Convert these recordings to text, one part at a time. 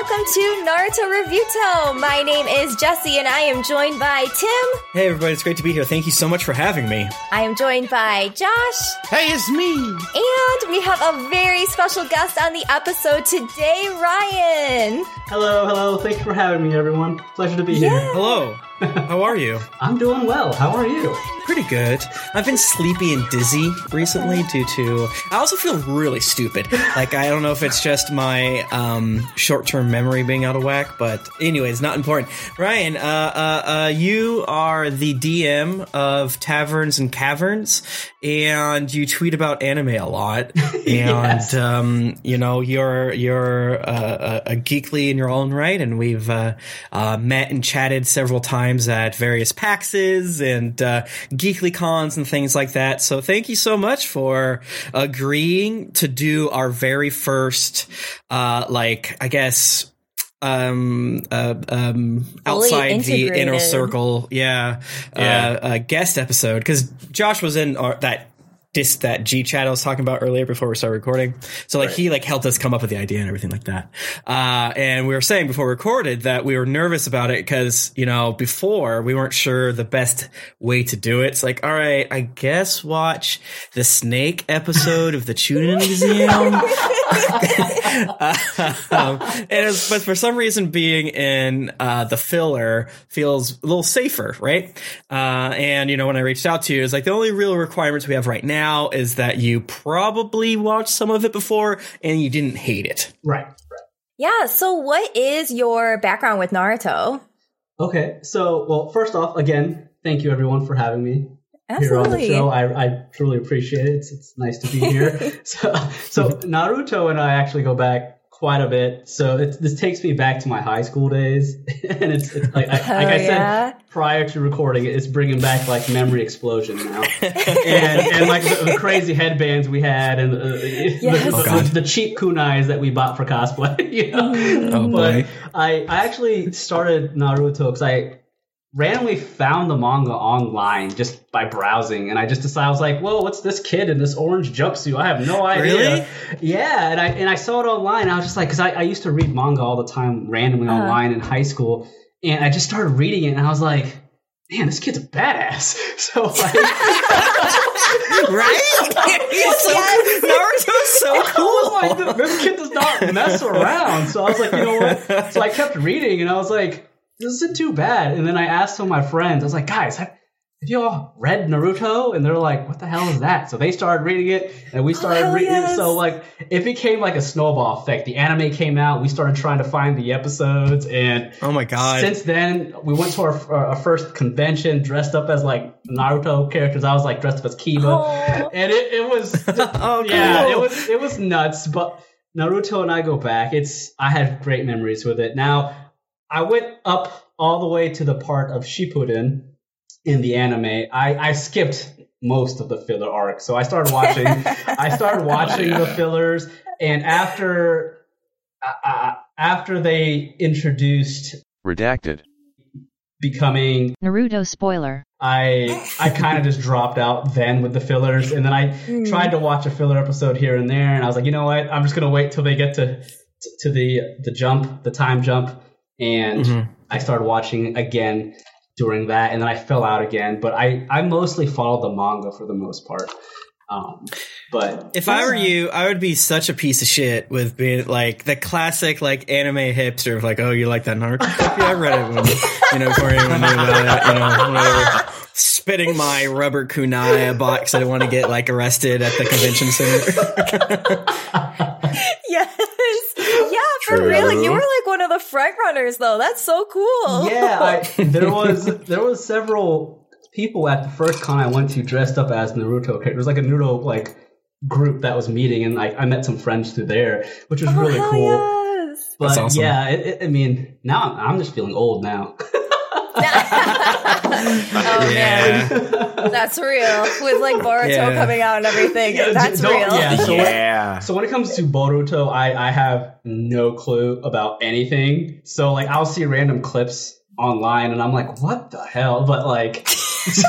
and welcome to Naruto Reviewto. My name is Jessy, and I am joined by Tim. Hey, everybody, it's great to be here. Thank you so much for having me. I am joined by Josh. Hey, it's me. And we have a very special guest on the episode today, Rhyan. Hello, hello. Thank you for having me, everyone. Pleasure to be here. Hello. How are you? I'm doing well. How are you? Pretty good. I've been sleepy and dizzy recently due to. I also feel really stupid. Like I don't know if it's just my um, short-term memory being out of whack, but anyway, it's not important. Rhyan, uh, uh, uh, you are the DM of Taverns and Caverns, and you tweet about anime a lot. And Yes. um, you know you're you're uh, a, a geekly in your own right, and we've uh, uh, met and chatted several times at various PAXs and uh, geekly cons and things like that. So thank you so much for agreeing to do our very first, uh, like I guess. Um, uh, um, Fully outside the inner circle, yeah, Yeah. Uh, uh, guest episode because Josh was in our, that dis that G chat I was talking about earlier before we started recording. So like he like helped us come up with the idea and everything like that. Uh, and we were saying before we recorded that we were nervous about it because you know before we weren't sure the best way to do it. It's like all right, I guess watch the snake episode of the Chunin Museum. um, and was, but for some reason, being in uh, the filler feels a little safer, right? Uh, and you know, when I reached out to you, it's like the only real requirements we have right now is that you probably watched some of it before and you didn't hate it. Right. Right. Yeah, so what is your background with Naruto? Okay. So, well, first off, again, thank you everyone for having me here on the show. I, I truly appreciate it. It's, it's nice to be here. so, so Naruto and I actually go back quite a bit. So it's, this takes me back to my high school days, and it's, it's like, I, like I said yeah. prior to recording, it's bringing back like memory explosion now, and and like the, the crazy headbands we had, and uh, Yes. the, Oh, the, the cheap kunais that we bought for cosplay. You know? Oh, but boy. I I actually started Naruto because I randomly found the manga online just by browsing and I just decided I was like, whoa, what's this kid in this orange jumpsuit? I have no idea. Really? Yeah, and I and I saw it online. I was just like, because I, I used to read manga all the time randomly Uh-huh. online in high school, and I just started reading it and I was like, man, this kid's a badass. So like right? He's so Naruto's so I cool. was like, this kid does not mess around. So I was like, you know what? So I kept reading, and I was like, this isn't too bad. And then I asked some of my friends, I was like, guys, have, have you all read Naruto? And they're like, what the hell is that? So they started reading it, and we started hell reading yes. it. So like, it became like a snowball effect. The anime came out, we started trying to find the episodes, and Oh my god! since then, we went to our, our first convention dressed up as like Naruto characters. I was like dressed up as Kiba, Oh. and it, it was oh, yeah, cool. it was it was nuts. But Naruto and I go back. It's I had great memories with it. Now I went up all the way to the part of Shippuden in the anime. I I skipped most of the filler arc, so I started watching. I started watching the fillers, and after uh, uh, after they introduced Redacted. becoming Naruto spoiler. I I kind of just dropped out then with the fillers, and then I Hmm. tried to watch a filler episode here and there, and I was like, you know what, I'm just gonna wait till they get to to the the jump, the time jump, and Mhm. I started watching again during that, and then I fell out again. But I I mostly followed the manga for the most part. Um, but If I were you, I would be such a piece of shit with being like the classic like anime hipster of like, oh, you like that Naruto? stuff? yeah, I read it when you know before anyone knew about it. You know, whatever. Spitting my rubber kunai box. I don't want to get like arrested at the convention center. Yes. Yeah, for True. real. You were like one of the front runners though. That's so cool. yeah, I, there was there was several people at the first con I went to dressed up as Naruto characters. It was like a Naruto like group that was meeting, and like I met some friends through there, which was Oh, really hell cool. yes. But That's awesome. yeah, it, it, I mean, now I'm, I'm just feeling old now. oh man, that's real. With like Boruto Yeah. coming out and everything. Yeah, that's don't- real. yeah. So when- yeah. So when it comes to Boruto, I, I have no clue about anything. So like I'll see random clips online and I'm like, what the hell? But like is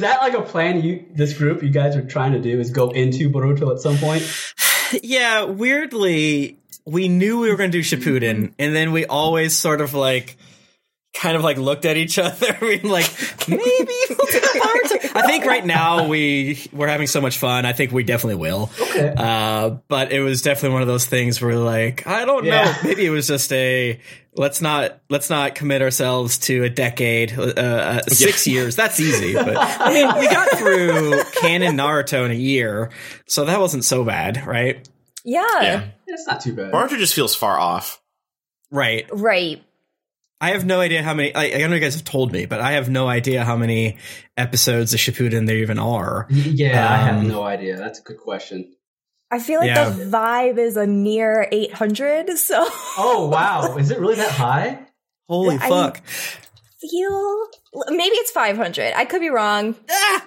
that like a plan you this group you guys are trying to do is go into Boruto at some point? yeah, weirdly, we knew we were going to do Shippuden, and then we always sort of like kind of like looked at each other and like maybe we'll. I think right now we we're having so much fun. I think we definitely will. Okay. Uh, but it was definitely one of those things where like I don't Yeah. know. Maybe it was just a let's not let's not commit ourselves to a decade, uh, uh, six years. That's easy. But I mean, we got through canon Naruto in a year, so that wasn't so bad, right? Yeah. Yeah. It's not too bad. Naruto just feels far off. Right. Right. I have no idea how many. I, I know you guys have told me, but I have no idea how many episodes of Shippuden there even are. Y- Yeah, I have Um, no idea. That's a good question. I feel like Yeah. the vibe is a near 800, so Oh wow, is it really that high? Holy I- fuck! feel maybe it's 500. I could be wrong. Ah!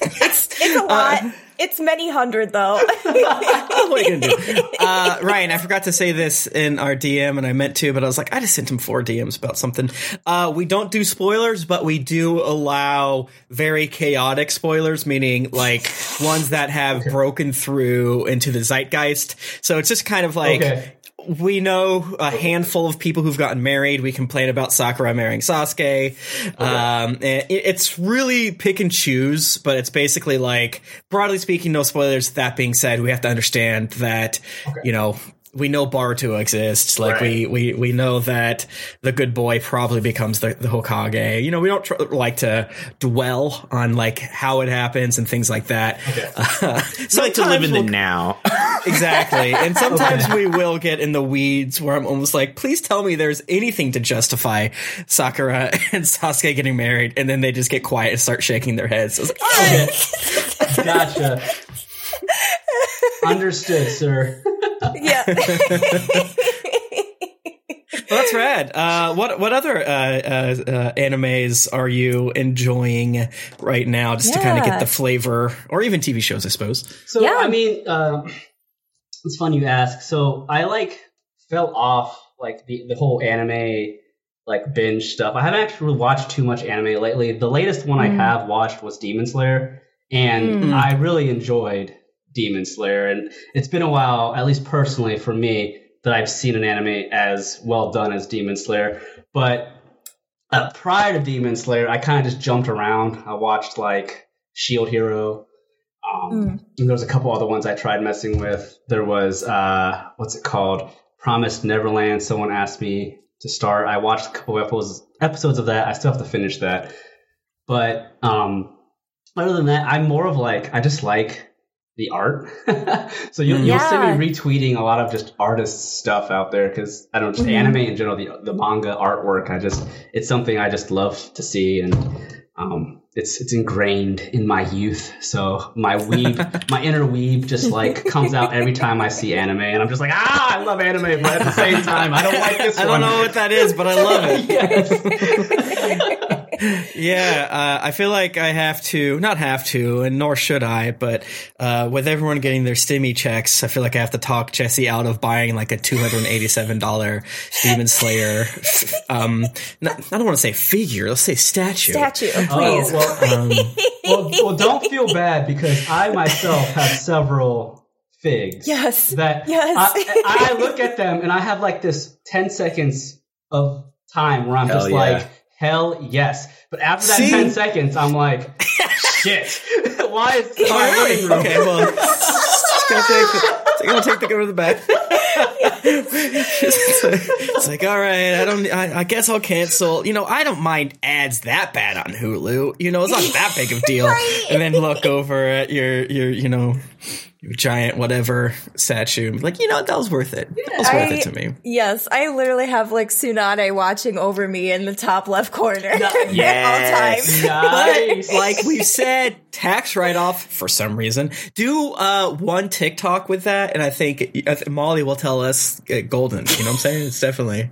It's it's a lot. It's many hundred though. what are you gonna do? Uh, Rhyan, I forgot to say this in our DM, and I meant to, but I was like, I just sent him four DMs about something. Uh, we don't do spoilers, but we do allow very chaotic spoilers, meaning like ones that have broken through into the zeitgeist. So it's just kind of like. Okay. We know a handful of people who've gotten married. We complain about Sakura marrying Sasuke. Um, it, it's really pick and choose, but it's basically like, broadly speaking, no spoilers. That being said, we have to understand that, you know, we know Boruto exists. Like we, we, we know that the good boy probably becomes the, the Hokage. You know, we don't tr- like to dwell on like how it happens and things like that. Uh, I like to live in the we'll- now. Exactly. And sometimes we will get in the weeds where I'm almost like, please tell me there's anything to justify Sakura and Sasuke getting married. And then they just get quiet and start shaking their heads. I was like, "Oh, Okay. gotcha. Understood, sir. Yeah. well, that's rad. Uh, what, what other, uh, uh, uh, animes are you enjoying right now just to kind of get the flavor or even TV shows, I suppose? So Yeah. I mean, uh, it's fun you ask. So I like fell off like the the whole anime like binge stuff. I haven't actually watched too much anime lately. The latest one I Mm. have watched was Demon Slayer, and Mm. I really enjoyed Demon Slayer. And it's been a while, at least personally for me, that I've seen an anime as well done as Demon Slayer. But uh, prior to Demon Slayer, I kind of just jumped around. I watched like Shield Hero. Um, Mm. and there was a couple other ones I tried messing with. There was uh, what's it called? Promised Neverland. Someone asked me to start. I watched a couple episodes episodes of that. I still have to finish that. But um, other than that, I'm more of like I just like the art. so you'll, you'll see me retweeting a lot of just artist stuff out there because I don't know, just Mhm. anime in general, the the manga artwork. I just it's something I just love to see and um, it's it's ingrained in my youth. So my weeb, my inner weeb, just like comes out every time I see anime, and I'm just like, ah, I love anime, but at the same time, I don't like this I one. don't know what that is, but I love it. yes. Yeah, uh, I feel like I have to, not have to, and nor should I, but uh, with everyone getting their stimmy checks, I feel like I have to talk Jessy out of buying like a $287 Demon Slayer. Um, not, I don't want to say figure, let's say statue. Statue, Oh, please. well, Um, well, well, don't feel bad because I myself have several figs. Yes. That Yes. I, I look at them and I have like this 10 seconds of time where I'm Hell just yeah. like, hell yes. But after that See? 10 seconds, I'm like, shit. Why is oh, my really? living room? Okay, well, just gonna take the, gonna take the go to the back. it's like, all right, I don't, I, I guess I'll cancel. You know, I don't mind ads that bad on Hulu. You know, it's not that big of a deal. Right. And then look over at your, your, you know, your giant whatever statue. and be Like, you know, that was worth it. That was worth it to me. Yes, I literally have like Tsunade watching over me in the top left corner at all Yes. times. Nice. But like we said, tax write off for some reason. Do uh, one TikTok with that, and I think I think Molly will tell us uh, golden. You know what I'm saying? It's definitely.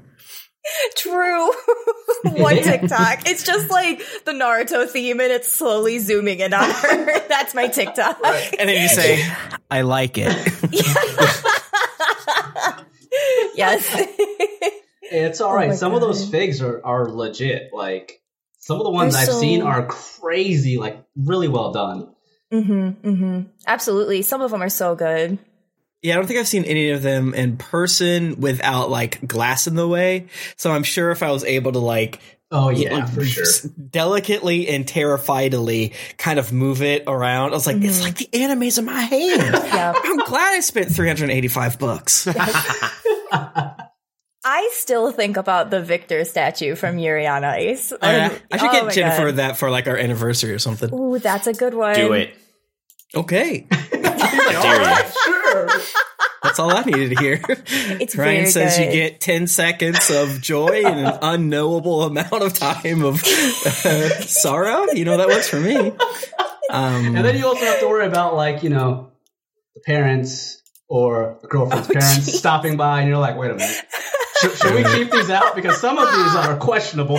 True. One TikTok. It's just like the Naruto theme and it's slowly zooming in on her. That's my TikTok. And then you say, "I like it." Yes. It's all right. my some of those figs are, are legit. Like, some of the ones They're I've so- seen are crazy, like, really well done. mm-hmm, mm-hmm. Absolutely. Some of them are so good. Yeah, I don't think I've seen any of them in person without like glass in the way. So I'm sure if I was able to like Oh yeah, for sure. delicately and terrifiedly kind of move it around, I was like, it's mm-hmm. like the animes in my hand. Yeah. I'm glad I spent 385 bucks. I still think about the Viktor statue from Yuri on Ice. Oh, yeah, Like, I should oh get my Jennifer God. that for like our anniversary or something. Ooh, that's a good one. Do it. Okay. How dare you? Sure. That's all I needed to hear. It's Rhyan very says good. you get 10 seconds of joy and an unknowable amount of time of uh, sorrow. You know, that works for me. Um, And then you also have to worry about like you know the parents or the girlfriend's Oh, parents geez. stopping by, and you're like, wait a minute. Should, should we keep these out because some of these are questionable?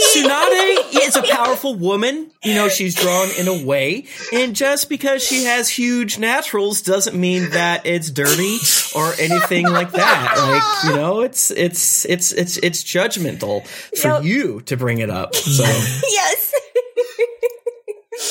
Tsunade is a powerful woman. You know, she's drawn in a way. And just because she has huge naturals doesn't mean that it's dirty or anything like that. Like, you know, it's it's it's it's it's judgmental for Yep. you to bring it up. So yes.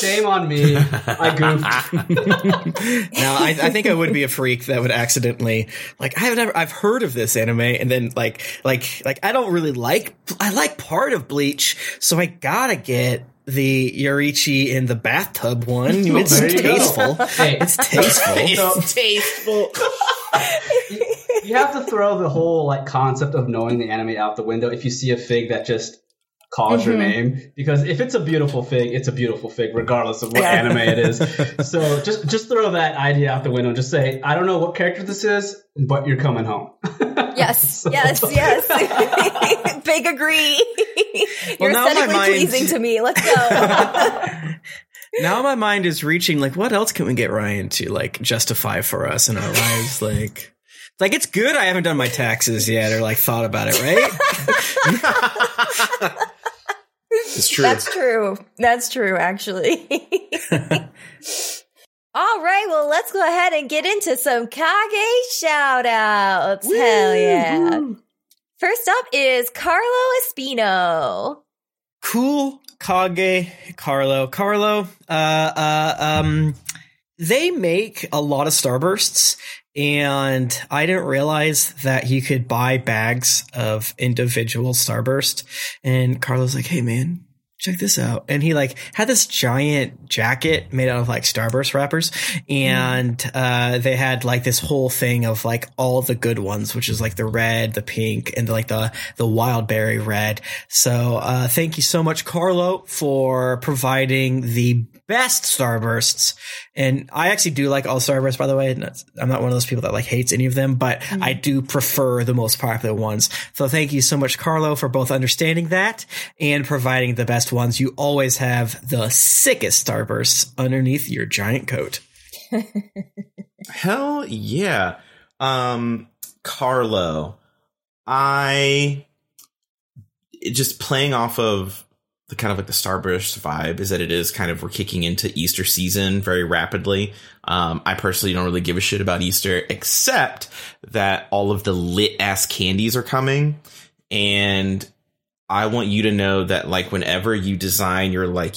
Shame on me. I goofed. now I, I think I would be a freak that would accidentally like I've never I've heard of this anime and then like like like I don't really like I like part of Bleach, so I gotta get the Yoruichi in the bathtub one. It's there you go. tasteful. Hey, It's tasteful. So- tasteful. you have to throw the whole like concept of knowing the anime out the window if you see a fig that just calls your mm-hmm. name because if it's a beautiful fig it's a beautiful fig regardless of what Yeah. anime it is so just just throw that idea out the window just say i don't know what character this is but you're coming home Yes, yes, yes. Big agree. You're now aesthetically mind- pleasing to me. Let's go. now my mind is reaching like what else can we get Rhyan to like justify for us in our lives like like it's good I haven't done my taxes yet or like thought about it, right? It's true. That's true. That's true, actually. All right, well, let's go ahead and get into some Kage shout outs. Hell yeah. First up is Carlo Espino. cool Kage Carlo Carlo uh uh um they make a lot of starbursts and I didn't realize that you could buy bags of individual starburst. And Carlo's like hey man check this out. And he like had this giant jacket made out of like starburst wrappers. And uh they had like this whole thing of like all the good ones which is like the red the pink and like the the wild berry red. So uh thank you so much carlo for providing the best starbursts. And i actually do like all starbursts by the way. I'm not one of those people that like hates any of them but i do prefer the most popular ones. So thank you so much carlo for both understanding that and providing the best ones. You always have the sickest starbursts underneath your giant coat. Hell yeah. Um Carlo. I just playing off of the kind of like the Starburst vibe is that it is kind of we're kicking into Easter season very rapidly. Um, I personally don't really give a shit about Easter except that all of the lit ass candies are coming and I want you to know that like whenever you design your like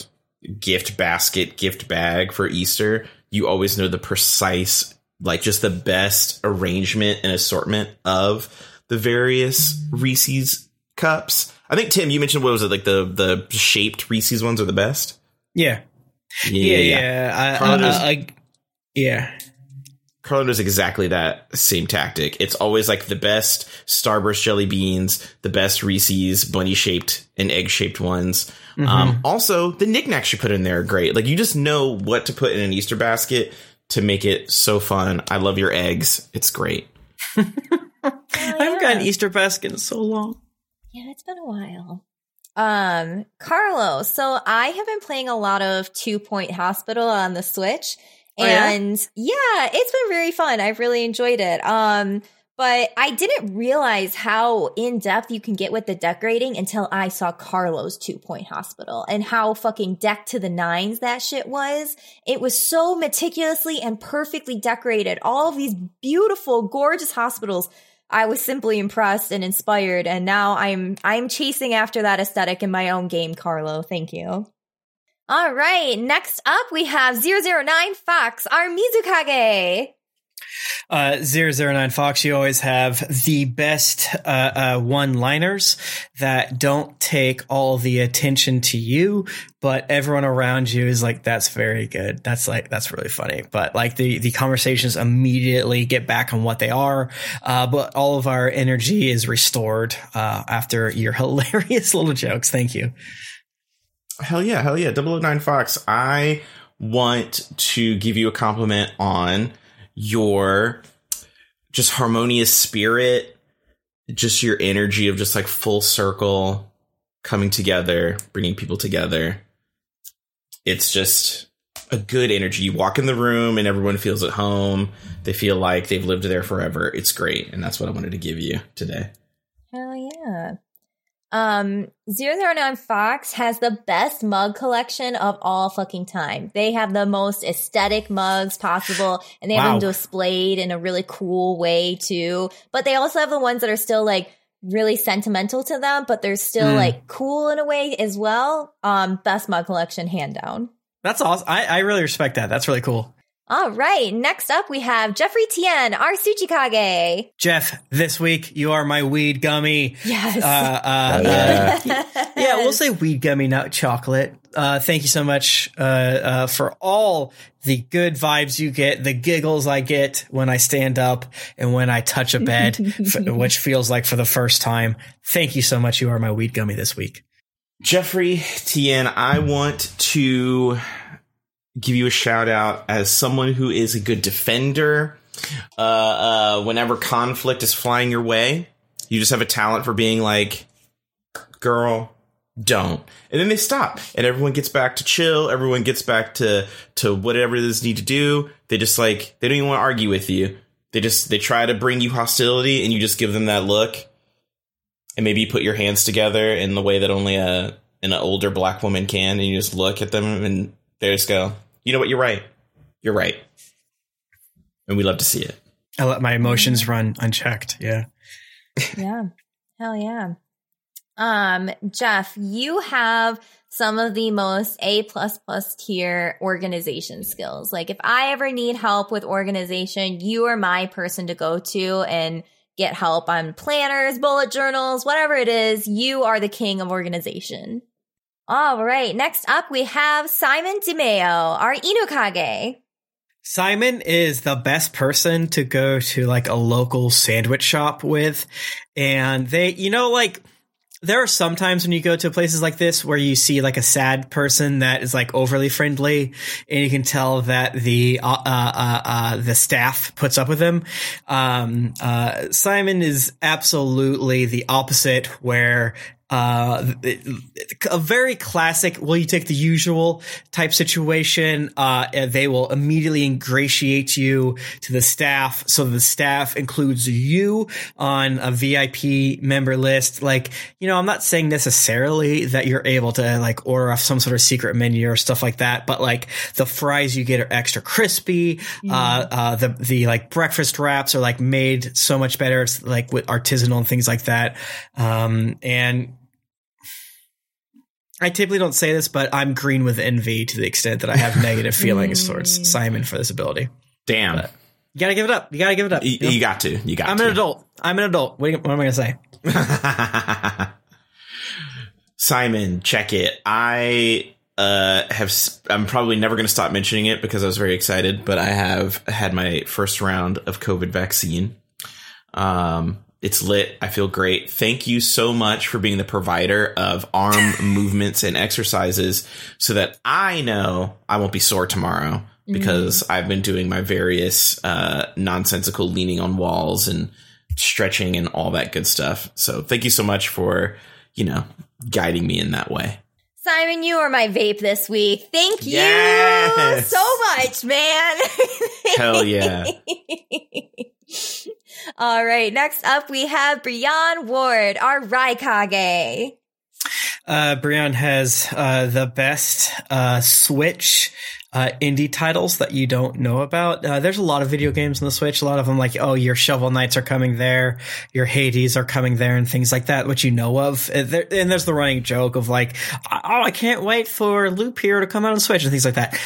gift basket, gift bag for Easter, you always know the precise, like just the best arrangement and assortment of the various Reese's cups. I think Tim, you mentioned what was it like the the shaped Reese's ones are the best. yeah yeah yeah, I- Carlo I- does- I- yeah Carlo does exactly that same tactic. It's always like the best Starburst jelly beans, the best Reese's bunny shaped and egg shaped ones. Um, also, the knickknacks you put in there are great. Like you just know what to put in an Easter basket to make it so fun. I love your eggs. It's great. i haven't got an easter basket in so long Yeah, it's been a while. Um, Carlo. So I have been playing a lot of Two Point Hospital on the Switch. Oh, yeah? And yeah? it's been very fun. I've really enjoyed it. Um, but I didn't realize how in depth you can get with the decorating until I saw Carlo's Two Point Hospital and how fucking decked to the nines that shit was. It was so meticulously and perfectly decorated. All of these beautiful, gorgeous hospitals. I was simply impressed and inspired, and now I'm I'm chasing after that aesthetic in my own game, Carlo. Thank you. All right, next up we have 009 Fox, our Mizukage. Uh, 009 Fox, you always have the best uh, uh, one liners that don't take all the attention to you, but everyone around you is like, that's very good. That's like, that's really funny. But like the, the conversations immediately get back on what they are. Uh, but all of our energy is restored uh, after your hilarious little jokes. Thank you. Hell yeah, hell yeah. 009 Fox, I want to give you a compliment on your just harmonious spirit, just your energy of just like full circle coming together, bringing people together. It's just a good energy. You walk in the room and everyone feels at home. They feel like they've lived there forever. It's great. And that's what I wanted to give you today. Hell yeah. Um, 009 Fox has the best mug collection of all fucking time. They have the most aesthetic mugs possible and they have Wow. them displayed in a really cool way too. But they also have the ones that are still like really sentimental to them, but they're still Mm. like cool in a way as well. Um, best mug collection hand down. That's awesome. I, I really respect that. That's really cool. All right. Next up, we have Jeffrey Tien, our Tsuchikage. Jeff, this week you are my weed gummy. Yes. Uh, uh, Yeah. uh, yeah, we'll say weed gummy, not chocolate. Uh, thank you so much uh, uh, for all the good vibes you get, the giggles I get when I stand up and when I touch a bed, f- which feels like for the first time. Thank you so much. You are my weed gummy this week. Jeffrey Tien, I want to give you a shout out as someone who is a good defender. Uh, uh, whenever conflict is flying your way, you just have a talent for being like, girl, don't. And then they stop and everyone gets back to chill. Everyone gets back to, to whatever they need to do. They just like, they don't even want to argue with you. They just, they try to bring you hostility and you just give them that look. And maybe you put your hands together in the way that only a, an older black woman can. And you just look at them and they just go, you know what? You're right. You're right. And we love to see it. I let my emotions run unchecked. Yeah. yeah. Hell yeah. Um, Jeff, you have some of the most A plus plus tier organization skills. Like if I ever need help with organization, you are my person to go to and get help on planners, bullet journals, whatever it is. You are the king of organization. All right. Next up, we have Simon DeMeo, our Inukage. Simon is the best person to go to like a local sandwich shop with. And they, you know, like, there are some times when you go to places like this where you see like a sad person that is like overly friendly and you can tell that the uh, uh, uh, uh the staff puts up with him um uh simon is absolutely the opposite where uh, a very classic. Will you take the usual type situation? Uh, they will immediately ingratiate you to the staff. So the staff includes you on a VIP member list. Like, you know, I'm not saying necessarily that you're able to like order off some sort of secret menu or stuff like that, but like the fries you get are extra crispy. Uh, uh, the, the like breakfast wraps are like made so much better. It's like with artisanal and things like that. Um, and I typically don't say this, but I'm green with envy to the extent that I have negative feelings towards Simon for this ability. Damn. But- You gotta give it up. You gotta give it up. you, You know? you got to. You got I'm to. an adult. I'm an adult. What, what am I gonna say? Simon, check it. I uh, have. I'm probably never going to stop mentioning it because I was very excited. But I have had my first round of COVID vaccine. Um, it's lit. I feel great. Thank you so much for being the provider of arm movements and exercises, so that I know I won't be sore tomorrow because I've been doing my various uh, nonsensical leaning on walls and stretching and all that good stuff. So thank you so much for you know guiding me in that way. Simon, you are my vape this week. Thank you Yes. so much, man. Hell yeah. All right. Next up, we have Brian Ward, our Raikage. Uh, Brian has uh, the best uh, Switch uh, indie titles that you don't know about. Uh, there's a lot of video games on the Switch. A lot of them, like oh, your Shovel Knights are coming there, your Hades are coming there, and things like that, which you know of. And, there, and there's the running joke of like, oh, I can't wait for Loop Hero to come out on Switch and things like that.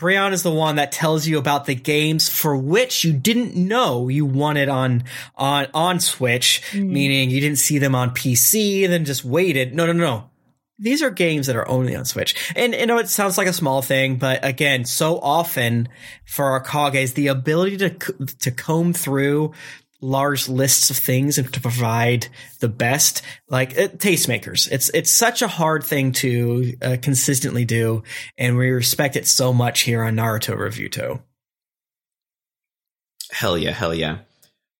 Brian is the one that tells you about the games for which you didn't know you wanted on on on Switch, hmm. meaning you didn't see them on PC and then just waited. No, no, no. These are games that are only on Switch. And you know it sounds like a small thing, but again, so often for our Kages, the ability to to comb through large lists of things and to provide the best like uh, tastemakers it's it's such a hard thing to uh, consistently do and we respect it so much here on Naruto Reviewto Hell yeah, hell yeah.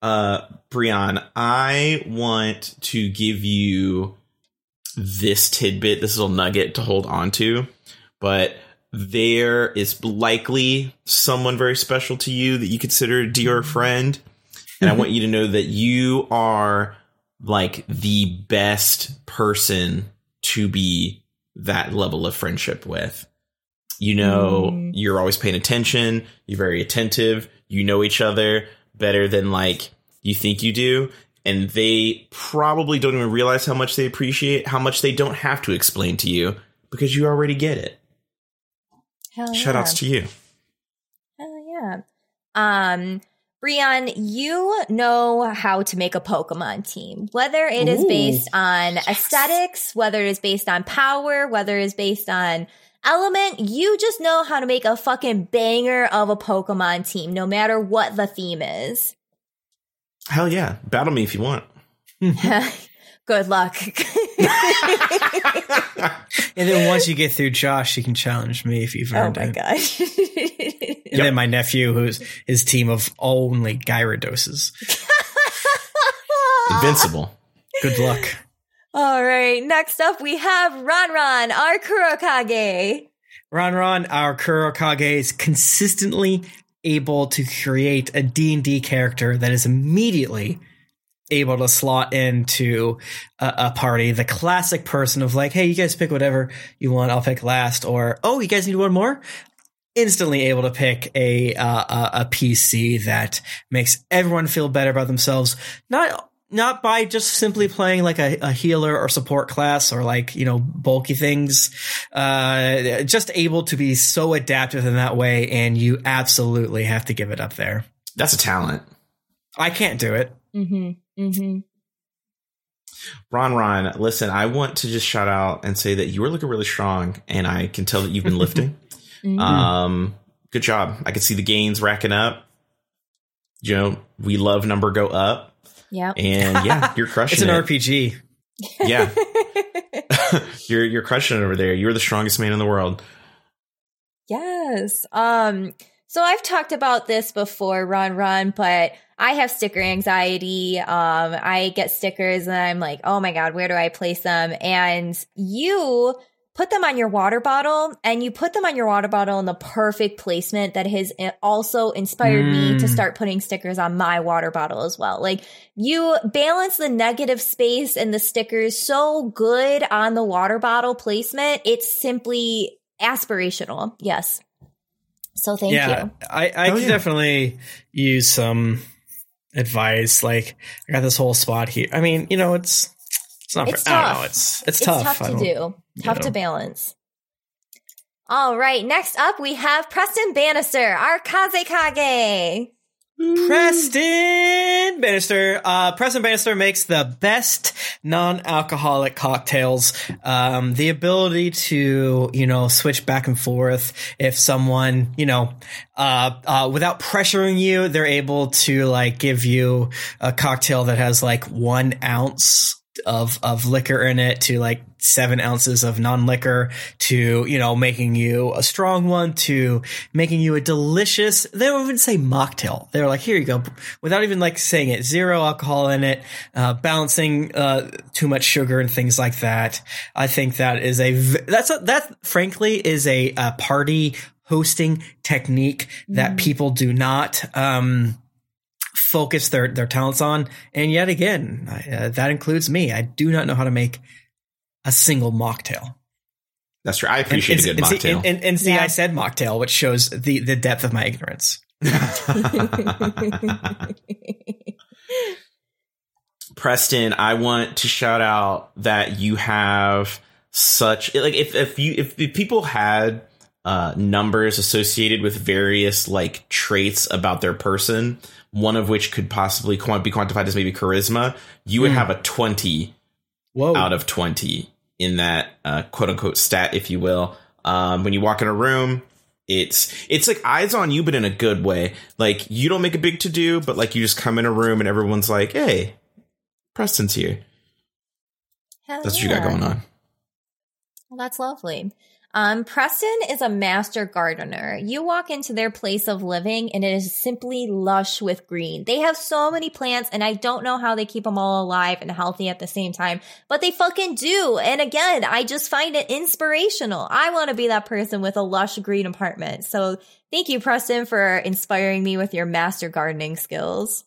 Uh Brian, I want to give you this tidbit, this little nugget to hold on to, but there is likely someone very special to you that you consider a dear friend. And I want you to know that you are like the best person to be that level of friendship with. You know, Mm. you're always paying attention, you're very attentive, you know each other better than like you think you do. And they probably don't even realize how much they appreciate, how much they don't have to explain to you because you already get it. Hell Shout outs to you. Hell yeah. Um, Brian, you know how to make a Pokemon team, whether it is Ooh. based on aesthetics, whether it is based on power, whether it is based on element. You just know how to make a fucking banger of a Pokemon team, no matter what the theme is. Hell yeah. Battle me if you want. Good luck. and then once you get through josh you can challenge me if you've earned it. oh my it gosh. and then my nephew who's his team of only Gyaradoses Invincible. good luck All right. Next up, we have Ron Ron, our Kurokage. Ron Ron, our Kurokage is consistently able to create a D&D character that is immediately able to slot into a, a party. The classic person of like, hey, you guys pick whatever you want, I'll pick last. Or, oh, you guys need one more? Instantly able to pick a, uh, a, a PC that makes everyone feel better about themselves. Not not by just simply playing like a, a healer or support class or like you know bulky things uh just able to be so adaptive in that way and you absolutely have to give it up there That's a talent. i can't do it Mm-hmm. Mm-hmm. Ron Ron, listen, I want to just shout out and say that you are looking really strong and I can tell that you've been lifting. Mm-hmm. Um good job. I can see the gains racking up. You know, we love number go up. Yeah, And yeah, you're crushing it's an it. rpg Yeah. you're you're crushing it over there. You're the strongest man in the world. Yes. Um, so I've talked about this before, Ron Ron, but I have sticker anxiety. Um, I get stickers and I'm like, oh my God, where do I place them? And you put them on your water bottle and you put them on your water bottle in the perfect placement that has i- also inspired me to Mm. start putting stickers on my water bottle as well. Like you balance the negative space and the stickers so good on the water bottle placement. It's simply aspirational. Yes. So thank yeah you. i i Oh, could yeah. definitely use some advice like i got this whole spot here i mean you know it's it's not It's i don't know tough. it's it's, It's tough, tough, to don't- do. Tough know. to balance. All right. Next up, we have Preston Bannister, our Kazekage. Preston Bannister. Uh, Preston Bannister makes the best non-alcoholic cocktails. Um, the ability to, you know, switch back and forth if someone, you know, uh, uh, without pressuring you, they're able to like give you a cocktail that has like one ounce of of liquor in it to like seven ounces of non-liquor to you know making you a strong one to making you a delicious they don't even say mocktail. They're like here you go. Without even like saying it. Zero alcohol in it uh balancing uh too much sugar and things like that. I think that is a that's a, that frankly is a, a party hosting technique that people do not um focus their their talents on. And yet again, I, uh, that includes me. I do not know how to make a single mocktail. That's true. I appreciate and, a good and, see- mocktail. and, and, and see, Yeah. I said mocktail, which shows the the depth of my ignorance. Preston, I want to shout out that you have such like if if you if, if people had uh, numbers associated with various like traits about their person, one of which could possibly be quantified as maybe charisma, you would Hmm. have a 20 Whoa. out of 20 in that uh, quote unquote stat, if you will. Um, when you walk in a room, it's it's like eyes on you, but in a good way. Like you don't make a big to do, but like you just come in a room and everyone's like, "Hey, Preston's here." Hell That's what you got going on. Well, that's lovely. Um, Preston is a master gardener. You walk into their place of living and it is simply lush with green. They have so many plants and I don't know how they keep them all alive and healthy at the same time, but they fucking do. And again, I just find it inspirational. I want to be that person with a lush green apartment. So thank you, Preston, for inspiring me with your master gardening skills.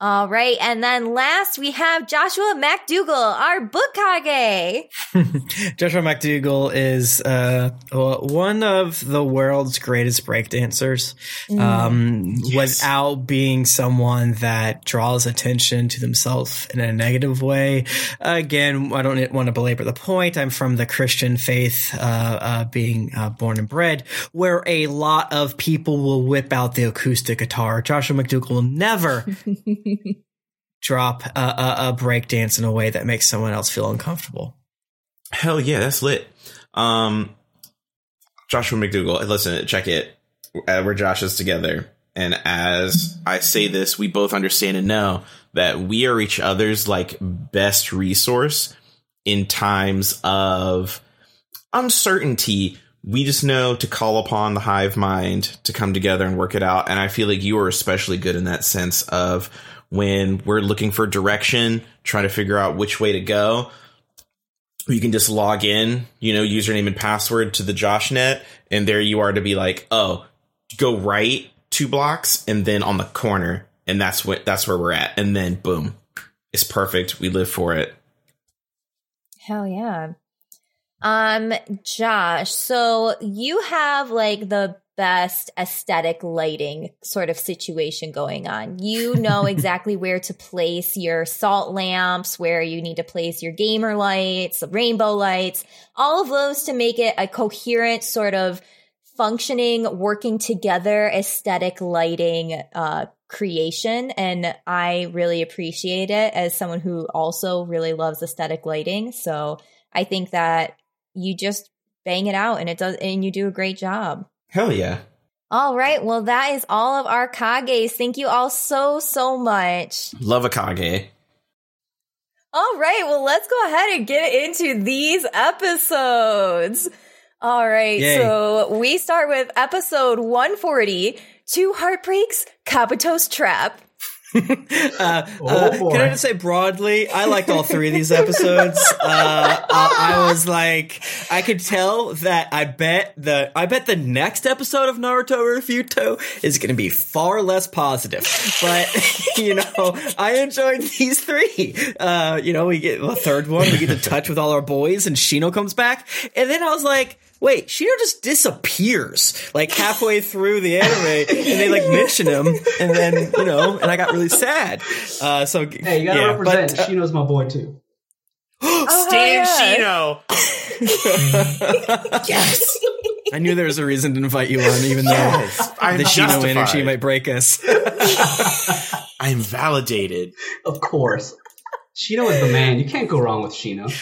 All right. And then last we have Joshua MacDougall, our book kage. Joshua McDougall is uh, one of the world's greatest breakdancers. Um, Without being someone that draws attention to themselves in a negative way. Again, I don't want to belabor the point. I'm from the Christian faith, uh, uh, being uh, born and bred, where a lot of people will whip out the acoustic guitar. Joshua McDougall will never drop a, a, a breakdance in a way that makes someone else feel uncomfortable. Hell yeah, that's lit. Um, Joshua McDougall, listen, check it. Uh, we're Josh's together. And as I say this, we both understand and know that we are each other's like best resource in times of uncertainty. We just know to call upon the hive mind to come together and work it out. And I feel like you are especially good in that sense of when we're looking for direction, trying to figure out which way to go you can just log in, you know, username and password to the JoshNet, and there you are to be like, oh, go right two blocks, and then on the corner, and that's what that's where we're at, and then boom, it's perfect. We live for it. Hell yeah. Um, Josh, so you have like the best aesthetic lighting sort of situation going on. You know exactly where to place your salt lamps, where you need to place your gamer lights, rainbow lights, all of those to make it a coherent sort of functioning, working together aesthetic lighting uh creation and I really appreciate it as someone who also really loves aesthetic lighting. So I think that you just bang it out and it does and you do a great job. Hell yeah. All right. Well, that is all of our Kages. Thank you all so, so much. Love a kage. All right. Well, let's go ahead and get into these episodes. All right. Yay. So we start with episode 140 Two Heartbreaks, Kabuto's Trap. Uh, Oh, uh, can I just say broadly, I liked all three of these episodes. Uh, I, I was like, I could tell that I bet the I bet the next episode of Naruto Refuto is going to be far less positive. But you know, I enjoyed these three. Uh, you know, we get the third one, we get to touch with all our boys, and Shino comes back, and then I was like. Wait, Shino just disappears like halfway through the anime, and they like mention him, and then you know, and I got really sad. Uh, so Hey, you gotta yeah, represent. But, uh, Shino's my boy too. Oh, Stan hell yeah. Shino. yes, I knew there was a reason to invite you on, even though I'm the Shino energy might break us. I'm validated. Of course. Shino is the man. You can't go wrong with Shino.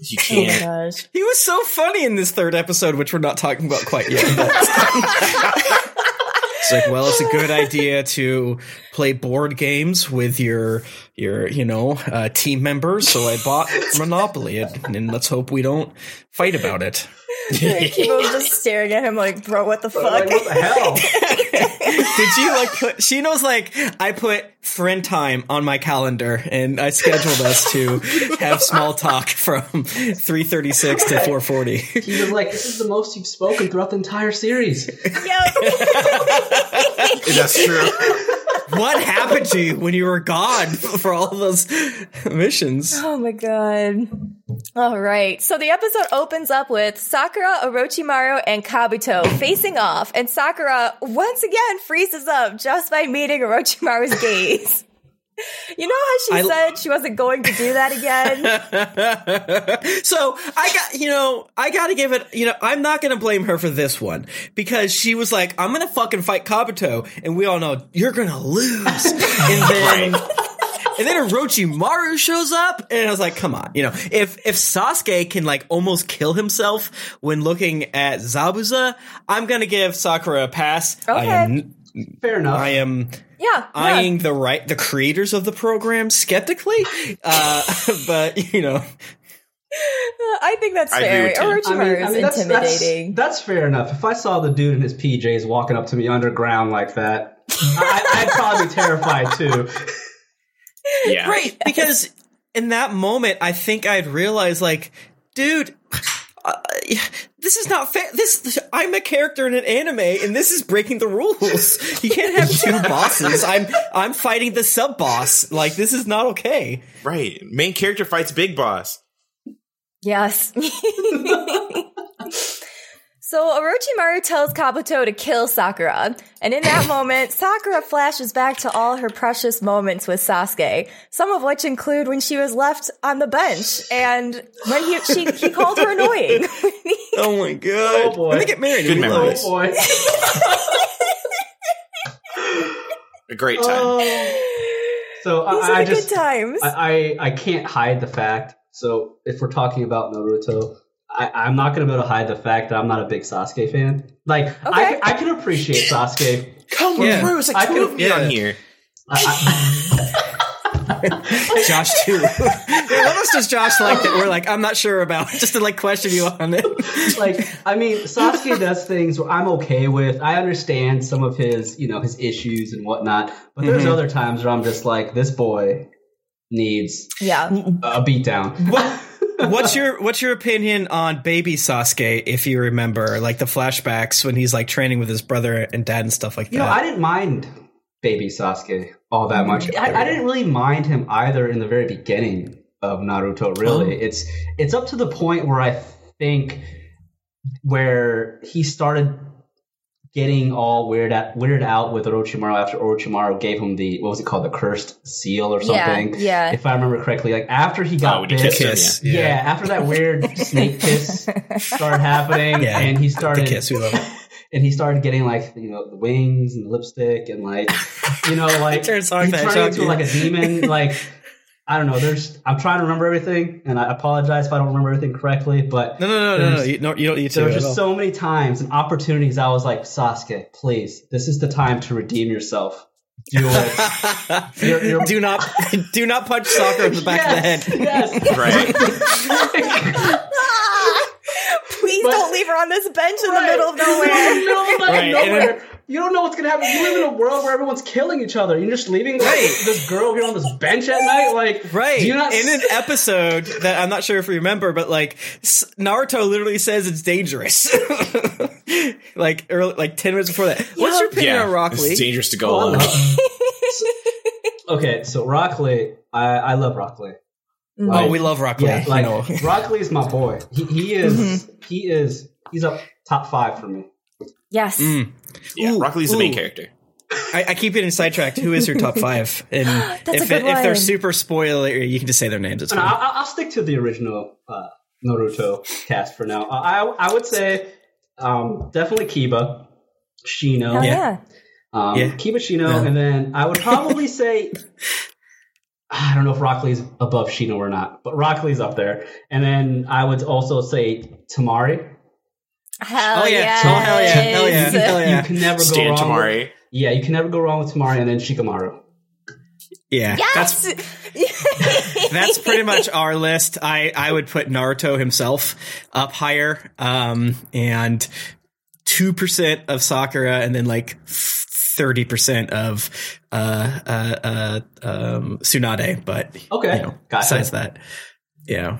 You Oh can't. gosh. He was so funny in this third episode, which we're not talking about quite yet. it's like, well, it's a good idea to play board games with your your you know uh, team members. So I bought Monopoly, and, and let's hope we don't fight about it. Kiba's just staring at him like, bro, what the Like, fuck? what the hell? Did you like put? Shino's like I put friend time on my calendar, and I scheduled us to have small talk from three thirty six to four forty. He was like, "This is the most you've spoken throughout the entire series." That's true. What happened to you when you were gone for all those missions? Oh my god. All right. So the episode opens up with Sakura, Orochimaru, and Kabuto facing off, and Sakura once again freezes up just by meeting Orochimaru's gaze. You know how she I- said she wasn't going to do that again? so I got, you know, I got to give it, you know, I'm not going to blame her for this one because she was like, I'm going to fucking fight Kabuto. And we all know you're going to lose. and then, and then Orochimaru shows up and I was like, come on, you know, if, if Sasuke can like almost kill himself when looking at Zabuza, I'm going to give Sakura a pass. I Okay. am, Fair enough. I am Yeah. yeah. eyeing the right, the creators of the program skeptically. Uh, but you know, I think that's I fair. with Tim. Orochimaru is that's, intimidating. That's, that's fair enough. If I saw the dude in his PJs walking up to me underground like that, I, I'd probably be terrified too. Yeah. right because in that moment i think i'd realize like dude uh, this is not fair this i'm a character in an anime and this is breaking the rules you can't have two bosses i'm i'm fighting the sub boss like this is not okay Right. Main character fights Big Boss. Yes. so Orochimaru tells Kabuto to kill Sakura, and in that moment, Sakura flashes back to all her precious moments with Sasuke, some of which include when she was left on the bench and when he she, he called her annoying. oh my god Oh, boy. when they get married Good memories. Oh boy. A great time. Oh. So I, are I just good times. I, I I can't hide the fact. So if we're talking about Naruto, I, I'm not going to be able to hide the fact that I'm not a big Sasuke fan. Like I, Okay. I can appreciate Sasuke. Come Yeah. through. It's like I two could- of me yeah. on here. I, josh too yeah, what else does josh like that we're like i'm not sure about just to like question you on it like I mean, Sasuke does things where I'm okay with. I understand some of his you know his issues and whatnot, but there's Mhm. other times where I'm just like, this boy needs yeah. a beatdown. What's your what's your opinion on baby Sasuke if you remember like the flashbacks when he's like training with his brother and dad and stuff like You know, that I didn't mind baby Sasuke all that much. I, I didn't really mind him either in the very beginning of Naruto. Really, Oh. it's it's up to the point where I think where he started getting all weird out, weirded out with Orochimaru after Orochimaru gave him the what was it called the cursed seal or something. yeah. yeah. If I remember correctly, like after he got Oh, when he bit, kissed kiss yeah. yeah, after that weird snake kiss started happening, Yeah, and he the started kiss we love it. and he started getting like you know the wings and the lipstick and like you know like turns he on turned into like a demon like I don't know there's I'm trying to remember everything and I apologize if I don't remember everything correctly but no no no no no There's- you, no, you don't need to there were just so many times and opportunities I was like Sasuke please this is the time to redeem yourself do it You're- you're- do not do not punch Sakura in the back yes, of the head. yes Right. Please But- don't leave her on this bench in the middle of in the nowhere. middle of Right, nowhere. You don't know what's gonna happen. You live in a world where everyone's killing each other. You're just leaving like, Right. this girl here on this bench at night. Like, Right. Do you not in an episode that I'm not sure if you remember, but like Naruto literally says it's dangerous. like early, like 10 minutes before that. What's your opinion on Rock It's dangerous to go alone. no. okay, so Rock Lee, I, I love Rock Lee. Oh, we love Rock Lee. Yeah, like you. Rock Lee is my boy. He, he is. Mm-hmm. He is. He's up top five for me. Yes. Mm. Yeah, Ooh, Rock Lee's the main ooh. character. I, I keep getting sidetracked. Who is your top five? And That's a if, good it, if they're super spoiler, you can just say their names. It's And fine. I'll, I'll stick to the original uh, Naruto cast for now. Uh, I I would say um, definitely Kiba, Shino. Hell Yeah. yeah. Um, Yeah. Kiba Shino, Yeah. and then I would probably say I don't know if Rock Lee's above Shino or not, but Rock Lee's up there. And then I would also say Temari. Hell Oh, yeah. yes. Oh, hell yeah. Hell yeah. You, Hell yeah. you can never go Stan wrong. Temari. With, yeah, you can never go wrong with Temari, and then Shikamaru. yeah. That's Yes. that's pretty much our list. I I would put Naruto himself up higher, um, and two percent of Sakura, and then like thirty percent of uh uh uh um Tsunade. But Okay, you know, gotcha. besides that, yeah.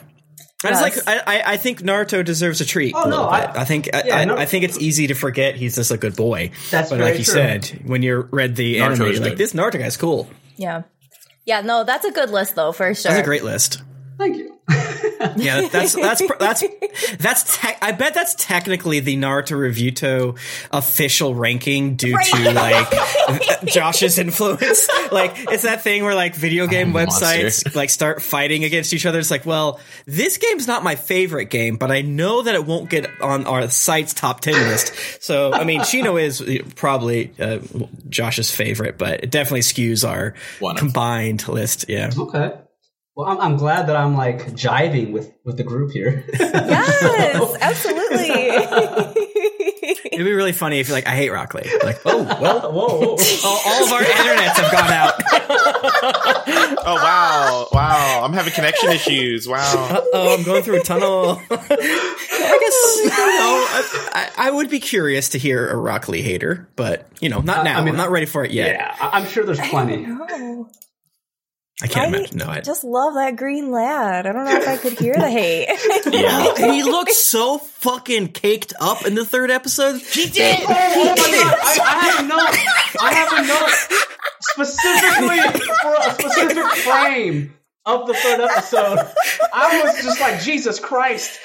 I just Yes. like I, I I think Naruto deserves a treat. Oh, a no, little I- I, think yeah, I, no- I think it's easy to forget he's just a good boy. That's but very like you true. said, when you read the Naruto anime, you're like good. this Naruto guy's cool. yeah. Yeah, no, that's a good list though, for sure. That's a great list. Thank you. Yeah, that's that's that's that's. Te- I bet that's technically the Naruto Reviewto official ranking due to like Josh's influence. Like it's that thing where like video game Monster. websites like start fighting against each other. It's like, well, this game's not my favorite game, but I know that it won't get on our site's top ten list. So I mean, Shino is probably uh, Josh's favorite, but it definitely skews our One combined list. Yeah. Okay. Well, I'm, I'm glad that I'm like jiving with with the group here. Yes, absolutely. It'd be really funny if you're like, I hate Rock Lee. Like, oh well, whoa, whoa. all, all of our internets have gone out. Oh wow, wow! I'm having connection issues. Wow. Oh, I'm going through a tunnel. I guess you know, I, I, I would be curious to hear a Rock Lee hater, but you know, not now. I I mean, am not ready for it yet. yeah, I- I'm sure there's plenty. No. I can't I imagine. No, I just love that green lad. I don't know if I could hear the hate. Yeah. he looked so fucking caked up in the third episode. He did. Oh my god! I, I have a note. I have a note specifically for a specific frame of the third episode. I was just like, Jesus Christ!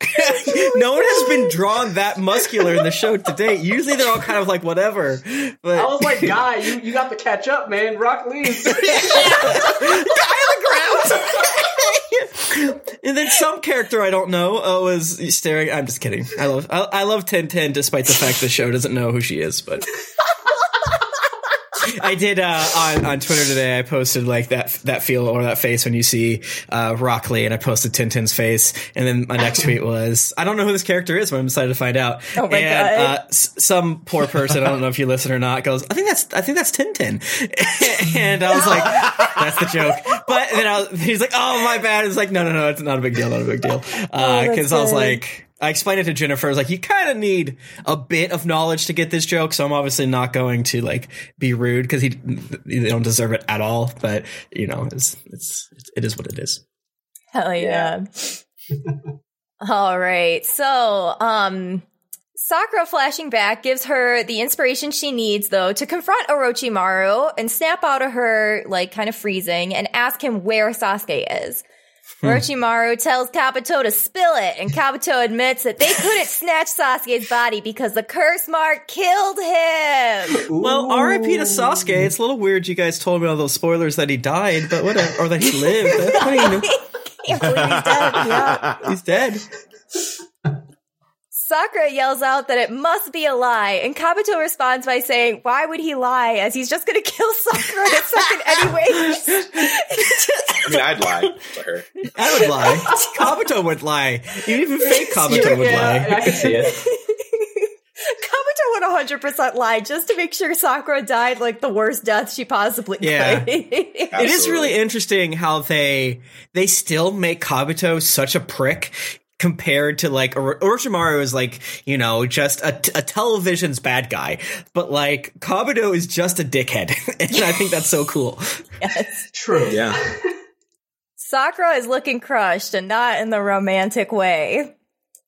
no one has been drawn that muscular in the show to date. Usually they're all kind of like whatever. But I was like, Guy, you, you got to catch up, man. Rock Lee's. and then some character I don't know uh, was staring. I'm just kidding. I love I, I love Ten Ten, despite the fact the show doesn't know who she is. But I did uh, on on Twitter today. I posted like that that feel or that face when you see uh, Rock Lee, and I posted Ten Ten's face. And then my next tweet was, I don't know who this character is, but I'm excited to find out. Oh my and, God. Uh, s- some poor person, I don't know if you listen or not, goes, I think that's I think that's Ten Ten. and I was like, that's the joke. But then I was, he's like, oh my bad. It's like, no, no, no, it's not a big deal, not a big deal. Oh, Because that's I was like. I explained it to Jennifer. I was like, you kind of need a bit of knowledge to get this joke, so I'm obviously not going to like be rude because he they don't deserve it at all. But you know, it's it's it is what it is. Hell yeah. All right. So, um, Sakura flashing back gives her the inspiration she needs though to confront Orochimaru and snap out of her like kind of freezing and ask him where Sasuke is. Hmm. Orochimaru tells Kabuto to spill it, and Kabuto admits that they couldn't snatch Sasuke's body because the curse mark killed him. Well, R.I.P. to Sasuke. It's a little weird you guys told me all those spoilers that he died, but whatever, or that he lived. That's fine. He's dead. Yeah. He's dead. Sakura yells out that it must be a lie, and Kabuto responds by saying, Why would he lie? As he's just gonna kill Sakura in a second anyway. I mean, I'd lie to her. I would lie. Kabuto would lie. Even fake Kabuto would yeah, lie. I could see it. Kabuto would 100% lie just to make sure Sakura died like the worst death she possibly Yeah. could. It is really interesting how they they still make Kabuto such a prick compared to like Oro- Orochimaru is like you know just a, a television's bad guy, but like Kabuto is just a dickhead, and I think that's so cool. yes. True. Yeah. Sakura is looking crushed and not in the romantic way.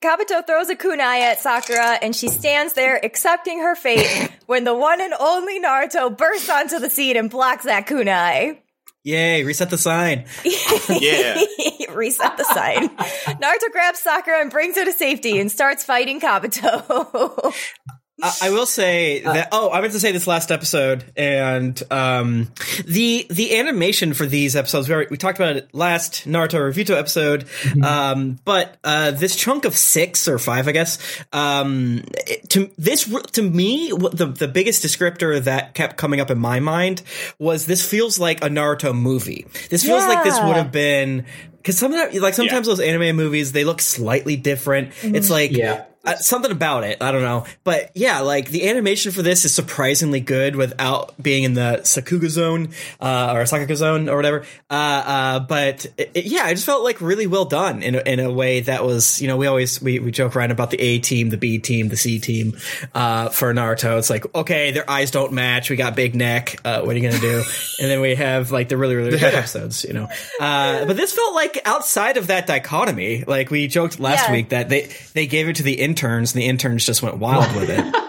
Kabuto throws a kunai at Sakura and she stands there accepting her fate when the one and only Naruto bursts onto the scene and blocks that kunai. Yay! Reset the sign. Yeah. Reset the sign. Naruto grabs Sakura and brings her to safety and starts fighting Kabuto. I, I will say that. Oh, I meant to say this last episode, and um, the the animation for these episodes. We, already, we talked about it last Naruto Reviewto episode, um, but uh, this chunk of six or five, I guess. Um, it- to this, to me, the the biggest descriptor that kept coming up in my mind was this feels like a Naruto movie. This feels like this would have been. Because some of that, like sometimes those anime movies, they look slightly different. It's like Yeah. Uh, something about it. I don't know, but yeah, like the animation for this is surprisingly good without being in the Sakuga zone uh, or Sakuga zone or whatever. Uh, uh, but it, it- yeah, I just felt like really well done in a, in a way that was, you know, we always we, we joke around about the A team, the B team, the C team uh, for Naruto. It's like okay, their eyes don't match. We got big neck. Uh, what are you gonna do? and then we have like the really really good episodes, you know. Uh, but this felt like outside of that dichotomy. Like we joked last Yeah. week that they they gave it to the interns and the interns just went wild with it.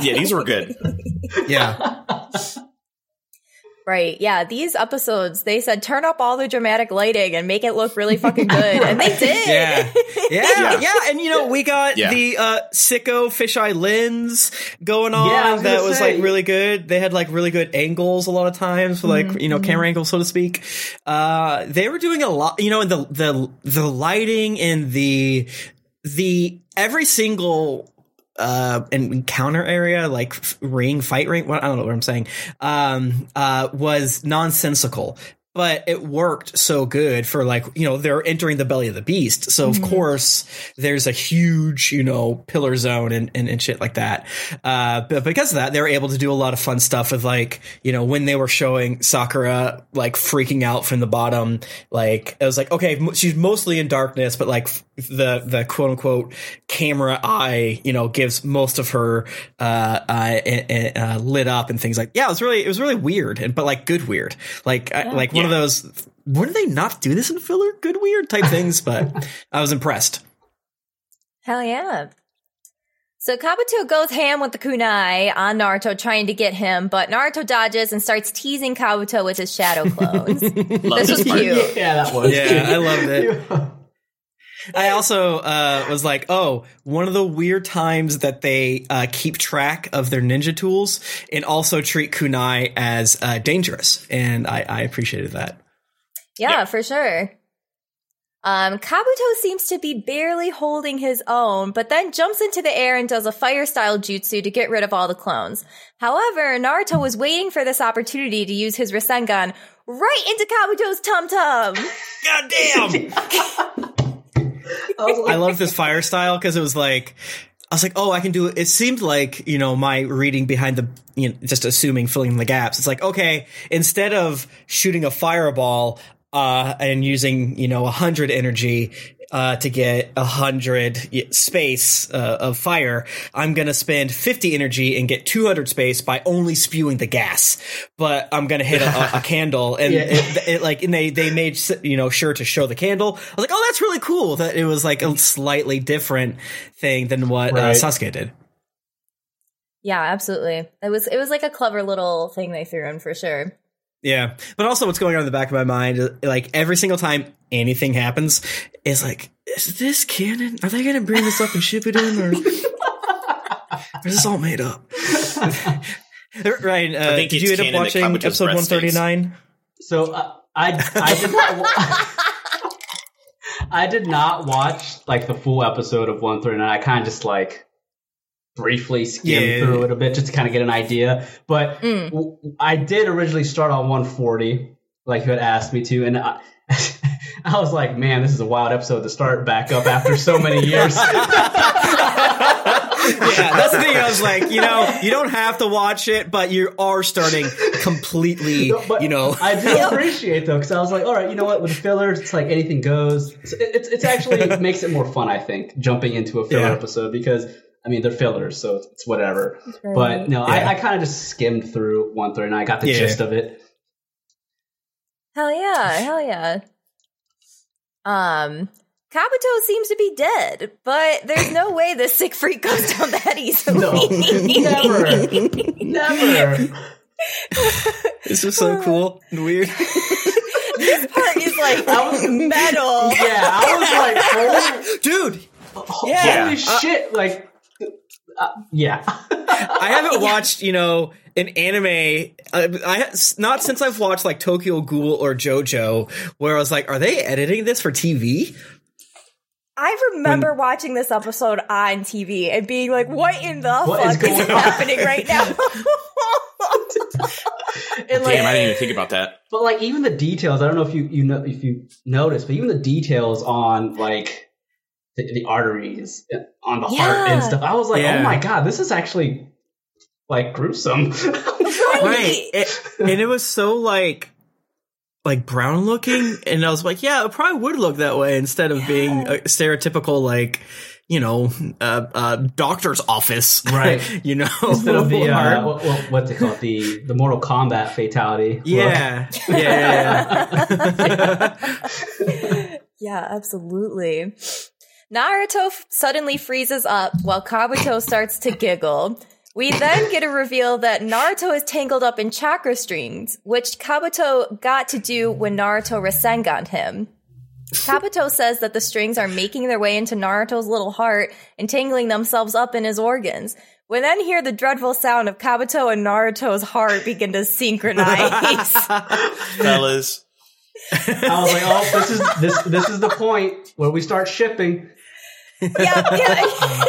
Yeah, these were good. Yeah. Right. Yeah. These episodes, they said turn up all the dramatic lighting and make it look really fucking good. And they did. Yeah. Yeah, Yeah. yeah, and you know we got Yeah. the uh, sicko fisheye lens going on. Yeah, was that was say. like really good. They had like really good angles a lot of times, like you know camera angles, so to speak. Uh, they were doing a lot. You know, and the the the lighting and the the every single uh encounter area like ring fight ring what, i don't know what i'm saying um uh was nonsensical but it worked so good for like you know they're entering the belly of the beast. So of course there's a huge you know pillar zone and, and, and shit like that. Uh but because of that they were able to do a lot of fun stuff with like you know when they were showing sakura like freaking out from the bottom like it was like okay she's mostly in darkness but like the the quote unquote camera eye you know gives most of her uh, uh, uh, uh lit up and things like yeah it was really it was really weird and but like good weird. Like I, like one of those wouldn't they not do this in filler good weird type things but i was impressed Hell yeah. So Kabuto goes ham with the kunai on Naruto trying to get him, but Naruto dodges and starts teasing Kabuto with his shadow clones. This was cute. Yeah, that was. Yeah, I loved it. Yeah. I also uh, was like, oh, one of the weird times that they uh, keep track of their ninja tools and also treat kunai as uh, dangerous, and I, I appreciated that. Yeah, for sure. Um, Kabuto seems to be barely holding his own, but then jumps into the air and does a fire style jutsu to get rid of all the clones. However, Naruto was waiting for this opportunity to use his Rasengan right into Kabuto's tum tum. God damn! I love this fire style because it was like I was like, oh, I can do it. It seemed like you know my reading behind the you know, just assuming filling in the gaps. It's like okay, instead of shooting a fireball uh, and using you know a hundred energy. Uh, to get a hundred space uh, of fire, I'm gonna spend 50 energy and get 200 space by only spewing the gas. But I'm gonna hit a, a, a candle, and Yeah. it, it, like, and they they made you know sure to show the candle. I was like, oh, that's really cool that it was like a slightly different thing than what uh, Sasuke did. Yeah, absolutely. It was it was like a clever little thing they threw in for sure. Yeah, but also what's going on in the back of my mind, uh, like every single time anything happens, is like, is this canon? Are they going to bring this up and ship it in, or, or is this all made up? Rhyan, uh, did you end up watching episode one thirty nine? so uh, I I did not wa- I did not watch like the full episode of 139. I kind of just like briefly skim Yeah. through it a bit just to kind of get an idea. But Mm. w- I did originally start on 140, like you had asked me to, and I, I was like, man, this is a wild episode to start back up after so many years. yeah, that's the thing. I was like, you know, you don't have to watch it, but you are starting completely, No, but you know. I do appreciate though, because I was like, all right, you know what? With fillers, it's like anything goes. It's it's, it's actually it makes it more fun, I think, jumping into a filler Yeah. episode because I mean they're fillers, so it's, it's whatever. right. But no, Yeah. I, I kind of just skimmed through one thirty nine. I got the Yeah. gist of it. Hell yeah, hell yeah. Um, Kabuto seems to be dead, but there's no way this sick freak goes down that easily. No, never, never. This is so cool and weird. this part is like I was- metal. Yeah, I was like, Dude, holy, Yeah. holy shit! Like, uh, yeah. I haven't watched, you know, an anime. Uh, I not since I've watched like Tokyo Ghoul or JoJo, where I was like, are they editing this for TV? I remember watching this episode on TV and being like, "What in the What is fuck is, going on?" happening right now?" And like, Damn, I didn't even think about that. But like even the details, I don't know if you you know if you noticed, but even the details on like the, the arteries on the heart and stuff, I was like, Yeah. oh my god, this is actually like gruesome. Right. It- and it was so like like brown looking and I was like, yeah, it probably would look that way instead of being a stereotypical like, you know, uh, uh doctor's office. Right. you know. Instead of the uh, what, what, what's it called the the Mortal Kombat fatality. yeah. yeah. Yeah. yeah. yeah, absolutely. Naruto f- suddenly freezes up while Kabuto starts to giggle. We then get a reveal that Naruto is tangled up in chakra strings, which Kabuto got to do when Naruto Rasengan him. Kabuto says that the strings are making their way into Naruto's little heart, entangling themselves up in his organs. We then hear the dreadful sound of Kabuto and Naruto's heart begin to synchronize. Fellas. I was like, oh, this is this this is the point where we start shipping. Yeah, yeah.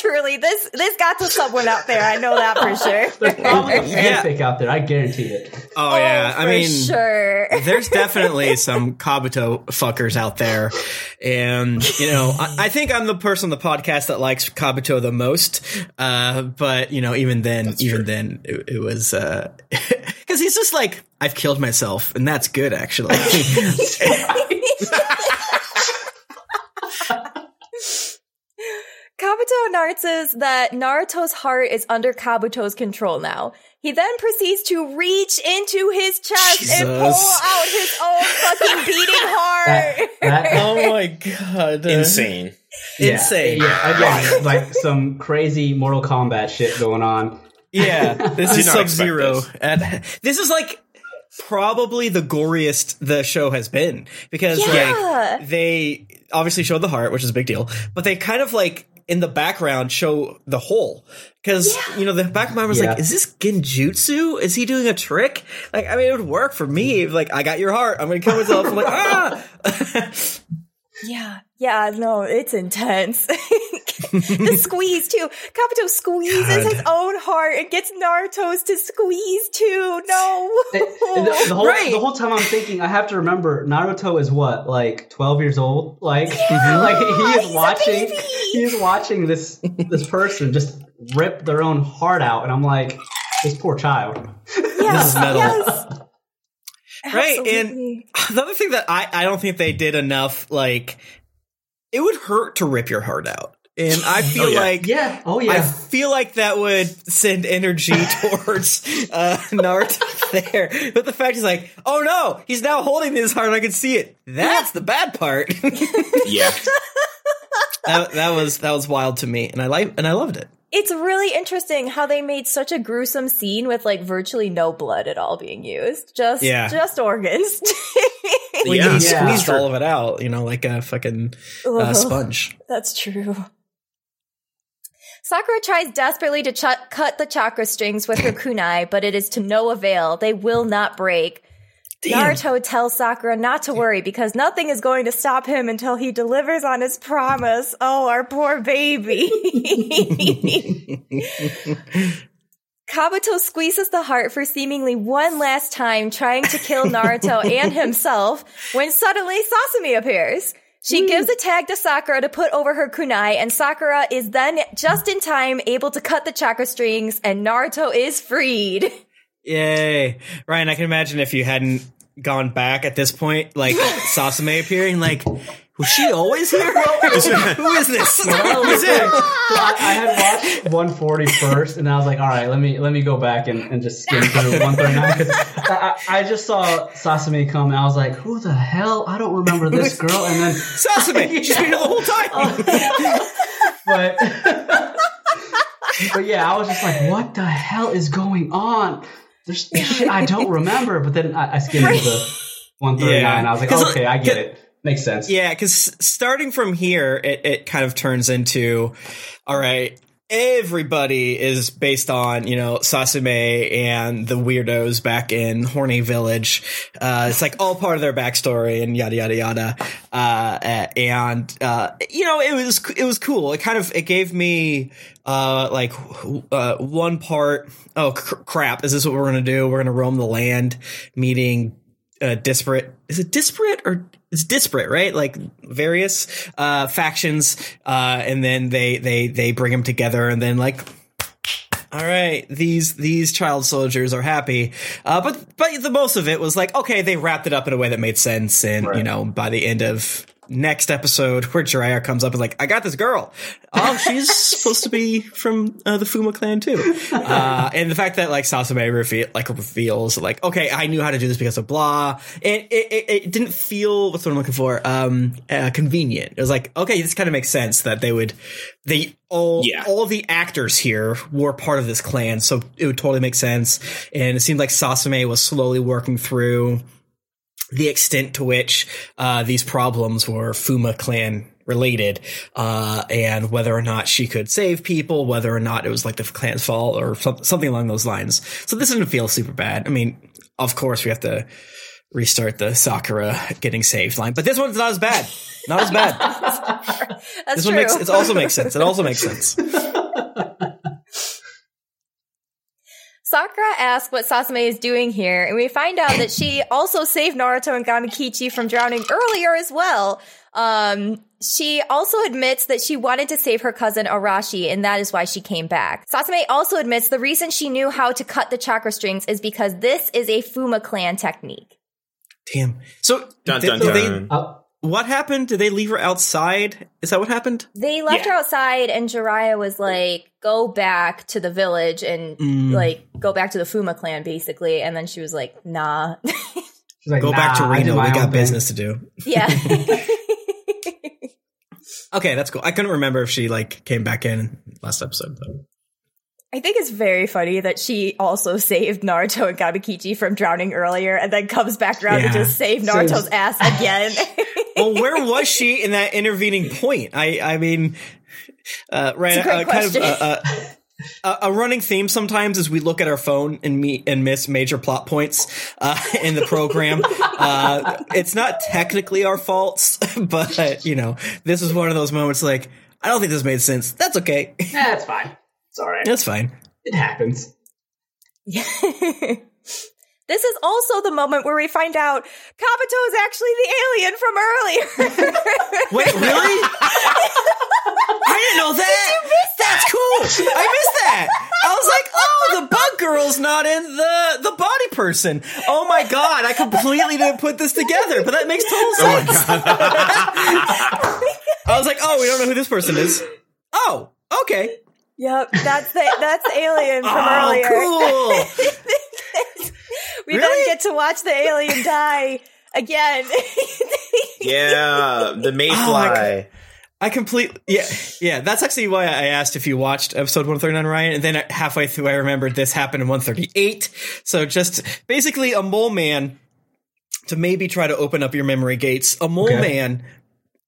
Truly, this this got to someone out there. I know that for sure. There's probably a fanfic out there. I guarantee it. Oh, yeah, for I mean, sure. there's definitely some Kabuto fuckers out there, and you know, I, I think I'm the person on the podcast that likes Kabuto the most. Uh, but you know, even then, even true. then, it, it was because he's just like I've killed myself, and that's good actually. Kabuto announces that Naruto's heart is under Kabuto's control now. He then proceeds to reach into his chest and pull out his own fucking beating heart. That- oh my god, Insane. yeah, Insane. Yeah, again, like some crazy Mortal Kombat shit going on. Yeah, this is Sub Zero. this. And this is like probably the goriest the show has been because Yeah. like they obviously show the heart, which is a big deal, but they kind of like in the background show the hole because you know the back of my mind was Yeah. like, is this genjutsu? Is he doing a trick? Like, I mean, it would work for me. Like, I got your heart. I'm gonna kill myself. I'm like, ah. yeah, yeah, no, it's intense. the squeeze too. Kabuto squeezes God. his own heart and gets Naruto's to squeeze too. No. the, the whole, Right. the whole time I'm thinking, I have to remember Naruto is what, like 12 years old? Like, like he is he's watching, baby. he's watching this this person just rip their own heart out, and I'm like, this poor child. Yeah, is metal. yes. Right, and- Absolutely. the other thing that I, I don't think they did enough, like, it would hurt to rip your heart out. And I feel Oh, yeah. like Yeah. Oh yeah. I feel like that would send energy towards uh, Naruto there. But the fact is like, oh no, he's now holding his heart. I can see it. That's the bad part. Yeah. that, that was that was wild to me, and I like and I loved it. It's really interesting how they made such a gruesome scene with like virtually no blood at all being used. Just Yeah. just organs. We Yeah. yeah, Yeah. squeezed all of it out, you know, like a fucking uh, sponge. That's true. Sakura tries desperately to ch- cut the chakra strings with her kunai, but it is to no avail. They will not break. Damn. Naruto tells Sakura not to worry because nothing is going to stop him until he delivers on his promise. Oh, our poor baby. Kabuto squeezes the heart for seemingly one last time, trying to kill Naruto and himself, when suddenly Sasame appears. She gives a tag to Sakura to put over her kunai, and Sakura is then just in time able to cut the chakra strings, and Naruto is freed. Yay. Rhyan, I can imagine if you hadn't gone back at this point, like Sasame appearing, like, was she always here? Who is this? Well, Who's it? I, I had watched 140 first, and I was like, "All right, let me let me go back and, and just skim through 139." Because I, I I just saw Sasame come, and I was like, "Who the hell? I don't remember this girl." And then, Sasame! She's been here the whole time! but but yeah, I was just like, "What the hell is going on?" There's shit I don't remember. But then I, I skimmed to the 139. Yeah. I was like, "Okay, I get it. Makes sense." Yeah, because starting from here, it, it kind of turns into, all right, everybody is based on you know Sasame and the weirdos back in Horny Village. Uh, it's like all part of their backstory and yada yada yada. Uh, and uh, you know it was it was cool. It kind of it gave me uh, like uh, one part. Oh cr- crap! Is this what we're gonna do? We're gonna roam the land, meeting uh, disparate. Is it disparate or it's disparate, right? Like various uh, factions, uh, and then they they they bring them together, and then like. All right, these these child soldiers are happy, uh, but but the most of it was like okay, they wrapped it up in a way that made sense, and you know by the end of next episode where Jiraiya comes up and like, I got this girl. Oh, she's supposed to be from uh, the Fuma clan too. Uh, and the fact that like Sasame reveal, like reveals like, okay, I knew how to do this because of blah. And it, it, it didn't feel what's what I'm looking for. Um, uh, convenient. It was like, okay, this kind of makes sense that they would, they all Yeah. all the actors here were part of this clan, so it would totally make sense. And it seemed like Sasame was slowly working through the extent to which uh, these problems were Fuma clan related, uh, and whether or not she could save people, whether or not it was like the clan's fault or something along those lines. So this didn't feel super bad. I mean, of course we have to restart the Sakura getting saved line, but this one's not as bad. Not as bad. That's This true. one makes it also makes sense. It also makes sense. Sakura asks what Sasame is doing here, and we find out that she also saved Naruto and Gamakichi from drowning earlier as well. Um, she also admits that she wanted to save her cousin Arashi, and that is why she came back. Sasame also admits the reason she knew how to cut the chakra strings is because this is a Fuma clan technique. Damn. So Dun, did- dun, they- Uh, what happened? Did they leave her outside? Is that what happened? They left Yeah. her outside, and Jiraiya was like, "Go back to the village and Mm. like go back to the Fuma clan, basically." And then she was like, "Nah, she's like, Go back to "Nah, Reno. We own got thing." business to do. yeah." Okay, that's cool. I couldn't remember if she like came back in last episode. Though. I think it's very funny that she also saved Naruto and Gamakichi from drowning earlier and then comes back around to just save Naruto's ass again. Well, where was she in that intervening point? I, I mean, uh, right, a uh, kind of uh, uh, a, a running theme sometimes is we look at our phone and meet and miss major plot points uh, in the program. uh, it's not technically our faults, but you know, this is one of those moments. Like, I don't think this made sense. That's okay. That's fine. It's all right. That's fine. It happens. this is also the moment where we find out Kabuto is actually the alien from earlier. Wait, really? I didn't know that. That's cool. I missed that. I was like, oh, the bug girl's not in the the body person. Oh my god, I completely didn't put this together, but that makes total oh sense. I was like, oh, we don't know who this person is. Oh, okay. Yep, that's the that's alien from Oh, earlier. cool. We Really? then get to watch the alien die again. Yeah, the oh, mayfly. I completely yeah yeah. That's actually why I asked if you watched episode one thirty nine, Rhyan. And then halfway through, I remembered this happened in one thirty eight. So just basically a mole man to maybe try to open up your memory gates. A mole Okay. man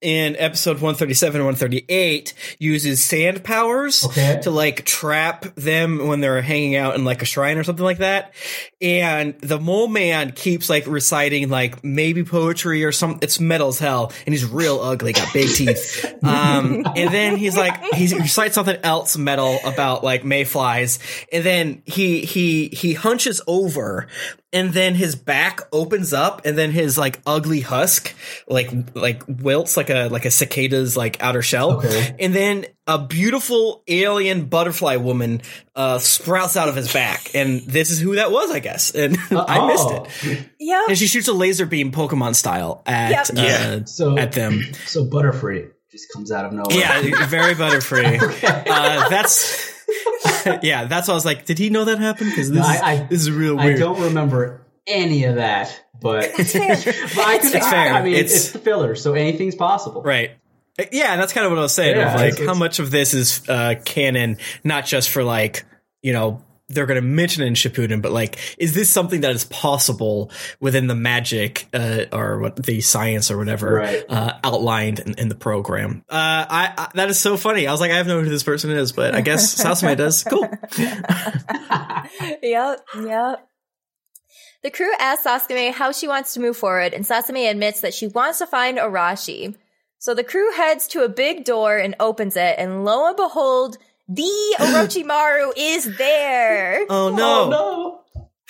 in episode 137 and 138 uses sand powers Okay. to like trap them when they're hanging out in like a shrine or something like that. And the mole man keeps like reciting like maybe poetry or some it's metal as hell and he's real ugly, got big teeth. Um and then he's like he recites something else metal about like mayflies and then he he he hunches over and then his back opens up and then his like ugly husk like like wilts like a like a cicada's like outer shell Okay. and then a beautiful alien butterfly woman uh sprouts out of his back and this is who that was i guess and i missed Oh. it yeah and she shoots a laser beam pokemon style at Yep. uh, Yeah. So at them So Butterfree just comes out of nowhere. yeah very butterfree uh that's yeah that's why i was like did he know that happened because this, No, is- I- I- this is real weird. I don't remember any of that, but, It's fair. but I could, It's fair. I mean, It's- it's, filler, so anything's possible. Right. Yeah, that's kind of what I was saying. Yeah, of like, it's- how much of this is uh, canon, not just for like, you know, they're going to mention it in Shippuden, but like, is this something that is possible within the magic uh, or what the science or whatever Right. uh, outlined in, in the program? Uh, I, I that is so funny. I was like, I have no idea who this person is, but I guess Sasame does. Cool. yep, yep. The crew asks Sasuke how she wants to move forward, and Sasame admits that she wants to find Arashi. So the crew heads to a big door and opens it, and lo and behold, the Orochimaru is there. Oh no. no.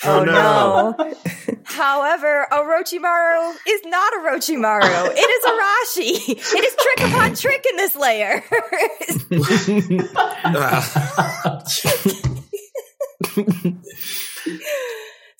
Oh, no. no. However, Orochimaru is not Orochimaru. It is Arashi. It is trick upon trick in this layer.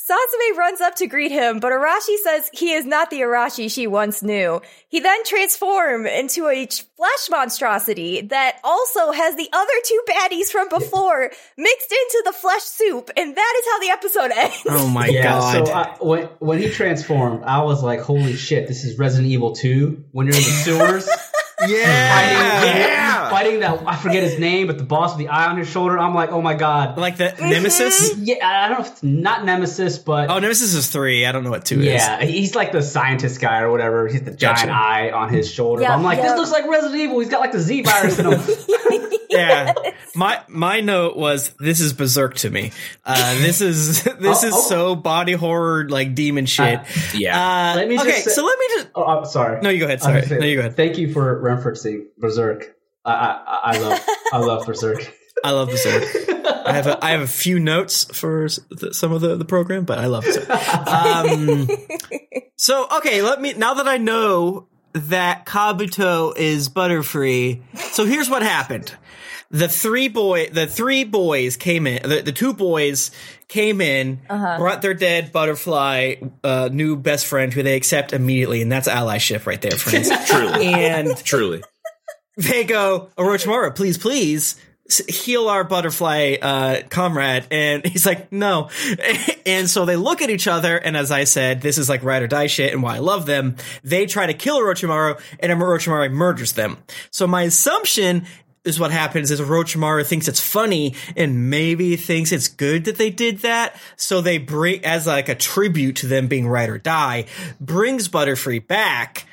Sasame runs up to greet him, but Arashi says he is not the Arashi she once knew. He then transforms into a flesh monstrosity that also has the other two baddies from before mixed into the flesh soup, and that is how the episode ends. Oh my yeah, god! so I, when when he transformed, I was like, "Holy shit! This is Resident Evil 2 When you're in the sewers, yeah, fighting, Yeah. fighting that I forget his name, but the boss with the eye on his shoulder. I'm like, "Oh my god!" like the mm-hmm. Nemesis. Yeah, I don't know if it's not Nemesis, but Oh, Nemesis is three. I don't know what two is. yeah, he's like the scientist guy or whatever. He's the giant Gotcha. eye on his shoulder. Yeah, I'm like, yeah. this looks like Resident Evil. He's got like the Z virus in him. yeah. My my note was this is berserk to me. Uh, this is this Oh, is oh. so body horror like demon shit. Uh, Yeah. Uh, Let me just okay, say- so let me just. oh, I'm sorry. No, you go ahead. Sorry. gonna say, No, you go ahead. Thank you for referencing Berserk. I I, I love I love Berserk. I love berserk. I have a I have a few notes for s- some of the, the program, but I love it. Um, so okay, let me now that I know that Kabuto is butterfree. So here's what happened. The three boy, the three boys came in. The, the two boys came in, brought their dead butterfly uh, new best friend, who they accept immediately, and that's allyship right there, friends. Truly. and Truly. they go, Orochimaru, please, please heal our butterfly uh, comrade. And he's like, no. and so they look at each other. And as I said, this is like ride or die shit and why I love them. They try to kill Orochimaru and Orochimaru murders them. So my assumption is what happens is Orochimaru thinks it's funny and maybe thinks it's good that they did that. So they bring, as like a tribute to them being ride or die, brings Butterfree back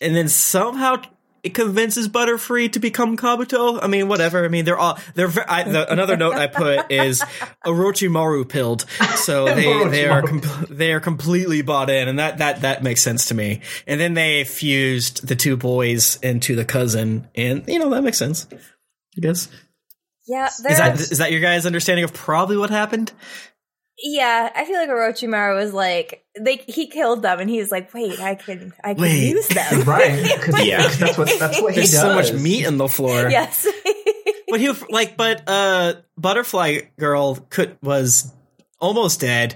and then somehow it convinces Butterfree to become Kabuto. I mean, whatever. I mean, they're all they're. ve- I, the, another note I put is Orochimaru pilled, so they they are com- they are completely bought in, and that that that makes sense to me. And then they fused the two boys into the cousin, and you know that makes sense. I guess Yeah, is that there's- is that your guys' understanding of probably what happened? Yeah. I feel like Orochimaru was like, they he killed them, and he was like, wait, I can I can Wait. use them, right? Because Yeah. that's what that's what he There's does. so much meat in the floor. yes. But he like, but uh, Butterfly Girl could was almost dead,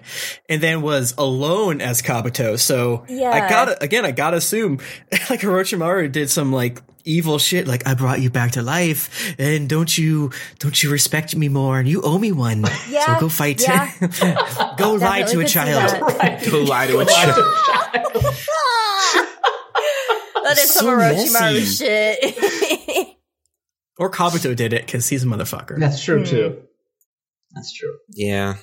and then was alone as Kabuto. So Yeah. I gotta again, I gotta assume like Orochimaru did some like evil shit. Like I brought you back to life, and don't you don't you respect me more? And you owe me one. Yeah, So go fight. yeah. go lie to a child. that. Right. Go lie to a child. that is some Orochimaru messy. shit. Or Kabuto did it because he's a motherfucker. That's true Hmm. too. That's true. Yeah.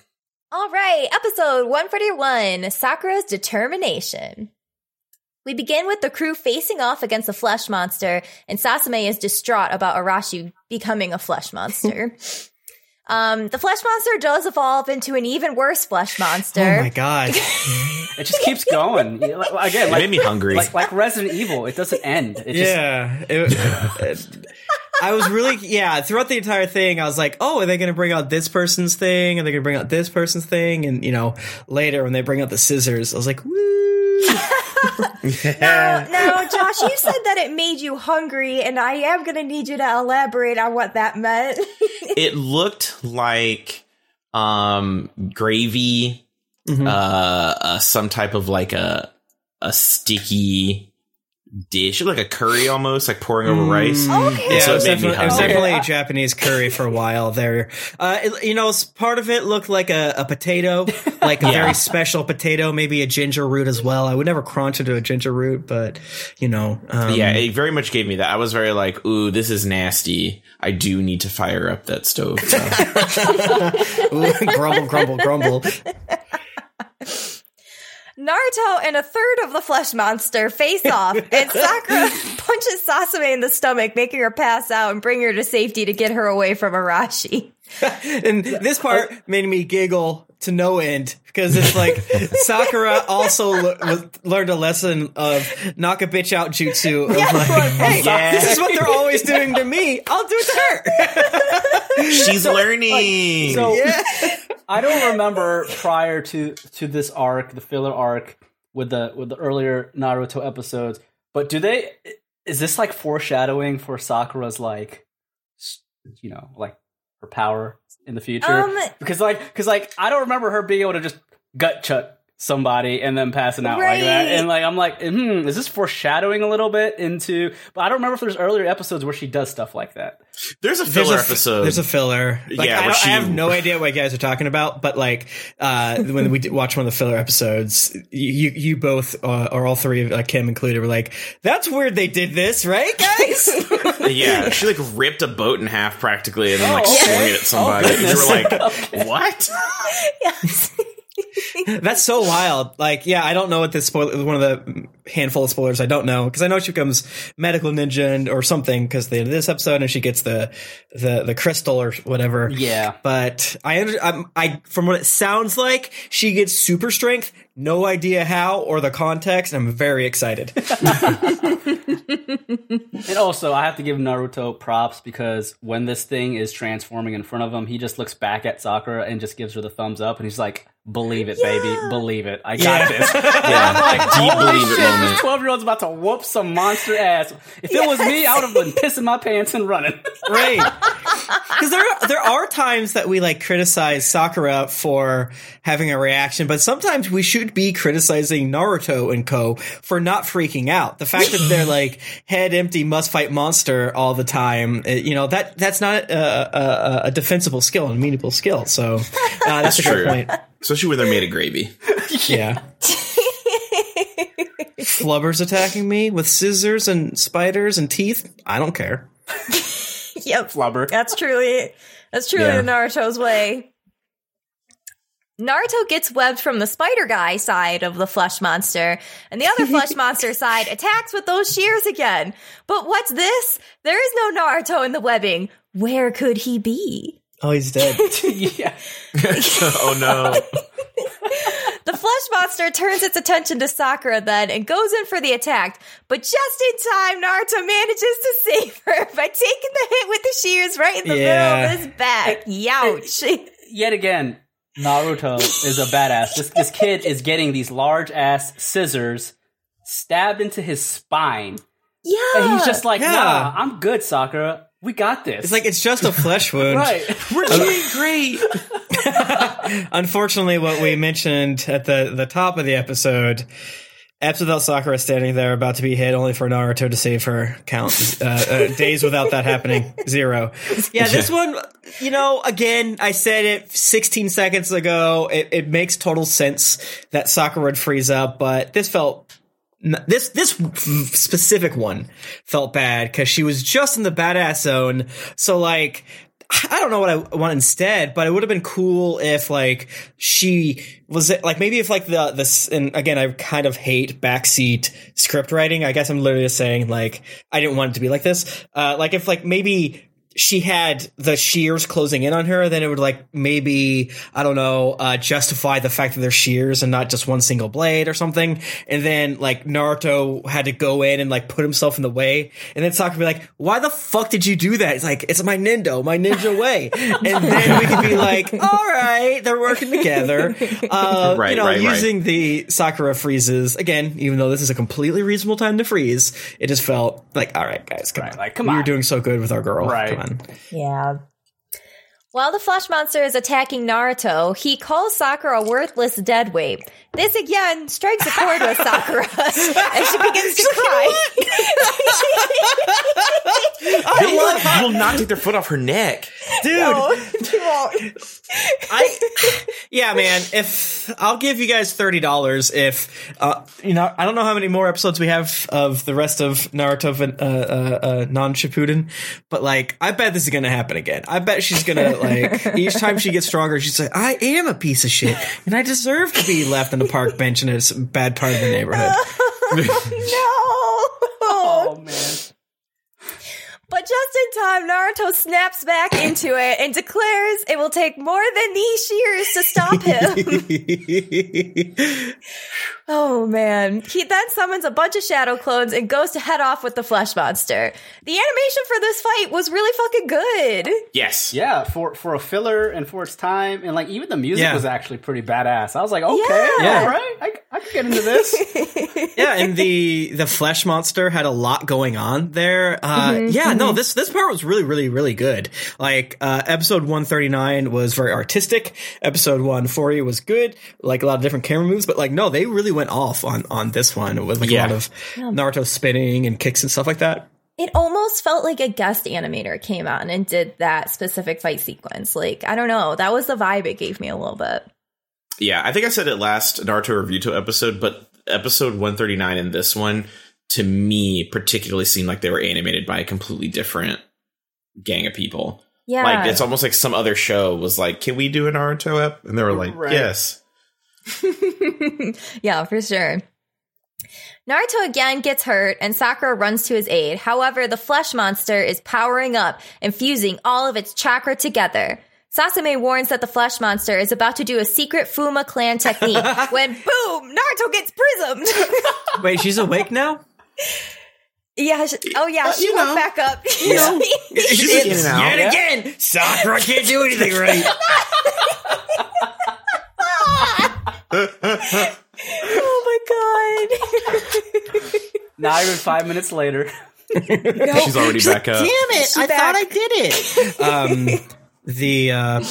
All right, episode 141 Sakura's Determination. We begin with the crew facing off against a flesh monster, and Sasame is distraught about Arashi becoming a flesh monster. um, the flesh monster does evolve into an even worse flesh monster. Oh my god! It just keeps going. Yeah, like- Again, It like, made me hungry. like like Resident Evil, it doesn't end. It just, yeah. It- it- I was really, yeah, throughout the entire thing, I was like, oh, are they going to bring out this person's thing? Are they going to bring out this person's thing? And, you know, later when they bring out the scissors, I was like, woo. Now, now, Josh, you said that it made you hungry, and I am going to need you to elaborate on what that meant. it looked like um gravy Mhm. uh, uh some type of like a a sticky dish like a curry almost like pouring over rice Okay. Yeah, so it was, made me definitely, it was definitely a Japanese curry for a while there. Uh, it- you know, part of it looked like a, a potato, like a Yeah. very special potato, maybe a ginger root as well. I would never crunch into a ginger root, but, you know. Um, yeah it very much gave me that i was very like ooh this is nasty i do need to fire up that stove Ooh, grumble, grumble, grumble. Naruto and a third of the flesh monster face off, and Sakura punches Sasame in the stomach, making her pass out and bring her to safety to get her away from Arashi. and this part made me giggle to no end because it's like Sakura also le- learned a lesson of knock a bitch out jutsu. Of like, hey, Yeah. this is what they're always doing to me. I'll do it to her. she's learning So yeah. I don't remember prior to to this arc, the filler arc with the with the earlier Naruto episodes. But do they? Is this like foreshadowing for Sakura's like, you know, like her power in the future? Um, because like because like I don't remember her being able to just gut chuck somebody and then passing out like that. And like I'm like, hmm, is this foreshadowing a little bit into? But I don't remember if there's earlier episodes where she does stuff like that. There's a There's filler a, episode. There's a filler. Like, Yeah, I, she- I have no idea what you guys are talking about, but like uh, when we did watch one of the filler episodes, you you both uh, or all three, uh, Kym included, were like, "That's weird. They did this, right, guys?" yeah, she like ripped a boat in half practically and then like Oh, okay. swung it at somebody. Oh, and they were like, "What?" Yes. That's so wild. Like, yeah, I don't know what this spoiler. One of the handful of spoilers I don't know because I know she becomes medical ninja and, or something because the end of this episode and she gets the the the crystal or whatever. Yeah. but I I'm, I from what it sounds like, she gets super strength. No idea how or the context. I'm very excited. And also, I have to give Naruto props because when this thing is transforming in front of him, he just looks back at Sakura and just gives her the thumbs up, and he's like, "Believe it, baby, believe it. I got Yeah. this." Yeah, deep Holy believe it shit, this moment. twelve year old's about to whoop some monster ass. If it was me, I would have been pissing my pants and running. right because there there are times that we like criticize sakura for having a reaction but sometimes we should be criticizing naruto and co for not freaking out the fact that they're like head empty must fight monster all the time uh, you know that that's not a, a, a defensible skill and a meaningful skill so uh, that's a True. good point Especially when they're made of gravy. yeah flubber's attacking me with scissors and spiders and teeth i don't care Yep. Flubber. That's truly that's truly Yeah. Naruto's way. Naruto gets webbed from the spider guy side of the flesh monster, and the other flesh monster side attacks with those shears again. But what's this? There is no Naruto in the webbing. Where could he be? Oh he's dead yeah. oh no! The flesh monster turns its attention to Sakura then and goes in for the attack. But just in time, Naruto manages to save her by taking the hit with the shears right in the Yeah. middle of his back. Youch. Yet again, Naruto is a badass. This this kid is getting these large ass scissors stabbed into his spine, Yeah. and he's just like, Yeah. "Nah, I'm good, Sakura. We got this." it's like it's just a flesh wound right. We're doing great. Unfortunately, what we mentioned at the, the top of the episode, episode without Sakura standing there about to be hit, only for Naruto to save her. Count uh, uh, days without that happening, zero. Yeah, this one, you know, again, I said it 16 seconds ago. It, it makes total sense that Sakura would freeze up, but this felt n- this this specific one felt bad because she was just in the badass zone. So like. I don't know what I want instead, but it would have been cool if like she was it like maybe if like the this and again I kind of hate backseat script writing. I guess I'm literally just saying like I didn't want it to be like this. Uh, like if like maybe she had the shears closing in on her, then it would like maybe I don't know uh, justify the fact that they're shears and not just one single blade or something. And then like Naruto had to go in and like put himself in the way, and then Sakura be like, "Why the fuck did you do that?" It's like it's my nindo, my ninja way, and then we could be like, "All right, they're working together." Uh, Right, you know, right, right. using the Sakura freezes again, even though this is a completely reasonable time to freeze, it just felt like, "All right, guys, come Right, on, like, come we were on. doing so good with our girl, Right. On." Yeah. While the Flesh monster is attacking Naruto, he calls Sakura a worthless deadweight. This again strikes a chord with Sakura, and she begins to cry. They like, will not take their foot off her neck. dude. No, she won't. I, yeah, man. If I'll give you guys thirty dollars, if uh, you know, I don't know how many more episodes we have of the rest of Naruto uh, uh, uh, non Shippuden, but like, I bet this is gonna happen again. I bet she's gonna like each time she gets stronger, she's like, I am a piece of shit, and I deserve to be left in the park bench in a s- bad part of the neighborhood. No. oh man. But just in time, Naruto snaps back into it and declares it will take more than these shears to stop him. Oh man. He then summons a bunch of shadow clones and goes to head off with the flesh monster. The animation for this fight was really fucking good. Yes. Yeah, for for a filler and for its time, and like even the music Yeah. was actually pretty badass. I was like, okay, Yeah. all right, I, I could get into this. yeah, and the the flesh monster had a lot going on there. Uh, yeah, no, this this part was really, really, really good. Like uh, episode one thirty nine was very artistic. Episode one forty was good, like a lot of different camera moves. But like, no, they really went off on on this one with like a lot of Naruto spinning and kicks and stuff like that. It almost felt like a guest animator came out and did that specific fight sequence. Like, I don't know. That was the vibe it gave me a little bit. Yeah, I think I said it last Naruto Reviewto episode, but episode 139 and this one, to me, particularly seemed like they were animated by a completely different gang of people. Yeah. Like, it's almost like some other show was like, can we do a Naruto ep? And they were like, Right. yes. yeah, for sure. Naruto again gets hurt and Sakura runs to his aid. However, the flesh monster is powering up and fusing all of its chakra together. Sasame warns that the flesh monster is about to do a secret Fuma clan technique when boom, Naruto gets prismed. Wait, she's awake now. yeah, she- oh yeah, she you went know. back up. She's in and out. Yet again, Sakura can't do anything right. Oh my god. Not even five minutes later. She's already back up. Damn it! I back. thought I did it. um, the uh,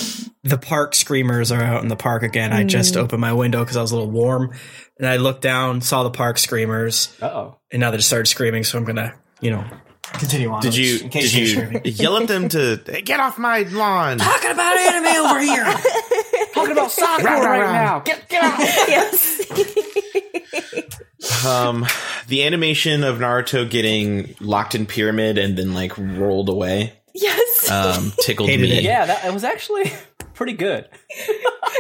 the park screamers are out in the park again. I just opened my window because I was a little warm, and I looked down, saw the park screamers, Uh oh. and now they just started screaming. So I'm gonna, you know, continue on. Did you in case did you're you screaming. yell at them to "Hey, get off my lawn? talking about anime over here? Talking about soccer Rah, rah, right now. Get get out. yes. Um, the animation of Naruto getting locked in pyramid and then like rolled away yes. um, tickled Hated me. it. Yeah, that was actually pretty good.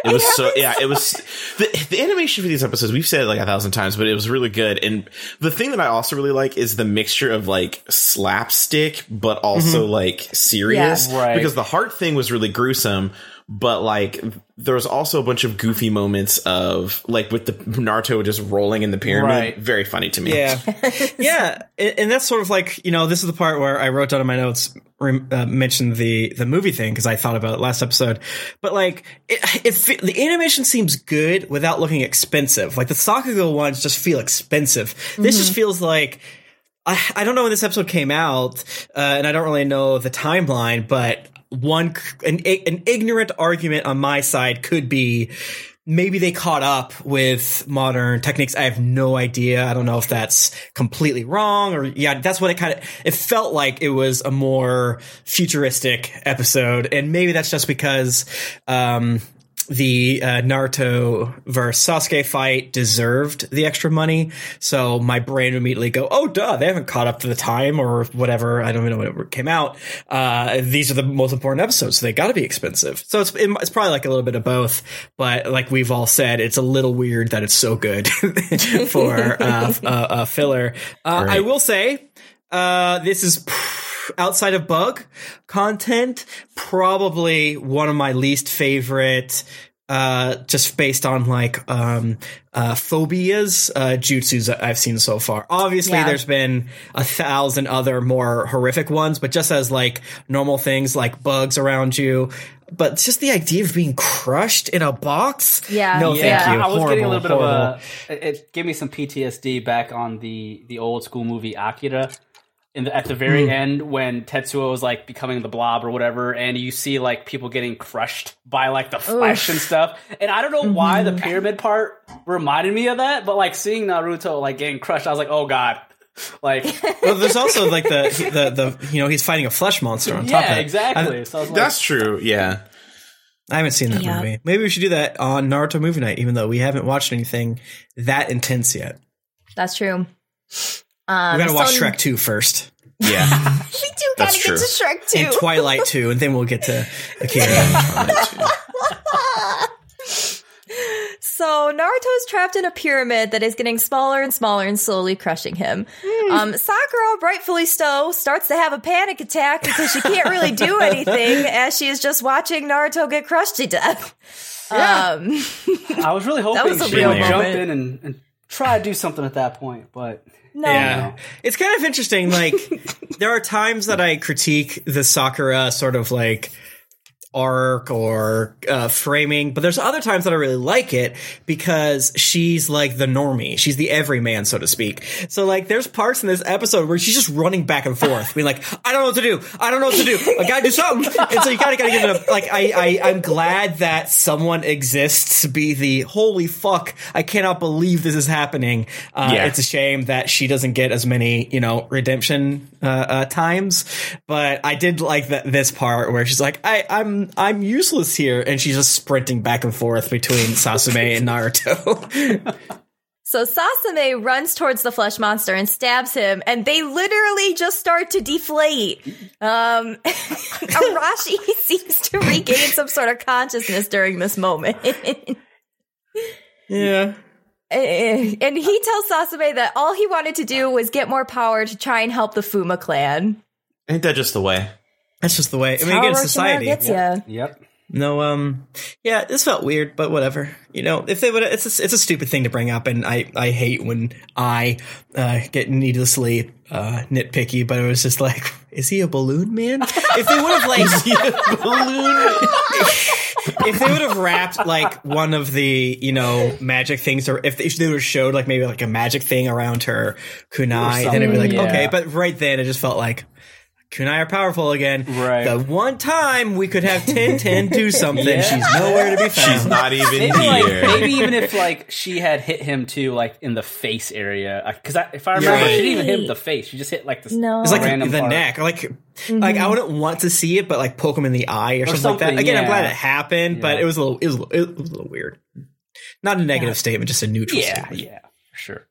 It was so yeah. It was the the animation for these episodes. We've said it like a thousand times, but it was really good. And the thing that I also really like is the mixture of like slapstick, but also mm-hmm. like serious. Yeah. Right. Because the heart thing was really gruesome, but like there was also a bunch of goofy moments of like with the Naruto just rolling in the pyramid. Right. Very funny to me. Yeah, yeah, and, and that's sort of like you know this is the part where I wrote down in my notes uh, mentioned the the movie thing because I thought about it last episode, but like it, it fe- the animation seems good without looking expensive. Like the Sakuga ones just feel expensive. This just feels like. I, I don't know when this episode came out, uh, and I don't really know the timeline, but one an, an ignorant argument on my side could be maybe they caught up with modern techniques. I have no idea. I don't know if that's completely wrong or yeah, that's what it kind of it felt like it was a more futuristic episode and maybe that's just because um the uh, Naruto versus Sasuke fight deserved the extra money, so my brain would immediately go, "Oh, duh! They haven't caught up to the time or whatever. I don't even know when it came out. Uh, these are the most important episodes, so they got to be expensive. So it's it's probably like a little bit of both. But like we've all said, it's a little weird that it's so good for uh, f- uh, uh, filler. Uh, I will say, uh, this is outside of bug content, probably one of my least favorite. Uh, just based on like um, uh, phobias, uh, jutsus that I've seen so far. Obviously, Yeah. there's been a thousand other more horrific ones, but just as like normal things like bugs around you, but just the idea of being crushed in a box. Yeah. no, Yeah. thank you. I was getting a Horrible, little bit of horrible. a. It, it gave me some PTSD back on the the old school movie Akira. In the, at the very end, when Tetsuo is like becoming the blob or whatever, and you see like people getting crushed by like the flesh and stuff, and I don't know why Mm-hmm. the pyramid part reminded me of that, but like seeing Naruto like getting crushed, I was like, oh god, like well, there's also like the the the you know he's fighting a flesh monster on top of yeah, it. exactly. I, so I was like, That's true. Yeah. I haven't seen that Yeah. movie. Maybe we should do that on Naruto movie night, even though we haven't watched anything that intense yet. That's true. Um, We gotta watch so- Shrek 2 first. Yeah. We do gotta get to true. Shrek And. Twilight 2, and then we'll get to Akira. So Naruto's trapped in a pyramid that is getting smaller and smaller and slowly crushing him. Hmm. Um, Sakura, rightfully so, starts to have a panic attack because she can't really do anything as she is just watching Naruto get crushed to death. Um, I was really was hoping a she real would jump in and, and try to do something at that point, but No. Yeah. It's kind of interesting. Like, there are times that I critique the Sakura sort of like arc or uh, framing, but there's other times that I really like it because she's like the normie. She's the everyman, so to speak. So, like, there's parts in this episode where she's just running back and forth, being like, I don't know what to do. I don't know what to do. I gotta do something. And so you gotta, gotta give it a, like, I, I, I'm glad that someone exists to be the holy fuck, I cannot believe this is happening. Uh, Yeah. It's a shame that she doesn't get as many, you know, redemption uh, uh, times. But I did like that this part where she's like, I, I'm I'm useless here, and she's just sprinting back and forth between Sasame and Naruto. So Sasame runs towards the flesh monster and stabs him, and they literally just start to deflate. Um, Arashi seems to regain some sort of consciousness during this moment. yeah. and he tells Sasame that all he wanted to do was get more power to try and help the Fuma clan. Ain't that just the way? That's just the way. I mean, How again, society. gets ya. yep. No, um, yeah, this felt weird, but whatever. You know, if they would, it's a, it's a stupid thing to bring up, and I I hate when I uh, get needlessly uh, nitpicky. But it was just like, is he a balloon man? if they would have like balloon, if they would have wrapped like one of the you know magic things, or if they, if they would have showed like maybe like a magic thing around her kunai, then it'd be like something, okay. But right then, it just felt like. Kunai are powerful again. Right. The one time we could have Ten Ten do something, Yeah. she's nowhere to be found. She's not even Maybe like here. maybe even if like she had hit him too, like in the face area, because if I remember, Right. she didn't even hit him the face. She just hit like the No. It's like random the part. neck, or like like I mm-hmm. wouldn't want to see it, but like poke him in the eye or, something, like that. something, Again, I'm glad it happened, but it was a little it was, a little- it was a little weird. Not a negative statement, just a neutral Yeah, statement. yeah, for sure.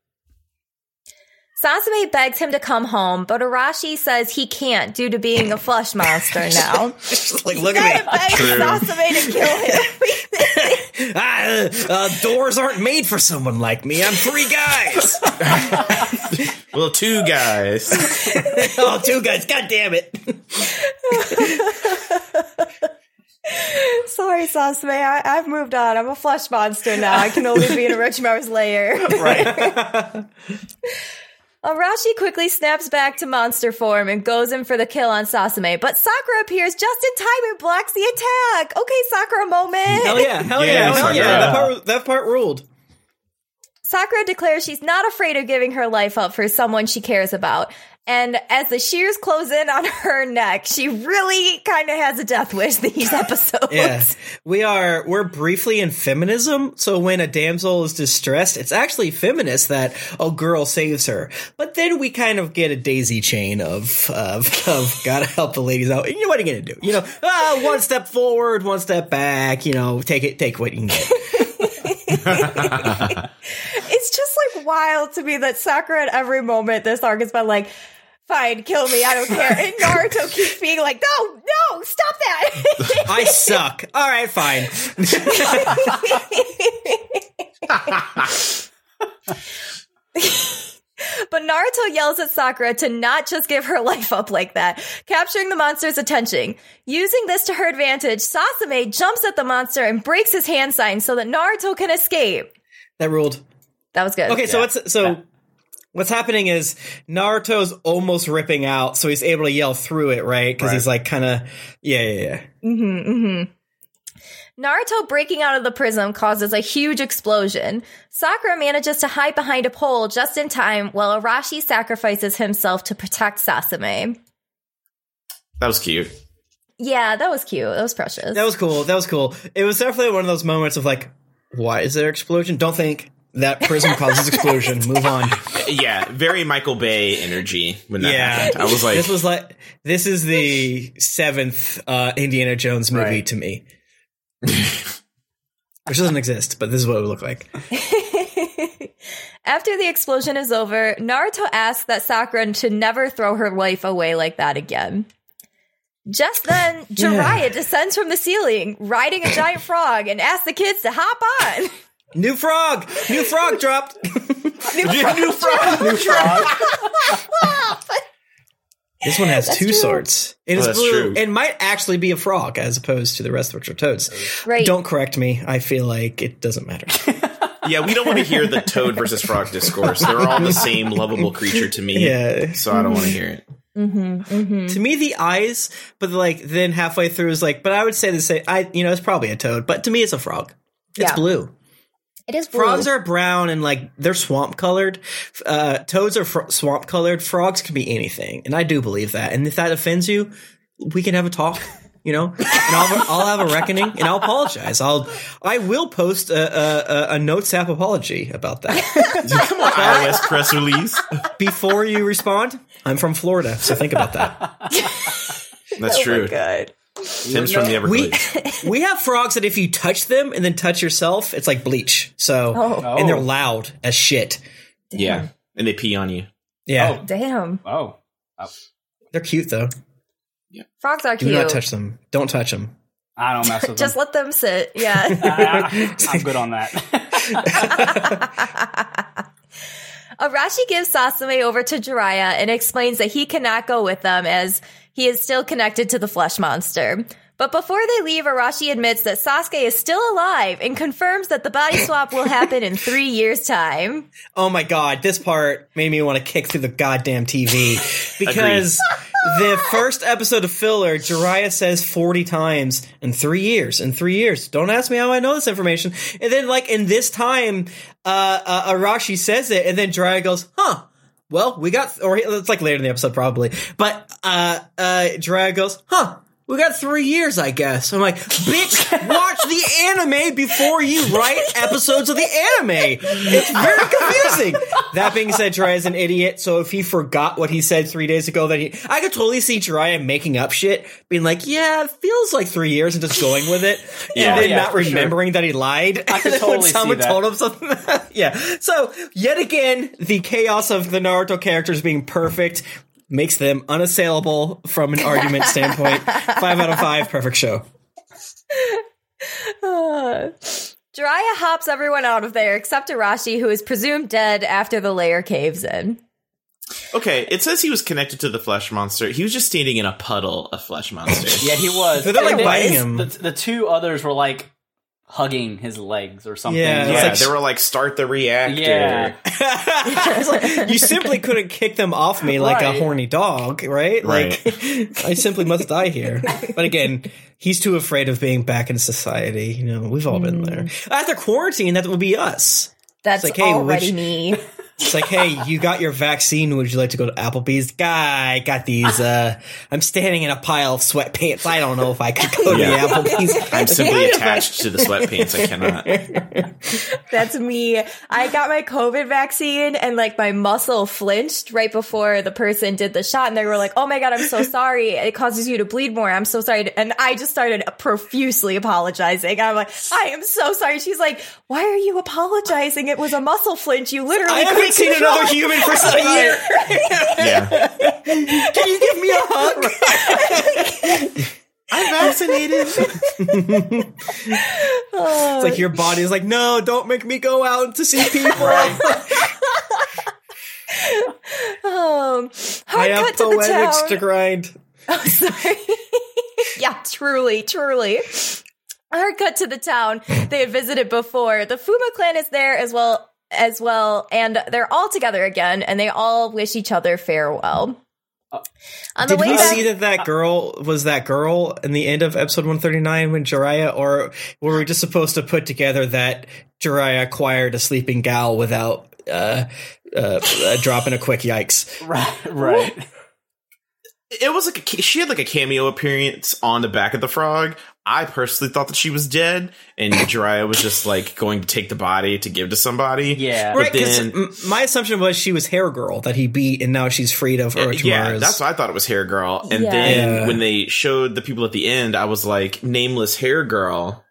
Sasame begs him to come home, but Arashi says he can't due to being a flesh monster now. Just like look at me. begs True. Sasame to kill him. ah, uh, doors aren't made for someone like me. I'm three guys. well, two guys. oh, two guys. God damn it. Sorry, Sasame. I, I've moved on. I'm a flesh monster now. I can only be in Orochimaru's lair. Right. Arashi quickly snaps back to monster form and goes in for the kill on Sasame, but Sakura appears just in time and blocks the attack. Okay, Sakura moment. Hell yeah. Hell yeah. Yeah, hell Sakura. yeah. That part, that part ruled. Sakura declares she's not afraid of giving her life up for someone she cares about. And as the shears close in on her neck, she really kind of has a death wish these episodes. Yeah, we are. We're briefly in feminism. So when a damsel is distressed, it's actually feminist that a girl saves her. But then we kind of get a daisy chain of of, of gotta help the ladies out. You know what are you gonna do? You know, ah, one step forward, one step back. You know, take it, take what you can get. It's just like wild to me that Sakura at every moment this arc has been like, fine, kill me, I don't care. And Naruto keeps being like, no, no, stop that. I suck. All right, fine. But Naruto yells at Sakura to not just give her life up like that, capturing the monster's attention. Using this to her advantage, Sasame jumps at the monster and breaks his hand sign so that Naruto can escape. That ruled. That was good. Okay, so what's so what's happening is Naruto's almost ripping out, so he's able to yell through it, right? Because Right. he's like kind of yeah, yeah, yeah. Mm-hmm, mm-hmm. Naruto breaking out of the prism causes a huge explosion. Sakura manages to hide behind a pole just in time while Arashi sacrifices himself to protect Sasame. That was cute. Yeah, that was cute. That was precious. That was cool. That was cool. It was definitely one of those moments of like, why is there explosion? Don't think that prism causes explosion. Move on. Yeah, very Michael Bay energy when that Yeah, happened. I was like, this was like this is the seventh uh, Indiana Jones movie Right. to me, which doesn't exist, but this is what it would look like. After the explosion is over, Naruto asks that Sakura to never throw her life away like that again. Just then, Jiraiya descends from the ceiling, riding a giant frog, and asks the kids to hop on. New frog, new frog dropped. new frog, new frog. This one has two true. swords. It Oh, is that's blue. true. It might actually be a frog as opposed to the rest which are toads. Right. Don't correct me. I feel like it doesn't matter. Yeah, we don't want to hear the toad versus frog discourse. They're all the same lovable creature to me. Yeah. So I don't want to hear it. Mm-hmm, mm-hmm. To me, the eyes, but like then halfway through is like, but I would say the same. I, you know, it's probably a toad, but to me, it's a frog. It's Yeah. blue. It is blue. Frogs are brown and like they're swamp colored. Uh, toads are fr- swamp colored. Frogs can be anything, and I do believe that. And if that offends you, we can have a talk. You know, and I'll, I'll have a reckoning, and I'll apologize. I'll I will post a a, a, a notes app apology about that Come on, iOS press release. before you respond. I'm from Florida, so think about that. That's true. Good. Tim's from the We Everglades. we have frogs that if you touch them and then touch yourself, it's like bleach. So Oh, and they're Oh. loud as shit. yeah, and they pee on you. Yeah, Oh. damn. Oh. they're cute though. Yeah. Frogs are Do cute. not touch them. Don't touch them. I don't mess with them. Just them. let them sit. Yeah. I, am good on that. Arashi gives Sasame over to Jiraiya and explains that he cannot go with them as he is still connected to the flesh monster. But before they leave, Arashi admits that Sasuke is still alive and confirms that the body swap will happen in three years' time. Oh my god, this part made me want to kick through the goddamn TV because the first episode of filler, Jiraiya says 40 times in three years. In three years. Don't ask me how I know this information. And then, like, in this time, uh, uh Arashi says it, and then Jiraiya goes, huh. Well, we got, or it's like later in the episode probably, but uh, uh, Jiraiya goes, huh. We got three years, I guess. I'm like, bitch, watch the anime before you write episodes of the anime. It's very confusing. that being said, Jiraiya's an idiot, so if he forgot what he said three days ago, then he, I could totally see Jiraiya making up shit, being like, yeah, it feels like three years, and just going with it, Yeah. and then Yeah, not for sure. remembering that he lied. I could totally see that. told him something. yeah. So yet again, the chaos of the Naruto characters being perfect makes them unassailable from an argument standpoint. Five out of five, perfect show. Uh, Jiraiya hops everyone out of there except Arashi, who is presumed dead after the layer caves in. Okay, it says he was connected to the flesh monster. He was just standing in a puddle of flesh monster. Yeah, he was. But they're, like, biting him. The, the two others were like hugging his legs or something. Yeah, yeah, like- they were like, "Start the reactor." Yeah. Like, you simply couldn't kick them off me like a horny dog, right? Like, I simply must die here. But again, he's too afraid of being back in society. You know, we've all been hmm. there. After quarantine, that would be us. That's It's like, hey, already which- me. It's like, hey, you got your vaccine. Would you like to go to Applebee's? Guy, got these. Uh, I'm standing in a pile of sweatpants. I don't know if I could go Yeah. to the Applebee's. I'm simply attached to the sweatpants. I cannot. That's me. I got my COVID vaccine and like my muscle flinched right before the person did the shot and they were like, "Oh my god, I'm so sorry. It causes you to bleed more. I'm so sorry." And I just started profusely apologizing. I'm like, "I am so sorry." She's like, "Why are you apologizing? It was a muscle flinch. You literally I haven't seen another it." human for a year. Yeah, Can you give me a hug? I'm vaccinated. It's like your body is like, no, don't make me go out to see people. Um, I have cut to the town. to grind. Oh, sorry. yeah, truly, truly. Hard cut to the town they had visited before. The Fuma clan is there as well as well, and they're all together again, and they all wish each other farewell. On the Did way we back, see that that girl was that girl in the end of episode 139 when Jiraiya, or were we just supposed to put together that Jiraiya acquired a sleeping gal without uh, uh, uh, dropping a quick yikes? Right. Right. it was like a, she had like a cameo appearance on the back of the frog. I personally thought that she was dead, and Jiraiya was just like going to take the body to give to somebody. Yeah. But Right, because then, my assumption was she was Hair Girl that he beat, and now she's freed of Orochimaru's. yeah, that's what I thought it was Hair Girl. And Yeah. then Yeah. when they showed the people at the end, I was like, nameless Hair Girl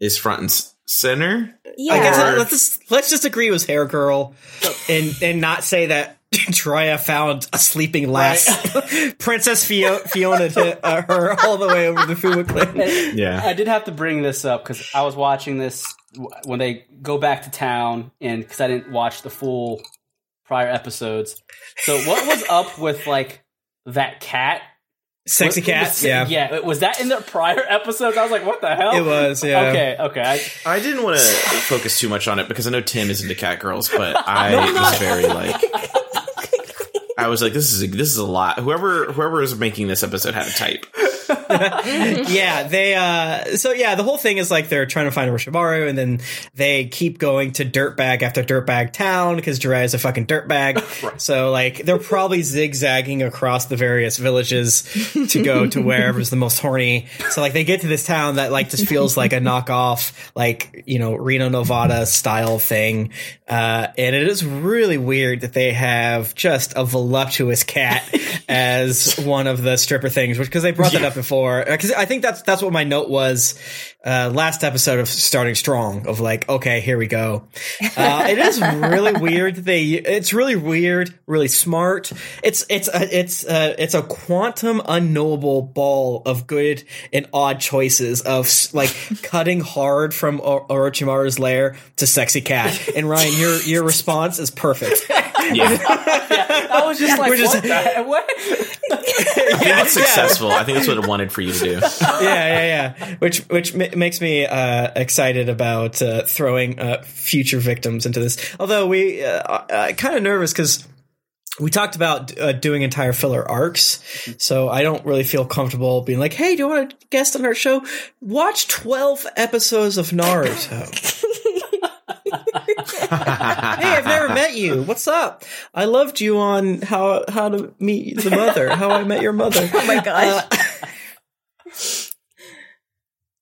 is front and center. yeah, I guess let's just, let's just agree it was Hair Girl, and and not say that Jiraiya found a sleeping lass, Princess Fio- Fiona, to uh, her all the way over the Fuma clan. Yeah. I did have to bring this up because I was watching this when they go back to town, and because I didn't watch the full prior episodes. So, what was up with like that cat Sexy Was- cat. was- yeah. yeah. Was that in the prior episodes? I was like, what the hell? It was, yeah. Okay, okay. I, I didn't want to focus too much on it because I know Tim is into cat girls, but I was very like. I was like, this is a, this is a lot. Whoever whoever is making this episode had a type. yeah, they uh so yeah, the whole thing is like they're trying to find Orochimaru and then they keep going to dirtbag after dirtbag town because Jiraiya is a fucking dirtbag. So like they're probably zigzagging across the various villages to go to wherever's the most horny. So like they get to this town that like just feels like a knockoff like, you know, Reno Nevada style thing. Uh and it is really weird that they have just a voluptuous cat as one of the stripper things, which because they brought that up before. Because I think that's that's what my note was uh, last episode of starting strong. Of like, okay, here we go. Uh, it is really weird. They it's really weird, really smart. It's it's a, it's uh it's a quantum unknowable ball of good and odd choices of like cutting hard from o- Orochimaru's lair to sexy cat. And Ryan, your your response is perfect. Yeah, I was just like, We're just- what? the- what? I think it's successful. I think that's what it wanted for you to do. yeah, yeah, yeah. Which which ma- makes me uh, excited about uh, throwing uh, future victims into this. Although we uh, uh, kind of nervous because we talked about uh, doing entire filler arcs, so I don't really feel comfortable being like, "Hey, do you want to guest on our show? Watch twelve episodes of Naruto." hey, I've never met you. What's up? I loved you on how how to meet the mother. How I met your mother. Oh my gosh.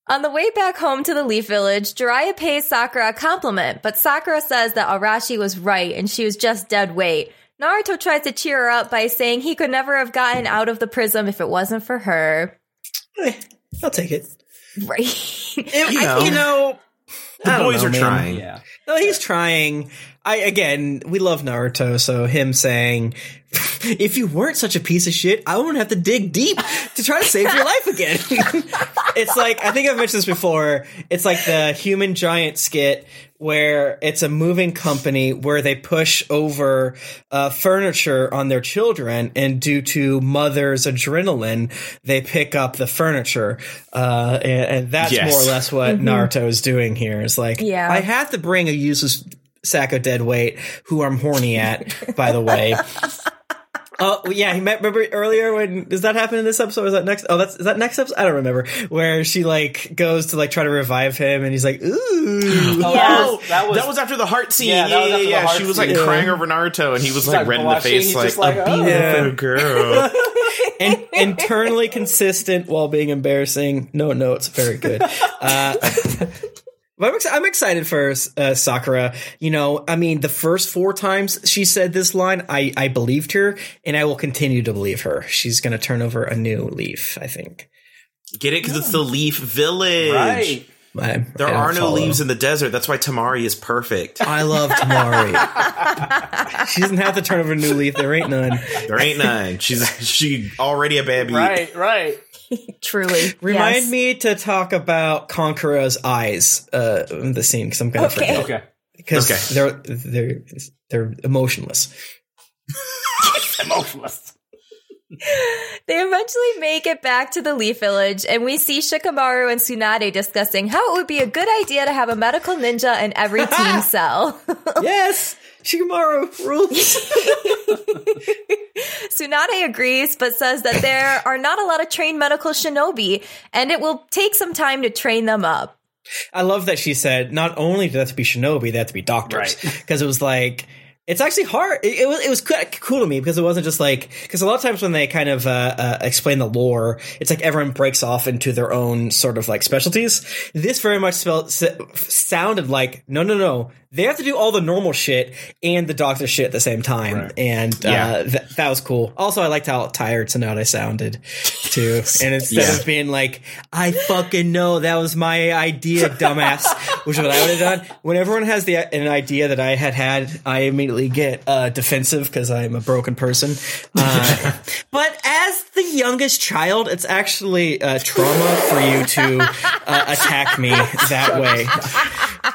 On the way back home to the Leaf Village, Jiraiya pays Sakura a compliment, but Sakura says that Arashi was right and she was just dead weight. Naruto tries to cheer her up by saying he could never have gotten out of the prism if it wasn't for her. eh, I'll take it. Right. You know, You know, the boys know, are man. trying. Yeah. No, he's trying. I again, we love Naruto, so him saying, "If you weren't such a piece of shit, I wouldn't have to dig deep to try to save your life again." it's like I think I've mentioned this before. It's like the human giant skit where it's a moving company where they push over uh, furniture on their children, and due to mother's adrenaline, they pick up the furniture, uh, and, and that's Yes. more or less what Naruto is doing here. Is like, Yeah. I have to bring a useless sack of dead weight, who I'm horny at, by the way. Oh yeah, he met. Remember earlier when does that happen in this episode? Or is that next? Oh, that's is that next episode? I don't remember. Where she like goes to like try to revive him, and he's like, "Ooh, Oh, Yeah. that was, That was after the heart scene. Yeah, Yeah, yeah, yeah. She was like scene. crying over Naruto, and he was like like red in the face, He's like, just like, a oh. beautiful Yeah. girl. and internally consistent while being embarrassing. No notes, very good. Uh, but I'm, ex- I'm excited for uh, Sakura. You know, I mean, the first four times she said this line, I, I believed her, and I will continue to believe her. She's going to turn over a new leaf. I think. Get it? Because it's the Leaf Village. right. I, There I are no follow. leaves in the desert. That's why Temari is perfect. I love Temari. she doesn't have to turn over a new leaf. There ain't none. There ain't none. She's she already a baby. Right, right. Truly. Remind Yes. me to talk about Conqueror's eyes uh, in the scene because I'm gonna Okay. forget Okay. because Okay. they're they're they're emotionless. Emotionless. They eventually make it back to the Leaf Village, and we see Shikamaru and Tsunade discussing how it would be a good idea to have a medical ninja in every team cell. yes, Shikamaru rules. Tsunade agrees, but says that there are not a lot of trained medical shinobi, and it will take some time to train them up. I love that she said not only do they have to be shinobi, they have to be doctors Right. because it was like. It's actually hard. It, it was it was co- cool to me because it wasn't just like because a lot of times when they kind of uh, uh, explain the lore, it's like everyone breaks off into their own sort of like specialties. This very much spelled, sounded like no, no, no. They have to do all the normal shit and the doctor shit at the same time, Right. and uh, th- that was cool. Also, I liked how tired Tsunade sounded too, and instead Yeah. of being like, "I fucking know that was my idea, dumbass," which is what I would have done. When everyone has the an idea that I had had, I immediately get uh, defensive because I'm a broken person. Uh, but as the youngest child, it's actually uh, trauma for you to uh, attack me that way.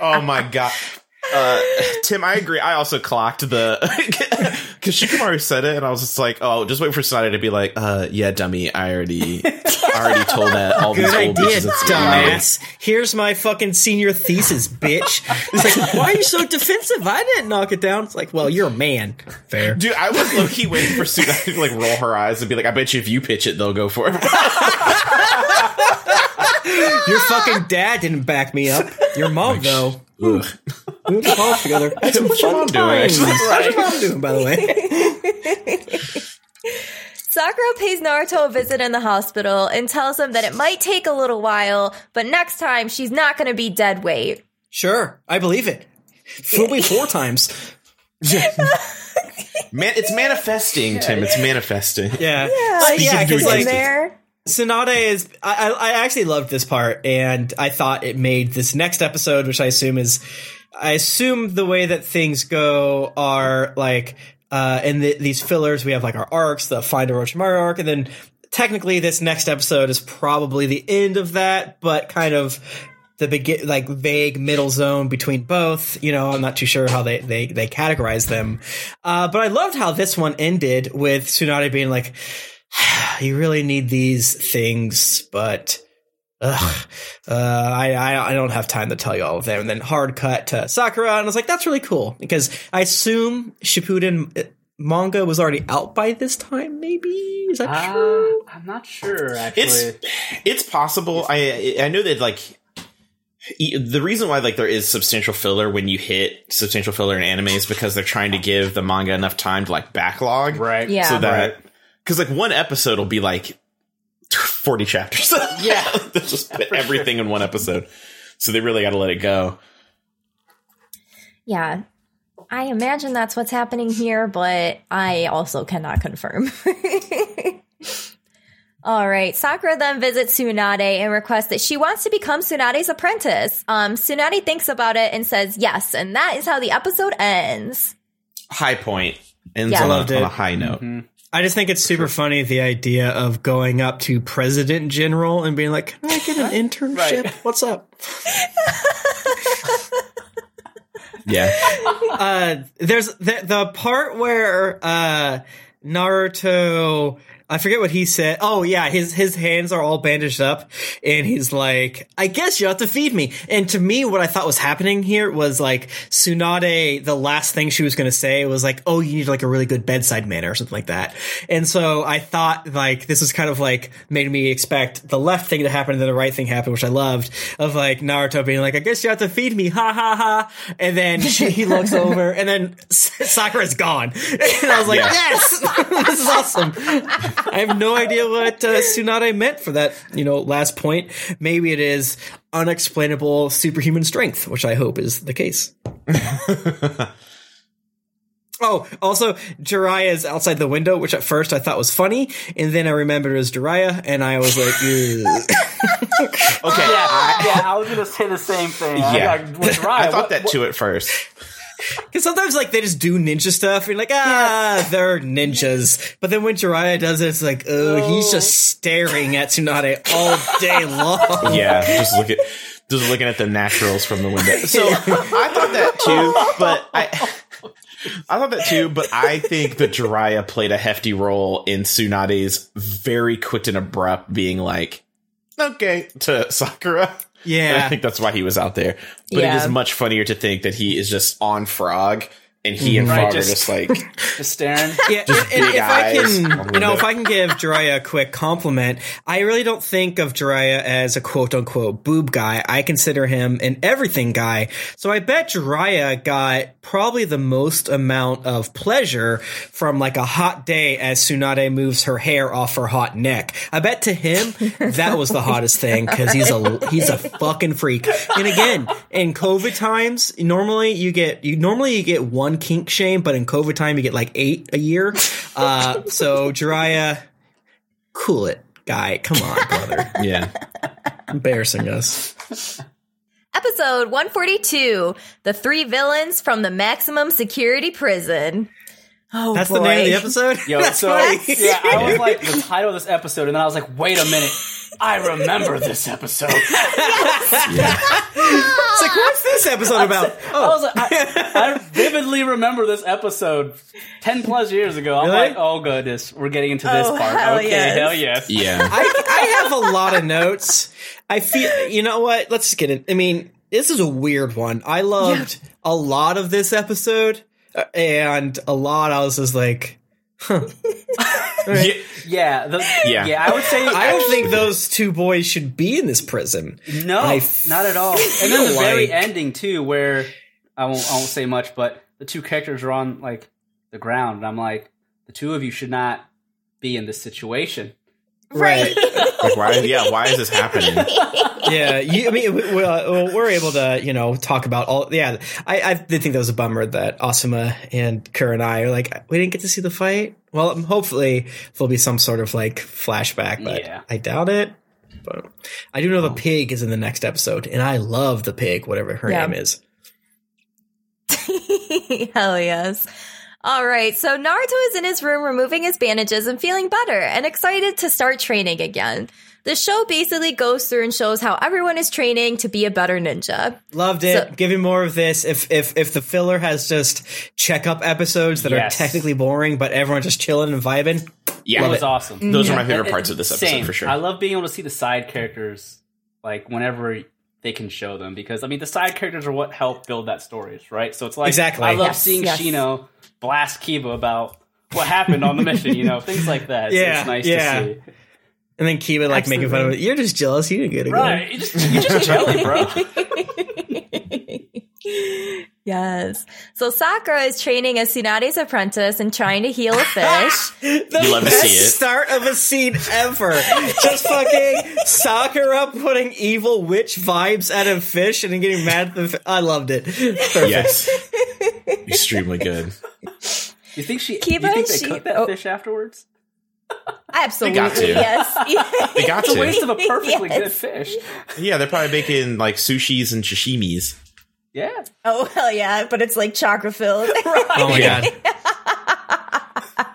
Oh my god. Uh, Tim, I agree. I also clocked the because Shikamaru said it, and I was just like, "Oh, just wait for Tsunade to be like, uh, yeah, dummy. I already, I already told that all these old idea, bitches dumbass. Here's my fucking senior thesis, bitch. It's like, why are you so defensive? I didn't knock it down. It's like, well, you're a man. Fair. Dude, I was low key waiting for Tsunade to like roll her eyes and be like, "I bet you if you pitch it, they'll go for it." Your fucking dad didn't back me up. Your mom, though. Ugh. We went to college together. Had some What's your fun mom doing, times. actually? How's your mom doing, by the way? Sakura pays Naruto a visit in the hospital and tells him that it might take a little while, but next time she's not going to be dead weight. Sure, I believe it. Fool me four times. Man, it's manifesting, Tim. It's manifesting. Yeah. Like, yeah, Speaking to because like there. Tsunade is. I, I actually loved this part, and I thought it made this next episode, which I assume is. I assume the way that things go are like uh, in the, these fillers. We have like our arcs, the Find Orochimaru arc, and then technically this next episode is probably the end of that, but kind of the begin like vague middle zone between both. You know, I'm not too sure how they they they categorize them. Uh, but I loved how this one ended with Tsunade being like, "You really need these things, but." Ugh, uh, I, I I don't have time to tell you all of them. And then hard cut to Sakura, and I was like, "That's really cool," because I assume Shippuden uh, manga was already out by this time. Maybe is that Uh, true? I'm not sure actually. It's it's possible. I I know that like e- the reason why like there is substantial filler when you hit substantial filler in anime is because they're trying to give the manga enough time to like backlog, right. Yeah. So that because like one episode will be like forty chapters. Yeah. they just put everything in one episode. So they really got to let it go. Yeah. I imagine that's what's happening here, but I also cannot confirm. All right. Sakura then visits Tsunade and requests that she wants to become Tsunade's apprentice. Um, Tsunade thinks about it and says yes, and that is how the episode ends. High point ends Yeah. on, a, on a high note. I just think it's super funny the idea of going up to President General and being like, "Can I get an internship? Right. What's up?" Yeah, uh, there's the, the part where uh, Naruto. I forget what he said. Oh yeah, his his hands are all bandaged up, and he's like, "I guess you have to feed me." And to me, what I thought was happening here was like Tsunade. The last thing she was going to say was like, "Oh, you need like a really good bedside manner" or something like that. And so I thought like this was kind of like made me expect the left thing to happen and then the right thing happened, which I loved. Of like Naruto being like, "I guess you have to feed me," ha ha ha, and then she, he looks over, and then Sakura's gone, and I was like, Yeah. "Yes, this is awesome." I have no idea what uh, Tsunade meant for that, you know, last point. Maybe it is unexplainable superhuman strength, which I hope is the case. oh, also, Jiraiya is outside the window, which at first I thought was funny, and then I remembered it was Jiraiya, and I was like, okay. Yeah, yeah, I was gonna say the same thing. I- Yeah. I, was right. I thought What- that what- too at first. Because sometimes, like, they just do ninja stuff, and you're like, ah, they're ninjas. But then when Jiraiya does it, it's like, oh, he's just staring at Tsunade all day long. Yeah, just look at just looking at the naturals from the window. So I thought that too, but I I thought that too, but I think that Jiraiya played a hefty role in Tsunade's very quick and abrupt being like, okay, to Sakura. And Yeah. I think that's why he was out there. But Yeah. it is much funnier to think that he is just on Frog and he and mm-hmm. Right, Frog just- are just like Just staring. Yeah, Just and, and if I eyes on can, you know, window. if I can give Jiraiya a quick compliment, I really don't think of Jiraiya as a quote unquote boob guy. I consider him an everything guy. So I bet Jiraiya got probably the most amount of pleasure from like a hot day as Tsunade moves her hair off her hot neck. I bet to him that was the hottest thing because he's a he's a fucking freak. And again, in COVID times, normally you get you normally you get one kink shame, but in COVID time you get like eight a year. Uh, so Jiraiya, cool it, guy. Come on, brother, Yeah. embarrassing us. Episode 142 The Three Villains from the Maximum Security Prison. Oh, That's boy. the name of the episode. Yo, That's so funny. yeah, I was like the title of this episode, and then I was like, wait a minute, I remember this episode. It's like, what's this episode about? I Oh, was like, I, I vividly remember this episode ten plus years ago. I'm Really? like, oh goodness, we're getting into this Oh, part. hell okay, yes. hell yes. Yeah. I, I have a lot of notes. I feel, you know what? Let's just get it. I mean, this is a weird one. I loved a lot of this episode, and a lot I was just like, Yeah. Yeah, the, Yeah. yeah, I would say I don't think those two boys should be in this prison. No, I not at all. And then feel the very ending too, where I won't, I won't say much, but the two characters are on like the ground, and I'm like, the two of you should not be in this situation. Right. Like, why? Yeah. Why is this happening? yeah, you, I mean, we, we, uh, we're able to, you know, talk about all. Yeah, I, I did think that was a bummer that Asuma and Kurenai are like, we didn't get to see the fight. Well, um, hopefully there'll be some sort of like flashback, but Yeah. I doubt it. But I do know the pig is in the next episode, and I love the pig, whatever her Yeah. name is. Hell yes. All right, so Naruto is in his room removing his bandages and feeling better and excited to start training again. The show basically goes through and shows how everyone is training to be a better ninja. Loved it. So- Give me more of this. If if if the filler has just checkup episodes that Yes. are technically boring, but everyone's just chilling and vibing. Yeah. That Love was it. awesome. Those are my favorite parts of this episode same. for sure. I love being able to see the side characters like whenever they can show them because I mean the side characters are what help build that stories, right? So it's like Exactly. I love Yes, seeing yes. Shino blast Kiba about what happened on the mission, you know, things like that. It's, Yeah, it's nice yeah. to see. And then Kiba like making fun of it. You're just jealous. You didn't get it. Right. You just you just jelly, bro. Yes. So Sakura is training as Tsunade's apprentice and trying to heal a fish. The You love to best see it. start of a scene ever. Just fucking Sakura putting evil witch vibes out of fish and then getting mad at the. Fi- I loved it. Perfect. yes. Extremely good. You think she? Kiba you think and they she- cooked that oh. fish afterwards? Absolutely. They got to. Yes. They got It's a to. waste of a perfectly Yes. good fish. Yeah, they're probably making like sushis and sashimis. Yeah. Oh hell yeah! But it's like chakra filled. Oh my Yeah. god.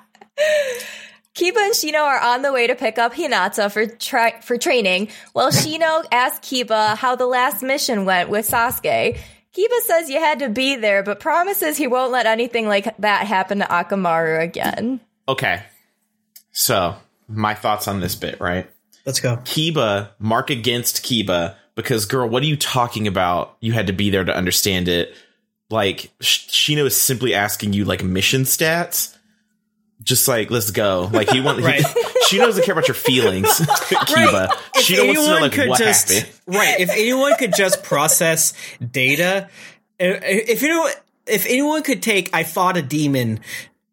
Kiba and Shino are on the way to pick up Hinata for tra- for training. While Shino asks Kiba how the last mission went with Sasuke. Kiba says you had to be there, but promises he won't let anything like that happen to Akamaru again. Okay. So, my thoughts on this bit, right? Let's go. Kiba, mark against Kiba, because girl, what are you talking about? You had to be there to understand it. Like, Sh- Shino is simply asking you, like, mission stats. Just like, let's go. Like, he wants, Right. Shino doesn't care about your feelings, Kiba. If Shino wants to know, like, what just happened. right, if anyone could just process data, uh, if anyone, if anyone could take, I fought a demon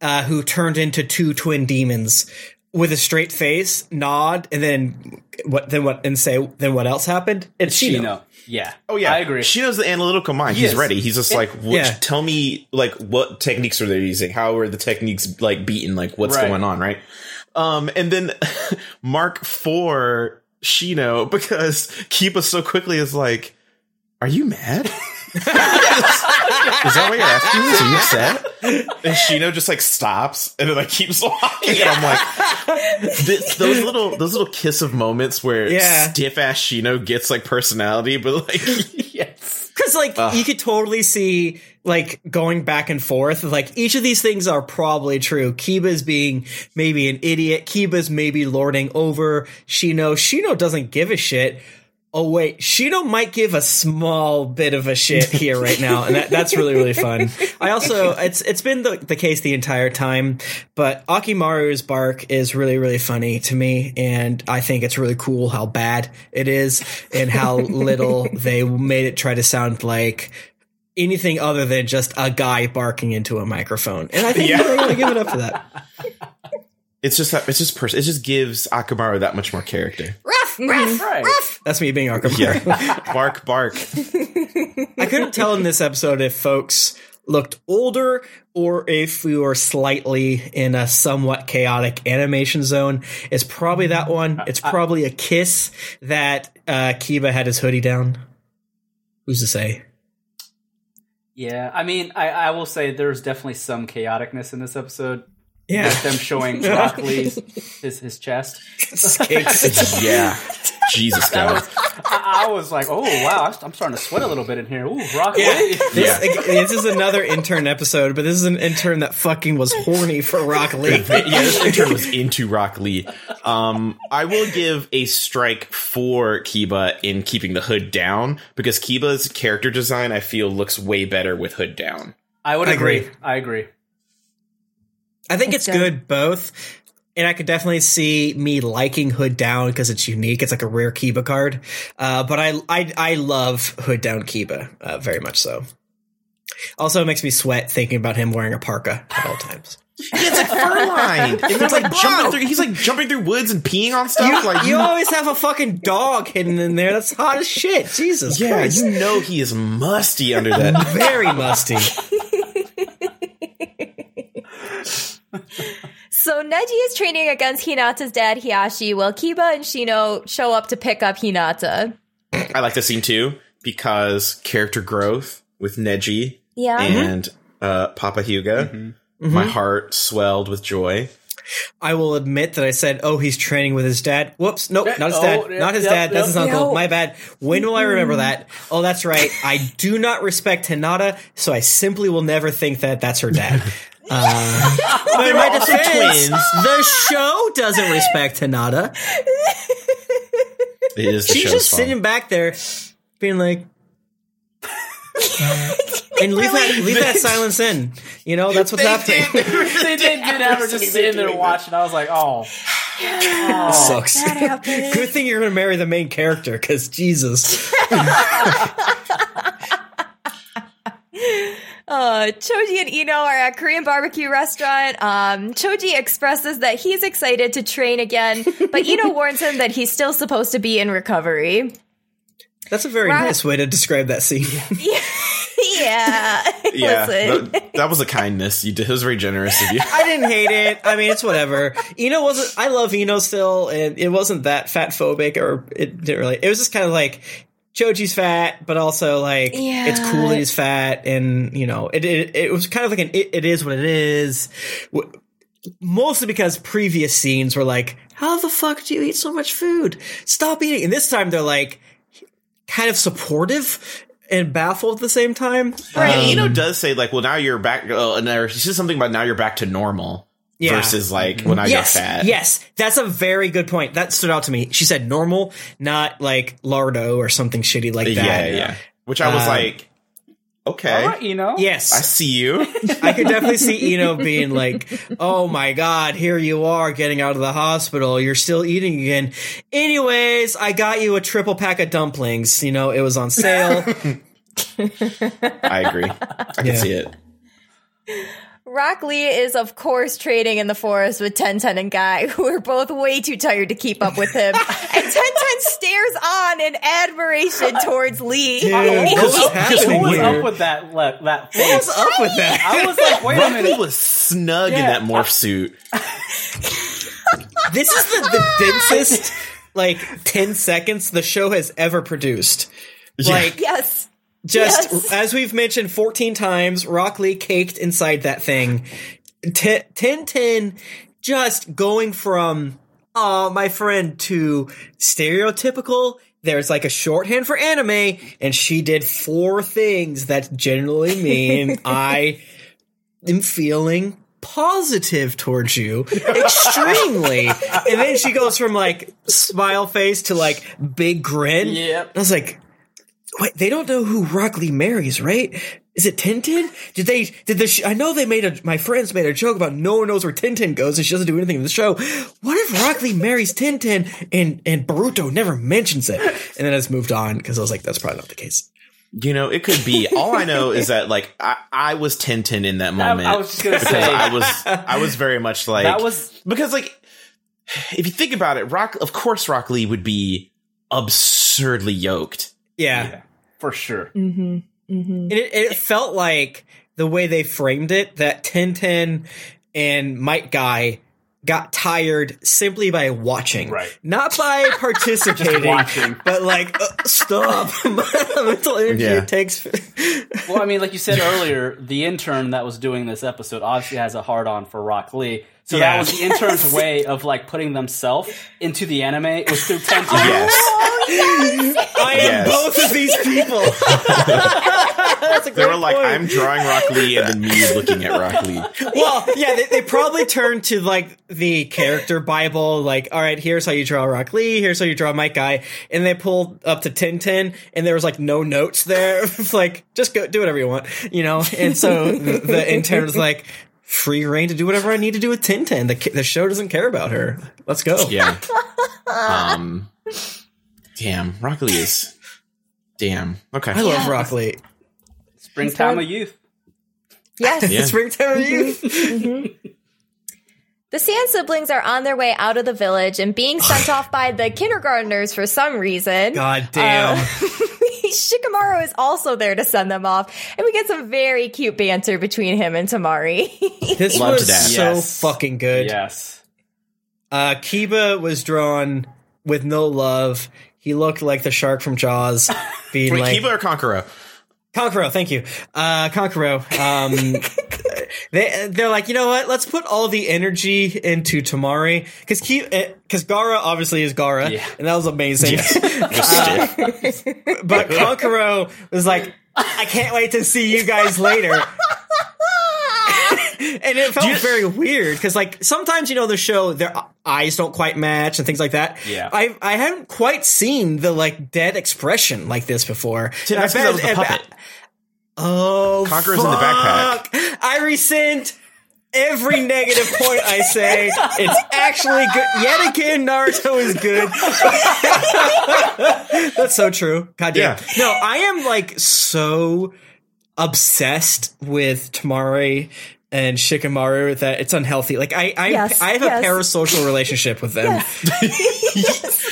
uh, who turned into two twin demons with a straight face, nod, and then what? Then what? And say, then what else happened? It's Shino. Shino. Yeah. Oh yeah, I agree. Shino's the analytical mind. He's Yes. ready. He's just like, what, Yeah. tell me, like, what techniques are they using? How are the techniques like beaten? Like, what's Right. going on, right? Um, and then Mark for Shino because Kiba so quickly is like, "Are you mad? is that what you're asking? me? Are you upset?" And Shino just like stops and then like keeps walking, and I'm like, th- those little those little kiss of moments where Yeah. stiff ass Shino gets like personality, but like yes. Because like you could totally see like going back and forth. Like each of these things are probably true. Kiba's being maybe an idiot. Kiba's maybe lording over Shino. Shino doesn't give a shit. Oh wait, Shino might give a small bit of a shit here right now, and that, that's really really fun. I also it's it's been the, the case the entire time, but Akamaru's bark is really really funny to me, and I think it's really cool how bad it is and how little they made it try to sound like anything other than just a guy barking into a microphone, and I think Yeah. you really gotta give it up for that. it's just that it's just pers- it just gives Akamaru that much more character. Ruff, ruff, Right. ruff. That's me being Akamaru. Yeah, bark, bark. I couldn't tell in this episode if folks looked older or if we were slightly in a somewhat chaotic animation zone. It's probably that one. It's probably a kiss that uh, Kiba had his hoodie down. Who's to say? Yeah. I mean, I, I will say there's definitely some chaoticness in this episode. Yeah. With them showing Rock Lee's his his chest. Yeah, Jesus, That God. was, I, I was like, oh wow, I'm starting to sweat a little bit in here. Ooh, Rock Yeah. Lee. This, Yeah. this is another intern episode, but this is an intern that fucking was horny for Rock Lee. yeah, this intern was into Rock Lee. Um, I will give a strike for Kiba in keeping the hood down because Kiba's character design I feel looks way better with hood down. I would I agree. agree. I agree. I think It's it's, good. good both. And I could definitely see me liking Hood Down because it's unique. It's like a rare Kiba card. Uh, but I, I, I love Hood Down Kiba, uh, very much so. Also, it makes me sweat thinking about him wearing a parka at all times. It's like fur lined. And it's like Bro. jumping through. He's like jumping through woods and peeing on stuff. You, like you always have a fucking dog hidden in there. That's hot as shit. Jesus yeah, Christ. you know he is musty under that. very musty. So Neji is training against Hinata's dad Hiashi, while Kiba and Shino show up to pick up Hinata. I like this scene too because character growth with Neji Yeah. and uh, Papa Hyuga. My heart swelled with joy. I will admit that I said, "Oh, he's training with his dad." Whoops, nope, not his Oh, dad, yep, not his yep, dad. That's yep. his uncle. No. My bad. When will I remember that? Oh, that's right. I do not respect Hinata, so I simply will never think that that's her dad. Uh, but in my defense, twins. the show doesn't respect Hinata. It is the She's show's just fault. sitting back there, being like. and leave that leave that silence in. You know that's what's happening. they did, did have her just sitting there watching. I was like, oh, Sucks. That happened. Good thing you're gonna marry the main character, because Jesus. Uh, Choji and Ino are at Korean barbecue restaurant. Um, Choji expresses that he's excited to train again, but Ino warns him that he's still supposed to be in recovery. That's a very Right. nice way to describe that scene. yeah. Yeah, yeah. that, that was a kindness. You did. It was very generous of you. I didn't hate it. I mean, it's whatever. Ino wasn't. I love Ino still, and it wasn't that fat phobic, or it didn't really. It was just kind of like Choji's fat, but also like it's cool that he's fat, and you know, it it, it was kind of like an it, it is what it is. W- Mostly because previous scenes were like, "How the fuck do you eat so much food? Stop eating!" And this time they're like, kind of supportive and baffled at the same time. Right. Um, Ino does say like, well, now you're back. Oh, and there, she says something about now you're back to normal Yeah. versus like, when I yes, you're fat. Yes, that's a very good point. That stood out to me. She said normal, not like lardo or something shitty like yeah, that. yeah. Which I was Um, like, okay, all right, you know, Yes, I see you. I could definitely see Ino being like, "Oh my god, here you are getting out of the hospital. You're still eating again." Anyways, I got you a triple pack of dumplings. You know, it was on sale. I agree. I can Yeah. see it. Rock Lee is, of course, trading in the forest with Ten Ten and Guy, who are both way too tired to keep up with him. and Ten Ten stares on in admiration towards Lee. Dude, What was, up, happening what was here? up with that? le- That face? What's up with that? I was like, wait a Rock Lee minute. was snug in Yeah. that morph suit. this is the, the densest like 10 seconds the show has ever produced. Like Yes. Just Yes. as we've mentioned 14 times, Rock Lee caked inside that thing. T- Ten Ten just going from oh my friend to stereotypical there's like a shorthand for anime and she did four things that generally mean I am feeling positive towards you extremely and then she goes from like smile face to like big grin Yep. i was like wait they don't know who rock lee marries right is it Ten Ten did they did the sh- i know they made a my friends made a joke about no one knows where Ten Ten goes and she doesn't do anything in the show what if rock lee marries Ten Ten and and Boruto never mentions it and then i just moved on because i was like that's probably not the case You know, it could be. All I know is that like I, I was Ten Ten in that moment. I was just gonna because say. I was I was very much like That was because like if you think about it, Rock of course Rock Lee would be absurdly yoked. Yeah. yeah, for sure. Mm-hmm. Mm-hmm. And it, it felt like the way they framed it that Ten Ten and Might Guy got tired simply by watching, Right. Not by participating, watching. but like uh, stop. mental energy Yeah. it takes. Well, I mean, like you said earlier, the intern that was doing this episode obviously has a hard on for Rock Lee. So Yeah. that was the intern's way of like putting themselves into the anime was through Ten Ten. Yes. I am Yes. both of these people. They great were like, point. I'm drawing Rock Lee, and then me looking at Rock Lee. well, yeah, they, they probably turned to like the character Bible, like, all right, here's how you draw Rock Lee, here's how you draw Might Guy, and they pulled up to Ten Ten, and there was like no notes there, It's like just go do whatever you want, you know. And so the, the intern was like, free reign to do whatever I need to do with Ten Ten. The the show doesn't care about her. Let's go. Yeah. Um. Damn, Rock Lee is. Damn. Okay. I love Rock Lee. Springtime of youth. Yes. Yeah. Springtime of Youth. The Sand siblings are on their way out of the village and being sent off by the kindergartners for some reason. God damn. Uh, Shikamaru is also there to send them off, and we get some very cute banter between him and Temari. this Loved was that. so Yes. fucking good. Yes. Uh, Kiba was drawn with no love. He looked like the shark from Jaws, being Wait, like Kiba or Conqueror. Conqueror, Thank you, uh, Kankuro. Um, they they're like, you know what? Let's put all the energy into Temari because because eh, Gaara obviously is Gaara, Yeah. and that was amazing. Just uh, stiff. but Kankuro was like, I can't wait to see you guys later. and it felt very weird because, like, sometimes you know the show, their eyes don't quite match and things like that. Yeah. I I haven't quite seen the like dead expression like this before. See, that's 'cause that was the puppet. Oh, Kankuro's in the backpack. fuck. I resent every negative point I say. It's actually good. Yet again, Naruto is good. That's so true. God damn. Yeah. No, I am like so obsessed with Temari and Shikamaru that it's unhealthy. Like I, I, Yes, I have a parasocial relationship with them. Yes,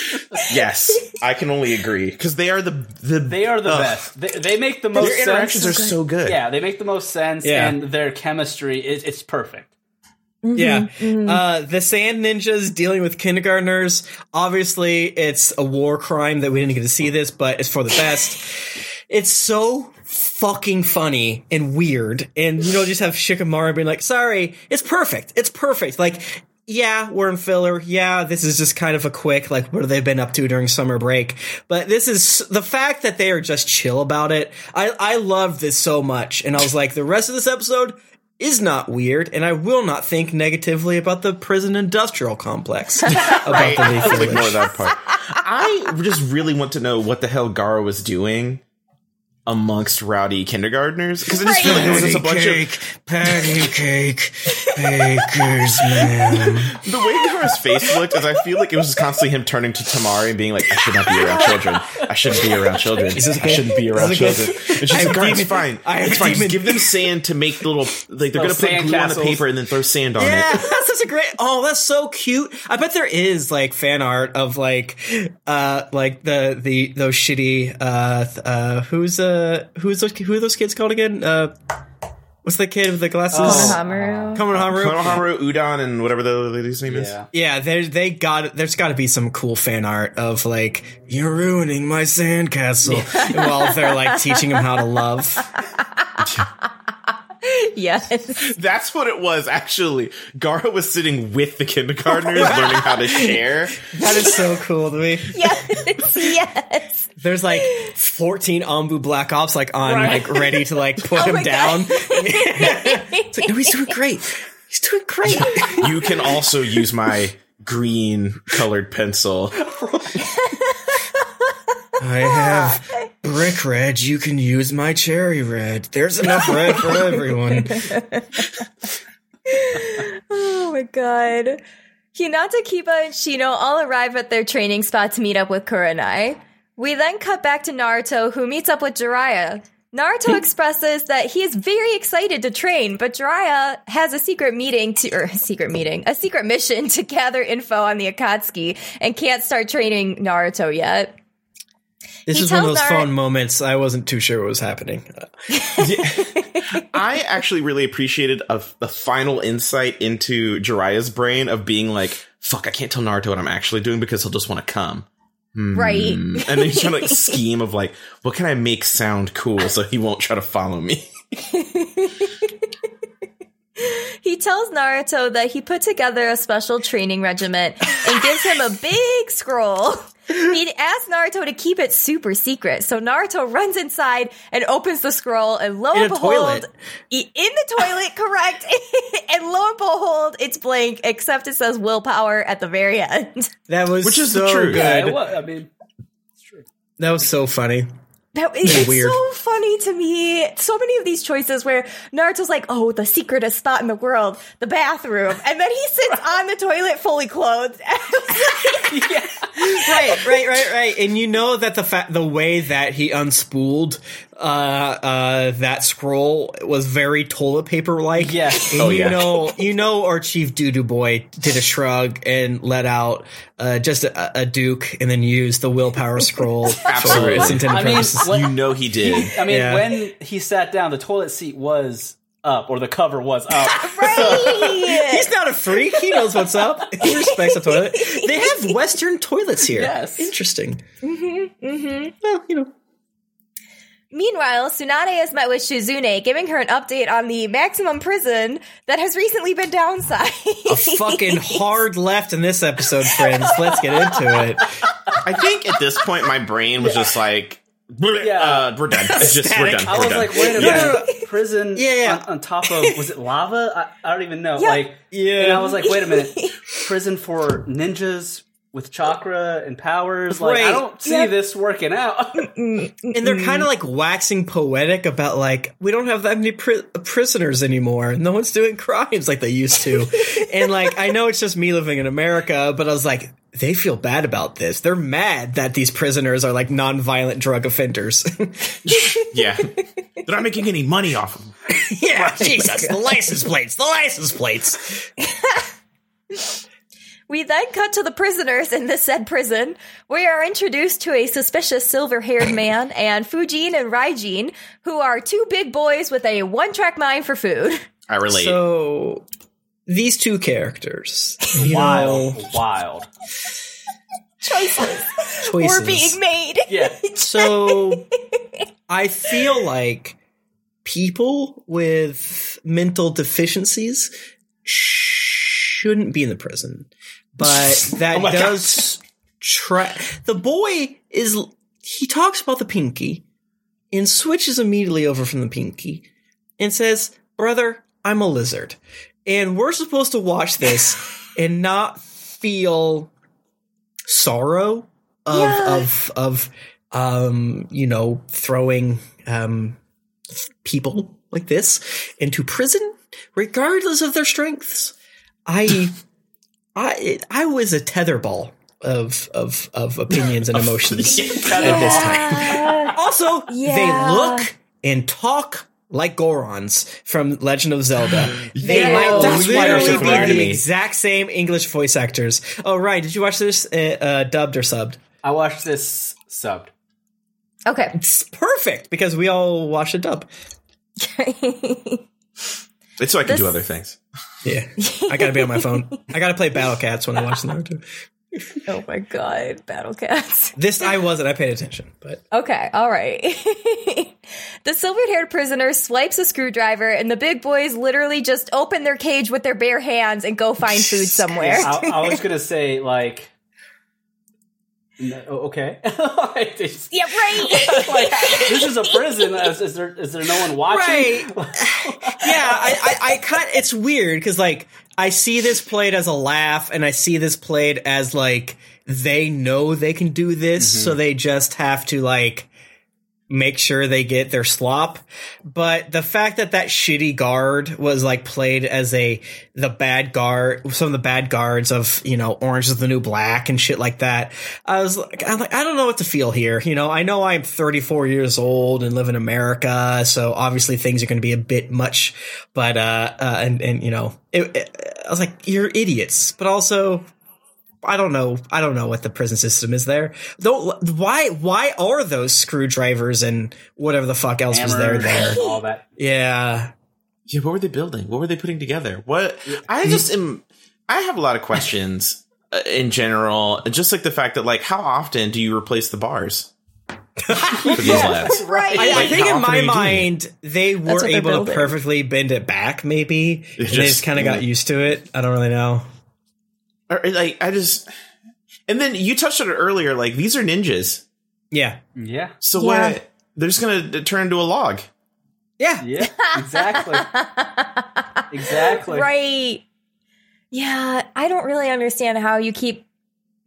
I can only agree because they are the the They are the Ugh. best. They, they make the most Their interactions sense. are so good. Yeah, they make the most sense, Yeah. and their chemistry is it's perfect. Yeah. Uh, the Sand Ninjas dealing with kindergartners. Obviously, it's a war crime that we didn't get to see this, but it's for the best. it's so fucking funny and weird. And, you know, just have Shikamaru being like, sorry, it's perfect. It's perfect. Like, yeah, we're in filler. Yeah, this is just kind of a quick, like, what have they been up to during summer break? But this is the fact that they are just chill about it. I, I love this so much. And I was like, the rest of this episode is not weird, and I will not think negatively about the prison industrial complex. about the I'll ignore that part. I just really want to know what the hell Gaara was doing amongst rowdy kindergartners because I just feel like it was just a bunch of patty cake, bakers, man. the way Gaara's face looked. Is I feel like it was just constantly him turning to Temari and being like, "I should not be around children. I shouldn't be around children. I shouldn't be around Is children." okay? And she's like, it's fine. I it's fine. Just give them sand to make little like they're Little gonna put sand glue on the paper and then throw sand on Yeah, it." Yeah, that's such a great. Oh, that's so cute. I bet there is like fan art of like, uh, like the the those shitty. Uh, th- uh, who's uh, who's those who are those kids called again? Uh, what's the kid with the glasses? Oh. Hamaru. Konohamaru. Konohamaru, Udon, and whatever the lady's name is. Yeah. Yeah, there they got there's got to be some cool fan art of like you're ruining my sandcastle while they're like teaching him how to love. Yes. That's what it was, actually. Gaara was sitting with the kindergartners learning how to share. That is so cool to me. Yes. Yes. There's like 14 ANBU Black Ops like on Right. like ready to like put oh him down. It's like no, he's doing great. He's doing great. You can also use my green colored pencil. I have brick red. You can use my cherry red. There's enough red for everyone. Oh my god. Hinata, Kiba, and Shino all arrive at their training spot to meet up with Kurenai. We then cut back to Naruto, who meets up with Jiraiya. Naruto expresses that he is very excited to train, but Jiraiya has a secret meeting to, or a secret meeting, a secret mission to gather info on the Akatsuki and can't start training Naruto yet. This He is one of those Nar- phone moments. I wasn't too sure what was happening. I actually really appreciated a, the final insight into Jiraiya's brain of being like, fuck, I can't tell Naruto what I'm actually doing because he'll just want to come. Hmm. Right. And then he's trying to like scheme of like, what can I make sound cool so he won't try to follow me? He tells Naruto that he put together a special training regiment and gives him a big scroll. He asks Naruto to keep it super secret. So Naruto runs inside and opens the scroll, and lo In and behold, toilet. in the toilet, correct. and lo and behold, it's blank, except it says willpower at the very end. That was Which is the so truth. good. Yeah, was, I mean, it's true. That was so funny. That, it's Weird. so funny to me. So many of these choices where Naruto's like, oh, the secretest spot in the world, the bathroom. And then he sits on the toilet fully clothed. Yeah. right, right, right, right. And you know that the fa- the way that he unspooled uh, uh, that scroll was very toilet paper like. Yes. And Oh, you yeah. know, you know, our chief doo doo boy did a shrug and let out uh, just a, a duke, and then used the willpower scroll Absolutely. its intended I mean, purposes. what- you know he did. I mean, Yeah. when he sat down, the toilet seat was up, or the cover was up. right. He's not a freak. He knows what's up. He respects the toilet. They have Western toilets here. Yes. Interesting. Mm-hmm. Mm-hmm. Well, you know. Meanwhile, Tsunade has met with Shizune, giving her an update on the maximum prison that has recently been downsized. A fucking hard left in this episode, friends. Let's get into it. I think at this point my brain was just like, Yeah. uh, we're done. It's just we're done. I we're was done. like, wait a Yeah. minute, prison Yeah, yeah. On, on top of was it lava? I, I don't even know. Yeah. Like, Yeah. and I was like, wait a minute, prison for ninjas with chakra and powers. Like, I don't see Yep. this working out. Mm-hmm. And they're kind of like waxing poetic about like we don't have that many pri- prisoners anymore. No one's doing crimes like they used to. and like I know it's just me living in America, but I was like they feel bad about this. They're mad that these prisoners are like non-violent drug offenders. yeah. They're not making any money off them. yeah, Jesus, the license plates, the license plates. We then cut to the prisoners in the said prison. We are introduced to a suspicious silver haired man and Fujin and Raijin, who are two big boys with a one track mind for food. I relate. So these two characters, wild, know, wild. Choices choices. were being made. Yeah. So I feel like people with mental deficiencies shouldn't be in the prison, but that Oh does try. The boy is he talks about the pinky and switches immediately over from the pinky and says, "Brother, I'm a lizard," and we're supposed to watch this and not feel sorrow of Yeah. of of um you know throwing um people like this into prison regardless of their strengths i i i was a tetherball of of of opinions and emotions at this time also Yeah. they look and talk like Gorons from Legend of Zelda. They Yeah, might that's they're literally be the me. exact same English voice actors. Oh, right. Did you watch this uh, uh, dubbed or subbed? I watched this subbed. Okay. It's perfect because we all watched a dub. It's so I can This- do other things. Yeah, I gotta be on my phone. I gotta play Battle Cats when I watch the Naruto. oh my god, Battle Cats. This I wasn't. I paid attention, but Okay, all right. the silver haired prisoner swipes a screwdriver, and the big boys literally just open their cage with their bare hands and go find food somewhere. I, I was gonna say like, no, oh, okay, Like, just- yeah, right. like, this is a prison. Is, is there is there no one watching? Right. yeah, I, I, I kind. It's weird because like I see this played as a laugh, and I see this played as like they know they can do this, so mm-hmm. they just have to like make sure they get their slop. But the fact that that shitty guard was like played as a the bad guard, some of the bad guards of you know Orange is the New Black and shit like that. I was like, I'm like, I don't know what to feel here. You know, I know I'm 34 years old and live in America, so obviously things are going to be a bit much. But uh, uh and and you know, it, it- I was like, you're idiots, but also I don't know. I don't know what the prison system is there. Don't why why are those screwdrivers and whatever the fuck else was there there? all that. Yeah. Yeah, what were they building? What were they putting together? What I just am. I have a lot of questions uh, in general. Just like the fact that, like, how often do you replace the bars for? Right. I, I think in my mind they were able to perfectly bend it back. Maybe and they just- just kind of got used to it. I don't really know. Or, like, I just. And then you touched on it earlier. Like, these are ninjas. Yeah. Yeah. So Yeah. what? They're just gonna turn into a log. Yeah. Yeah. Exactly. exactly. Right. Yeah, I don't really understand how you keep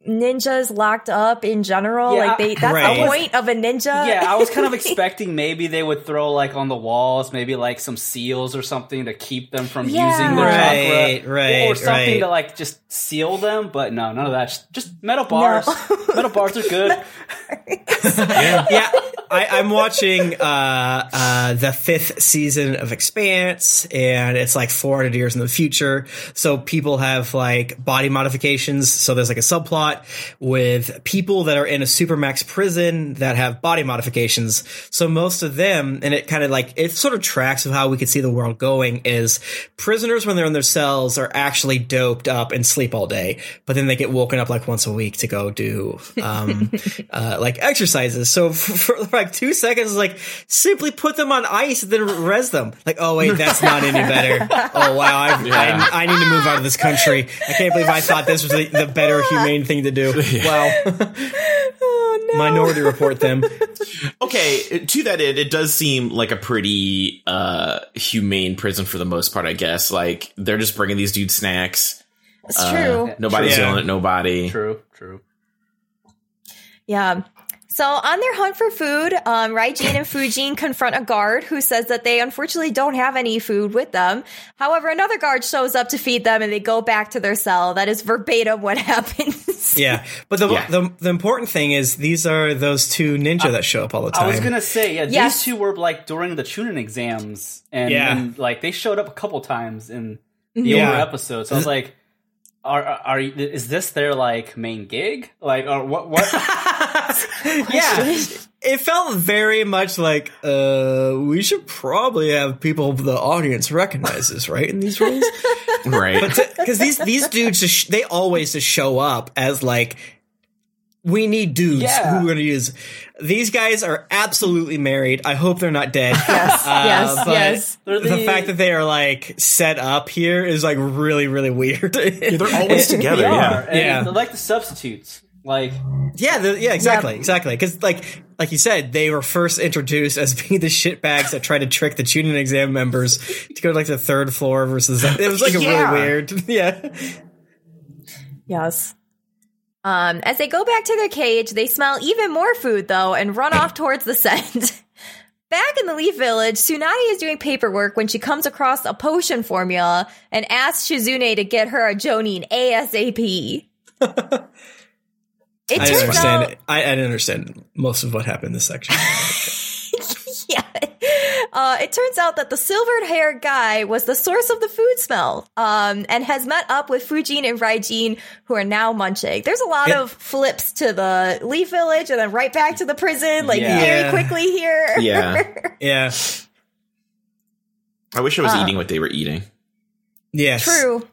ninjas locked up in general. Yeah, like they that's right. the point of a ninja. Yeah, I was kind of expecting maybe they would throw like on the walls, maybe like some seals or something to keep them from Yeah. using their Right, chakra, right, or something right. to like just seal them. But no, none of that. Just- Just metal bars. metal bars are good. yeah, I, I'm watching uh, uh, the fifth season of Expanse, and it's like 400 years in the future. So people have like body modifications. So there's like a subplot with people that are in a supermax prison that have body modifications. So most of them, and it kind of like it sort of tracks of how we could see the world going is prisoners when they're in their cells are actually doped up and sleep all day, but then they get woken up like once a week to go do um, uh, like exercises. So for, for like two seconds, like simply put them on ice and then res them. Like, oh wait, that's not any better. Oh wow, I, I, I need to move out of this country. I can't believe I thought this was the, the better humane thing to do. Wow, Oh no. Minority Report them. Okay, to that end, it does seem like a pretty uh humane prison for the most part. I guess like they're just bringing these dudes snacks. It's Uh, true. Nobody's Yeah. yelling at nobody. True. True. Yeah. So on their hunt for food, um, Raijin and Fujin confront a guard who says that they unfortunately don't have any food with them. However, another guard shows up to feed them and they go back to their cell. That is verbatim what happens. Yeah, but the, Yeah. the the important thing is these are those two ninja that show up all the time. I was gonna say, yeah, Yes. these two were like during the Chunin exams, and, Yeah. and like they showed up a couple times in the Yeah. older episodes. So I was like, are, are are is this their like main gig? Like, or what? What? yeah, it felt very much like uh, we should probably have people the audience recognizes, right? In these roles, Right. because these these dudes just they always just show up as like we need dudes Yeah. who we're gonna use. These guys are absolutely married. I hope they're not dead. Yes, uh, yes, yes. The the- fact that they are like set up here is like really, really weird. they're always together. They Yeah. and Yeah. they're like the substitutes. Like, Yeah, the, yeah, exactly, Yep. exactly. Because like, like you said, they were first introduced as being the shitbags that tried to trick the Chunin exam members to go to like the third floor versus. It was like a really weird. Yeah, Yes. Um, as they go back to their cage, they smell even more food though and run off towards the scent. Back in the Leaf Village, Tsunade is doing paperwork when she comes across a potion formula and asks Shizune to get her a Jonin ASAP. It I didn't turns understand. out, I, I didn't understand most of what happened in this section. yeah, uh, it turns out that the silvered-haired guy was the source of the food smell, um, and has met up with Fujin and Raijin, who are now munching. There's a lot It- of flips to the Leaf Village and then right back to the prison, like Yeah. very quickly here. Yeah. yeah. I wish I was Uh. eating what they were eating. Yes. True.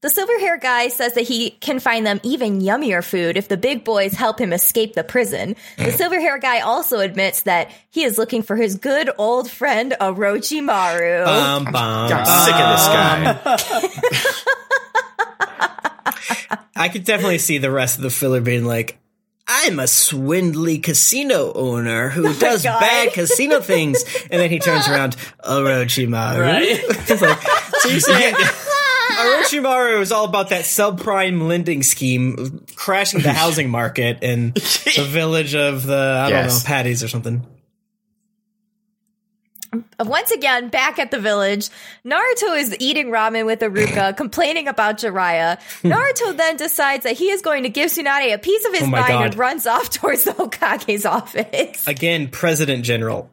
The silver hair guy says that he can find them even yummier food if the big boys help him escape the prison. The mm. silver hair guy also admits that he is looking for his good old friend Orochimaru. Bum, bum, I'm sick of this guy. I could definitely see the rest of the filler being like, I'm a swindly casino owner who does God. bad casino things. And then he turns around, Orochimaru. Right? it's like, so you're saying Orochimaru is all about that subprime lending scheme, crashing the housing market in the village of the, I don't know, Patties or something. Once again, back at the village, Naruto is eating ramen with Iruka, complaining about Jiraiya. Naruto then decides that he is going to give Tsunade a piece of his Oh mind God. and runs off towards the Hokage's office. Again, President General.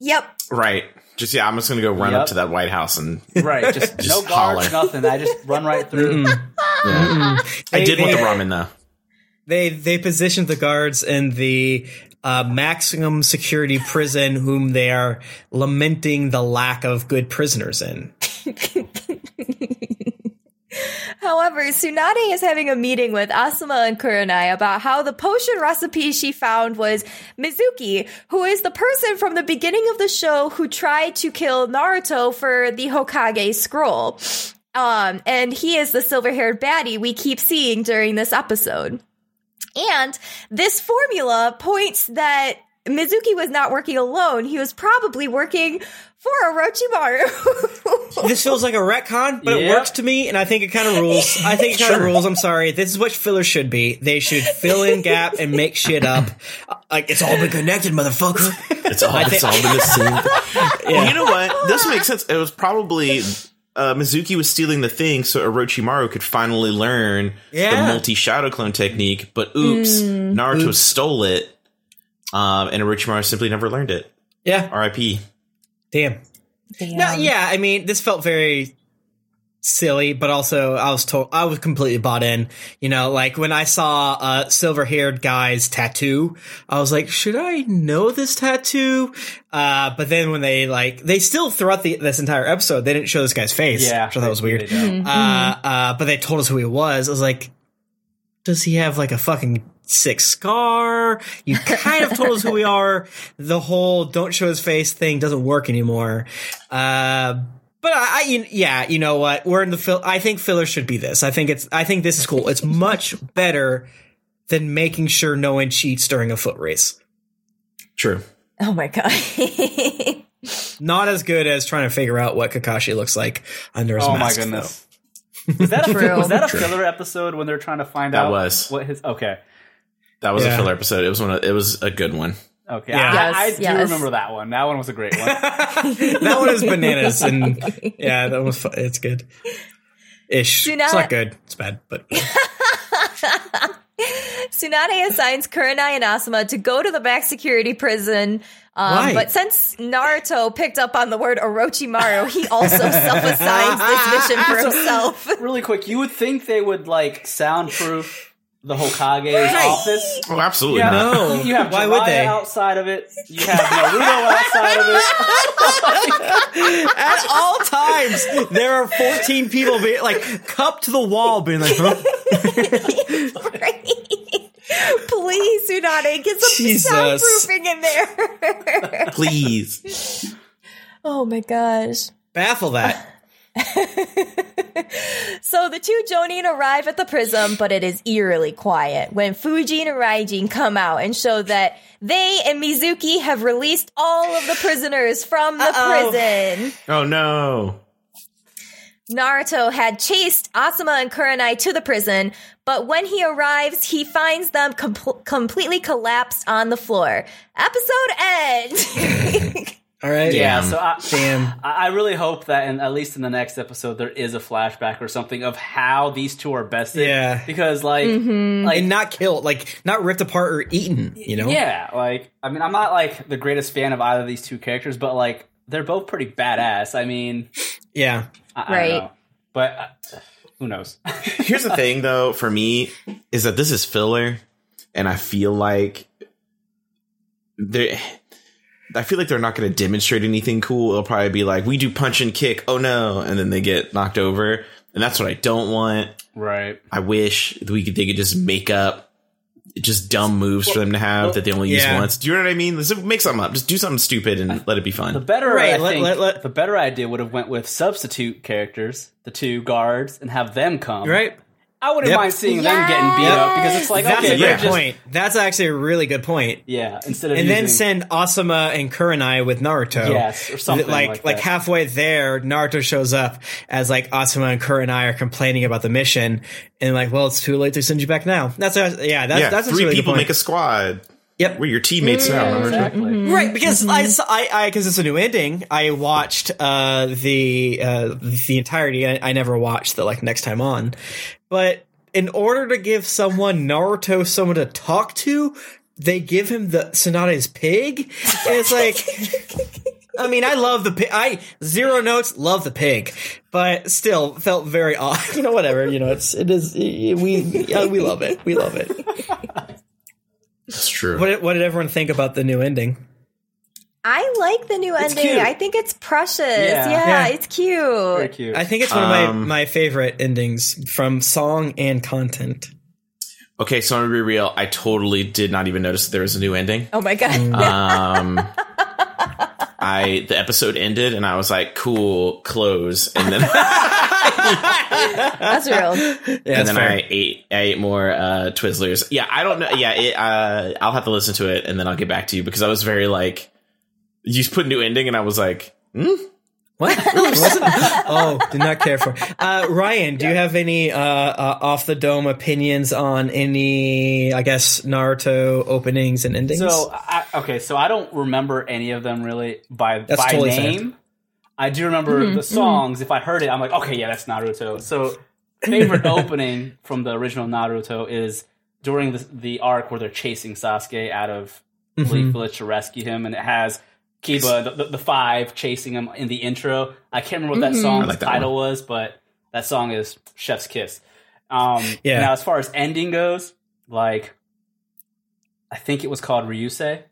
Yep. right. Just yeah, I'm just gonna go run Yep. up to that White House and right? Just, Just no guards, holler. nothing. I just run right through. I They- did want the they- ramen though. They they positioned the guards in the uh, maximum security prison, whom they are lamenting the lack of good prisoners in. However, Tsunade is having a meeting with Asuma and Kurenai about how the potion recipe she found was Mizuki, who is the person from the beginning of the show who tried to kill Naruto for the Hokage scroll. Um, and he is the silver haired baddie we keep seeing during this episode. And this formula points that Mizuki was not working alone. He was probably working for Orochimaru. This feels like a retcon, but it works to me, and I think it kind of rules. I think it kind of rules. I'm sorry. This is what filler should be. They should fill in gap and make shit up. Like it's all been connected, motherfucker. It's all, it's all been the same. Well, you know what? This makes sense. It was probably uh, Mizuki was stealing the thing so Orochimaru could finally learn Yeah. the multi shadow clone technique. But oops, Naruto stole it, um, and Orochimaru simply never learned it. Yeah. R.I.P. Damn. No, yeah, I mean, this felt very silly, but also I was told I was completely bought in. You know, like when I saw a silver haired guy's tattoo, I was like, should I know this tattoo? Uh, but then when they like, they still throughout the, this entire episode, they didn't show this guy's face. Yeah, which I thought was weird. they don't. Uh, uh, but they told us who he was. I was like, does he have like a fucking sick scar? You kind of told us who we are. The whole don't show his face thing doesn't work anymore. Uh, but I, I, you- yeah, you know what? We're in the fill. I think filler should be this. I think it's. I think this is cool. It's much better than making sure no one cheats during a foot race. True. Oh my god. Not as good as trying to figure out what Kakashi looks like under his Oh my mask. goodness. Was that a True. was that a filler episode when they're trying to find That out was. what his okay That was Yeah. a filler episode. It was one. Of, it was a good one. okay Yeah. I, I do yes. remember that one that one was a great one that one is bananas, and yeah, that was. fu- It's good. Ish. Do it's not- not good. It's bad, but Tsunade assigns Kurenai and Asuma to go to the back security prison. Um, Why? but since Naruto picked up on the word Orochimaru, he also self-assigns this mission for himself. really quick you would think they would like soundproof the Hokage's office Oh, absolutely yeah, not. No. you have Why would they? outside of it. You have Naruto outside of it. at all times there are 14 people being like cupped to the wall, being like, huh? Right? Please, Tsunade, eh? get some Jesus. soundproofing in there. Please. oh my gosh. baffle that. So the two Jonin arrive at the prism, but it is eerily quiet when Fujin and Raijin come out and show that they and Mizuki have released all of the prisoners from the Uh-oh. prison. Oh no. Naruto had chased Asuma and Kurenai to the prison, but when he arrives, he finds them com- completely collapsed on the floor. Episode end. All right. Yeah, Damn. so I, Damn. I I really hope that, in, at least in the next episode, there is a flashback or something of how these two are bested. Yeah. because like, Mm-hmm. like And not killed, like not ripped apart or eaten, you know? yeah, like I mean, I'm not like the greatest fan of either of these two characters, but like they're both pretty badass. I mean, Yeah. I, I don't Right. know. but uh, who knows? Here's the thing, though, for me, is that this is filler, and I feel like they. I feel like they're not going to demonstrate anything cool. It'll probably be like, we do punch and kick. Oh no. And then they get knocked over. And that's what I don't want. right. I wish we could, they could just make up just dumb moves for them to have that they only use once. Do you know what I mean? Let's make something up. Just do something stupid and let it be The better, Right, I let- think, let- let- the better idea would have went with substitute characters, the two guards, and have them come. Right? I wouldn't Yep. mind seeing them getting beat up because it's like That's okay, a they're good just point. That's actually a really good point. yeah. Instead of And then send Asuma and Kurenai with Naruto. Yes, or something like like like, halfway there, Naruto shows up as like Asuma and Kurenai are complaining about the mission, and like, well, it's too late to send you back now. That's a, yeah, that's yeah, that's a three really good people point. make a squad. Yep. We're your teammates now. Naruto. exactly. Right, because I saw- I, I, because it's a new ending. I watched uh, the uh, the entirety. I, I never watched the like next time on, but in order to give someone Naruto someone to talk to, they give him the Tsunade's pig. And it's like, I mean, I love the pig. I zero notes, love the pig, but still felt very odd. You know, whatever. You know, it's it is we yeah, we love it. We love it. It's true. What did, what did everyone think about the new ending? I like the new ending. cute. I think it's precious. Yeah. Yeah, Yeah. it's cute. Very cute. I think it's one of my Um, my favorite endings from song and content. Okay, so I'm gonna be real. I totally did not even notice that there was a new ending. Oh my god. Um, I the episode ended and I was like, "Cool, close." And then That's real. Yeah, and that's then fair. I ate I ate more uh, Twizzlers. Yeah, I don't know. Yeah, it, uh, I'll have to listen to it and then I'll get back to you because I was very like, you put new ending and I was like, hmm? What? Oh, did not care for. Uh, Rhyan, do you have any uh, uh, off the dome opinions on any, I guess, Naruto openings and endings? So I, okay, so I don't remember any of them really by That's by totally fair. name. I do remember the songs. If I heard it, I'm like, okay, yeah, that's Naruto. So favorite opening from the original Naruto is during the, the arc where they're chasing Sasuke out of Mm-hmm. Leaf Village to rescue him, and it has Kiba, the, the, the five, chasing him in the intro. I can't remember what that song's like that title was, but that song is Chef's Kiss. Um, Yeah. Now, as far as ending goes, like I think it was called Ryusei.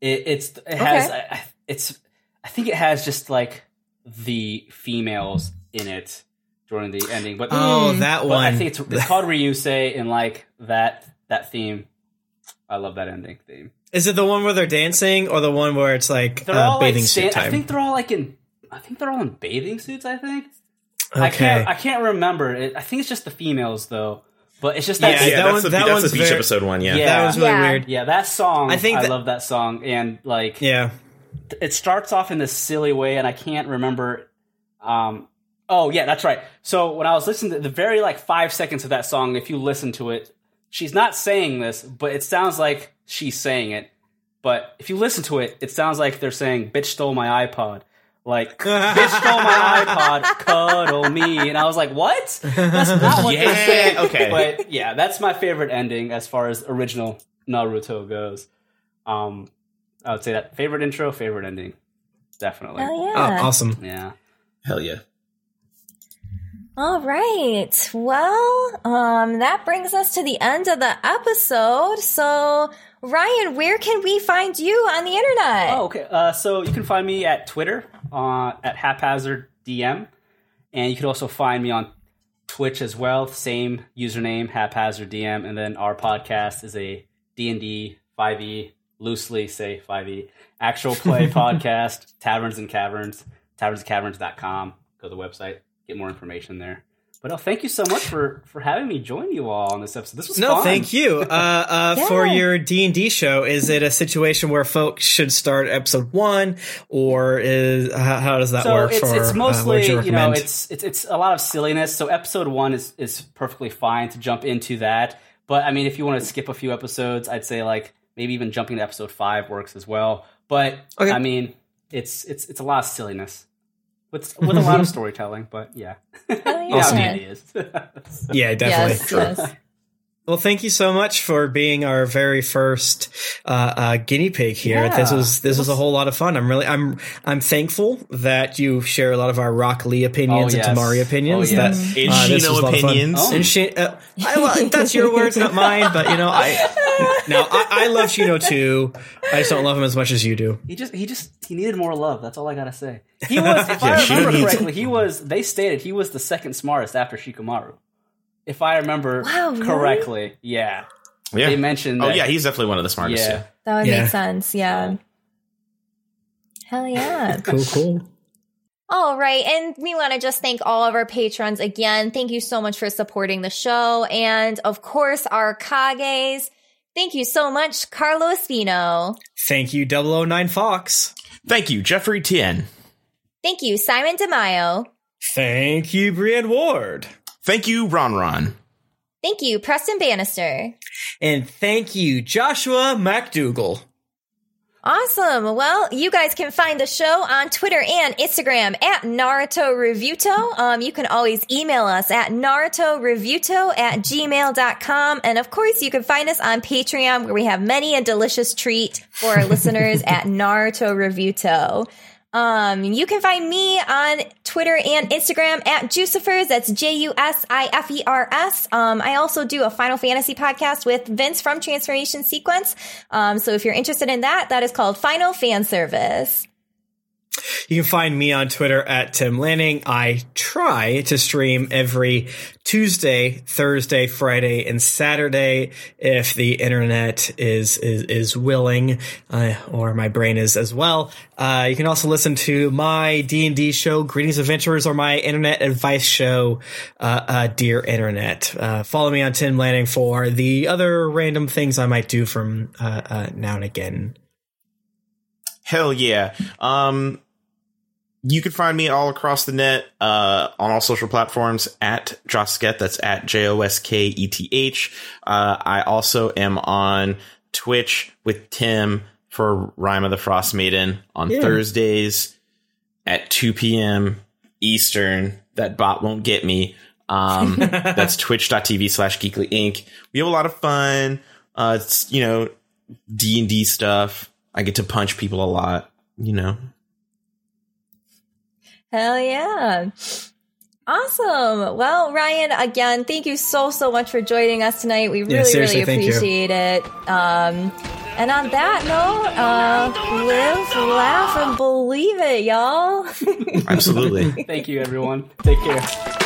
It, it's it has Okay. I, it's I think it has just like the females in it during the ending, but oh, that but one. I think it's, it's called Ryusei and like that that theme. I love that ending theme. Is it the one where they're dancing, or the one where it's like They're uh, all bathing like suit time? I think they're all like in. I think they're all in bathing suits. I think. I okay. can't. I can't remember. It, I think it's just the females though. But it's just that. Yeah, yeah, that that's one- the that that's one's the beach very- episode one. Yeah, Yeah. that was really Yeah. weird. Yeah, that song. I I think think I that- love that song, and like Yeah. it starts off in this silly way, and I can't remember. Um, oh yeah, that's right. So when I was listening to the very like five seconds of that song, if you listen to it, she's not saying this, but it sounds like she's saying it. But if you listen to it, it sounds like they're saying "bitch stole my iPod." Like, bitch stole my iPod, cuddle me. And I was like, what? That's not what they're saying. okay. But yeah, that's my favorite ending as far as original Naruto goes. Um, I would say that favorite intro, favorite ending. Definitely. Oh Oh, yeah. awesome. Yeah. hell yeah. All right. Well, um, that brings us to the end of the episode. So, Rhyan, where can we find you on the internet? Oh, okay. Uh, so you can find me at Twitter uh, at haphazard DM, and you can also find me on Twitch as well. Same username, haphazard DM, and then our podcast is a D and D five E loosely say five E actual play podcast. Taverns and Caverns, tavernsandcaverns.com. Go to the website, get more information there. But oh, thank you so much for for having me join you all on this episode. This was No, fun. thank you. Uh, uh, For your D and D show, is it a situation where folks should start episode one, or is how, how does that so work? it's, for, it's uh, mostly would you, you know it's, it's it's a lot of silliness so episode one is is perfectly fine to jump into that but i mean if you want to skip a few episodes i'd say like maybe even jumping to episode five works as well but Okay. i mean it's it's it's a lot of silliness with with a lot of storytelling but yeah Oh, you know how D&D is yeah, definitely. yes, yes. Well, thank you so much for being our very first uh, uh, guinea pig here. Yeah. this was this was a whole lot of fun. I'm really I'm I'm thankful that you share a lot of our Rock Lee opinions Oh, and yes. Temari opinions. Oh, yes. That uh, this Shino was a lot of fun. opinions. Oh. And Shi- uh, I, well, that's your words, not mine. But you know, I now I, I love Shino too. I just don't love him as much as you do. he just he just he needed more love that's all i gotta say he was if i Yeah, Shino remember correctly he was they stated he was the second smartest after shikamaru if i remember Wow, really? correctly yeah Yeah. they mentioned oh that, yeah, he's definitely one of the smartest. yeah That would Yeah. make sense. Yeah. Hell yeah. Cool, cool. All right. And we want to just thank all of our patrons again. Thank you so much for supporting the show. And of course, our Kages. Thank you so much, Carlo Espino. Thank you, 009 Fox. Thank you, Jeffrey Tien. Thank you, Simon DeMaio. Thank you, Brienne Ward. Thank you, Ron Ron. Thank you, Preston Bannister. And thank you, Joshua MacDougall. Awesome. Well, you guys can find the show on Twitter and Instagram at Naruto Reviewto. Um, you can always email us at Naruto Reviewto at gmail.com. And of course, you can find us on Patreon where we have many a delicious treat for our listeners at Naruto Reviewto. Um, you can find me on Twitter and Instagram at Jusifers. That's J U S I F E R S. Um, I also do a Final Fantasy podcast with Vince from Transformation Sequence. Um, so if you're interested in that, that is called Final Fan Service. You can find me on Twitter at Tim Lanning. I try to stream every Tuesday, Thursday, Friday, and Saturday if the internet is is, is willing, uh, or my brain is as well. Uh, you can also listen to my D and D show, Greetings Adventurers, or my internet advice show, uh, uh Dear Internet. Uh, follow me on Tim Lanning for the other random things I might do from uh, now and again. Hell yeah. Um, you can find me all across the net uh, on all social platforms at Josketh. That's at J O S K E T H. Uh, I also am on Twitch with Tim for Rime of the Frostmaiden on yeah. Thursdays at 2 p.m. Eastern. That bot won't get me. Um, that's twitch.tv slash geekly inc. We have a lot of fun. Uh, it's, you know, D and D stuff. I get to punch people a lot, you know, Hell yeah. Awesome. Well, Rhyan, again, thank you so, so much for joining us tonight. We really, yeah, really appreciate it. Um, and on that note, uh, live, laugh, and believe it, y'all. Absolutely. thank you, everyone. Take care.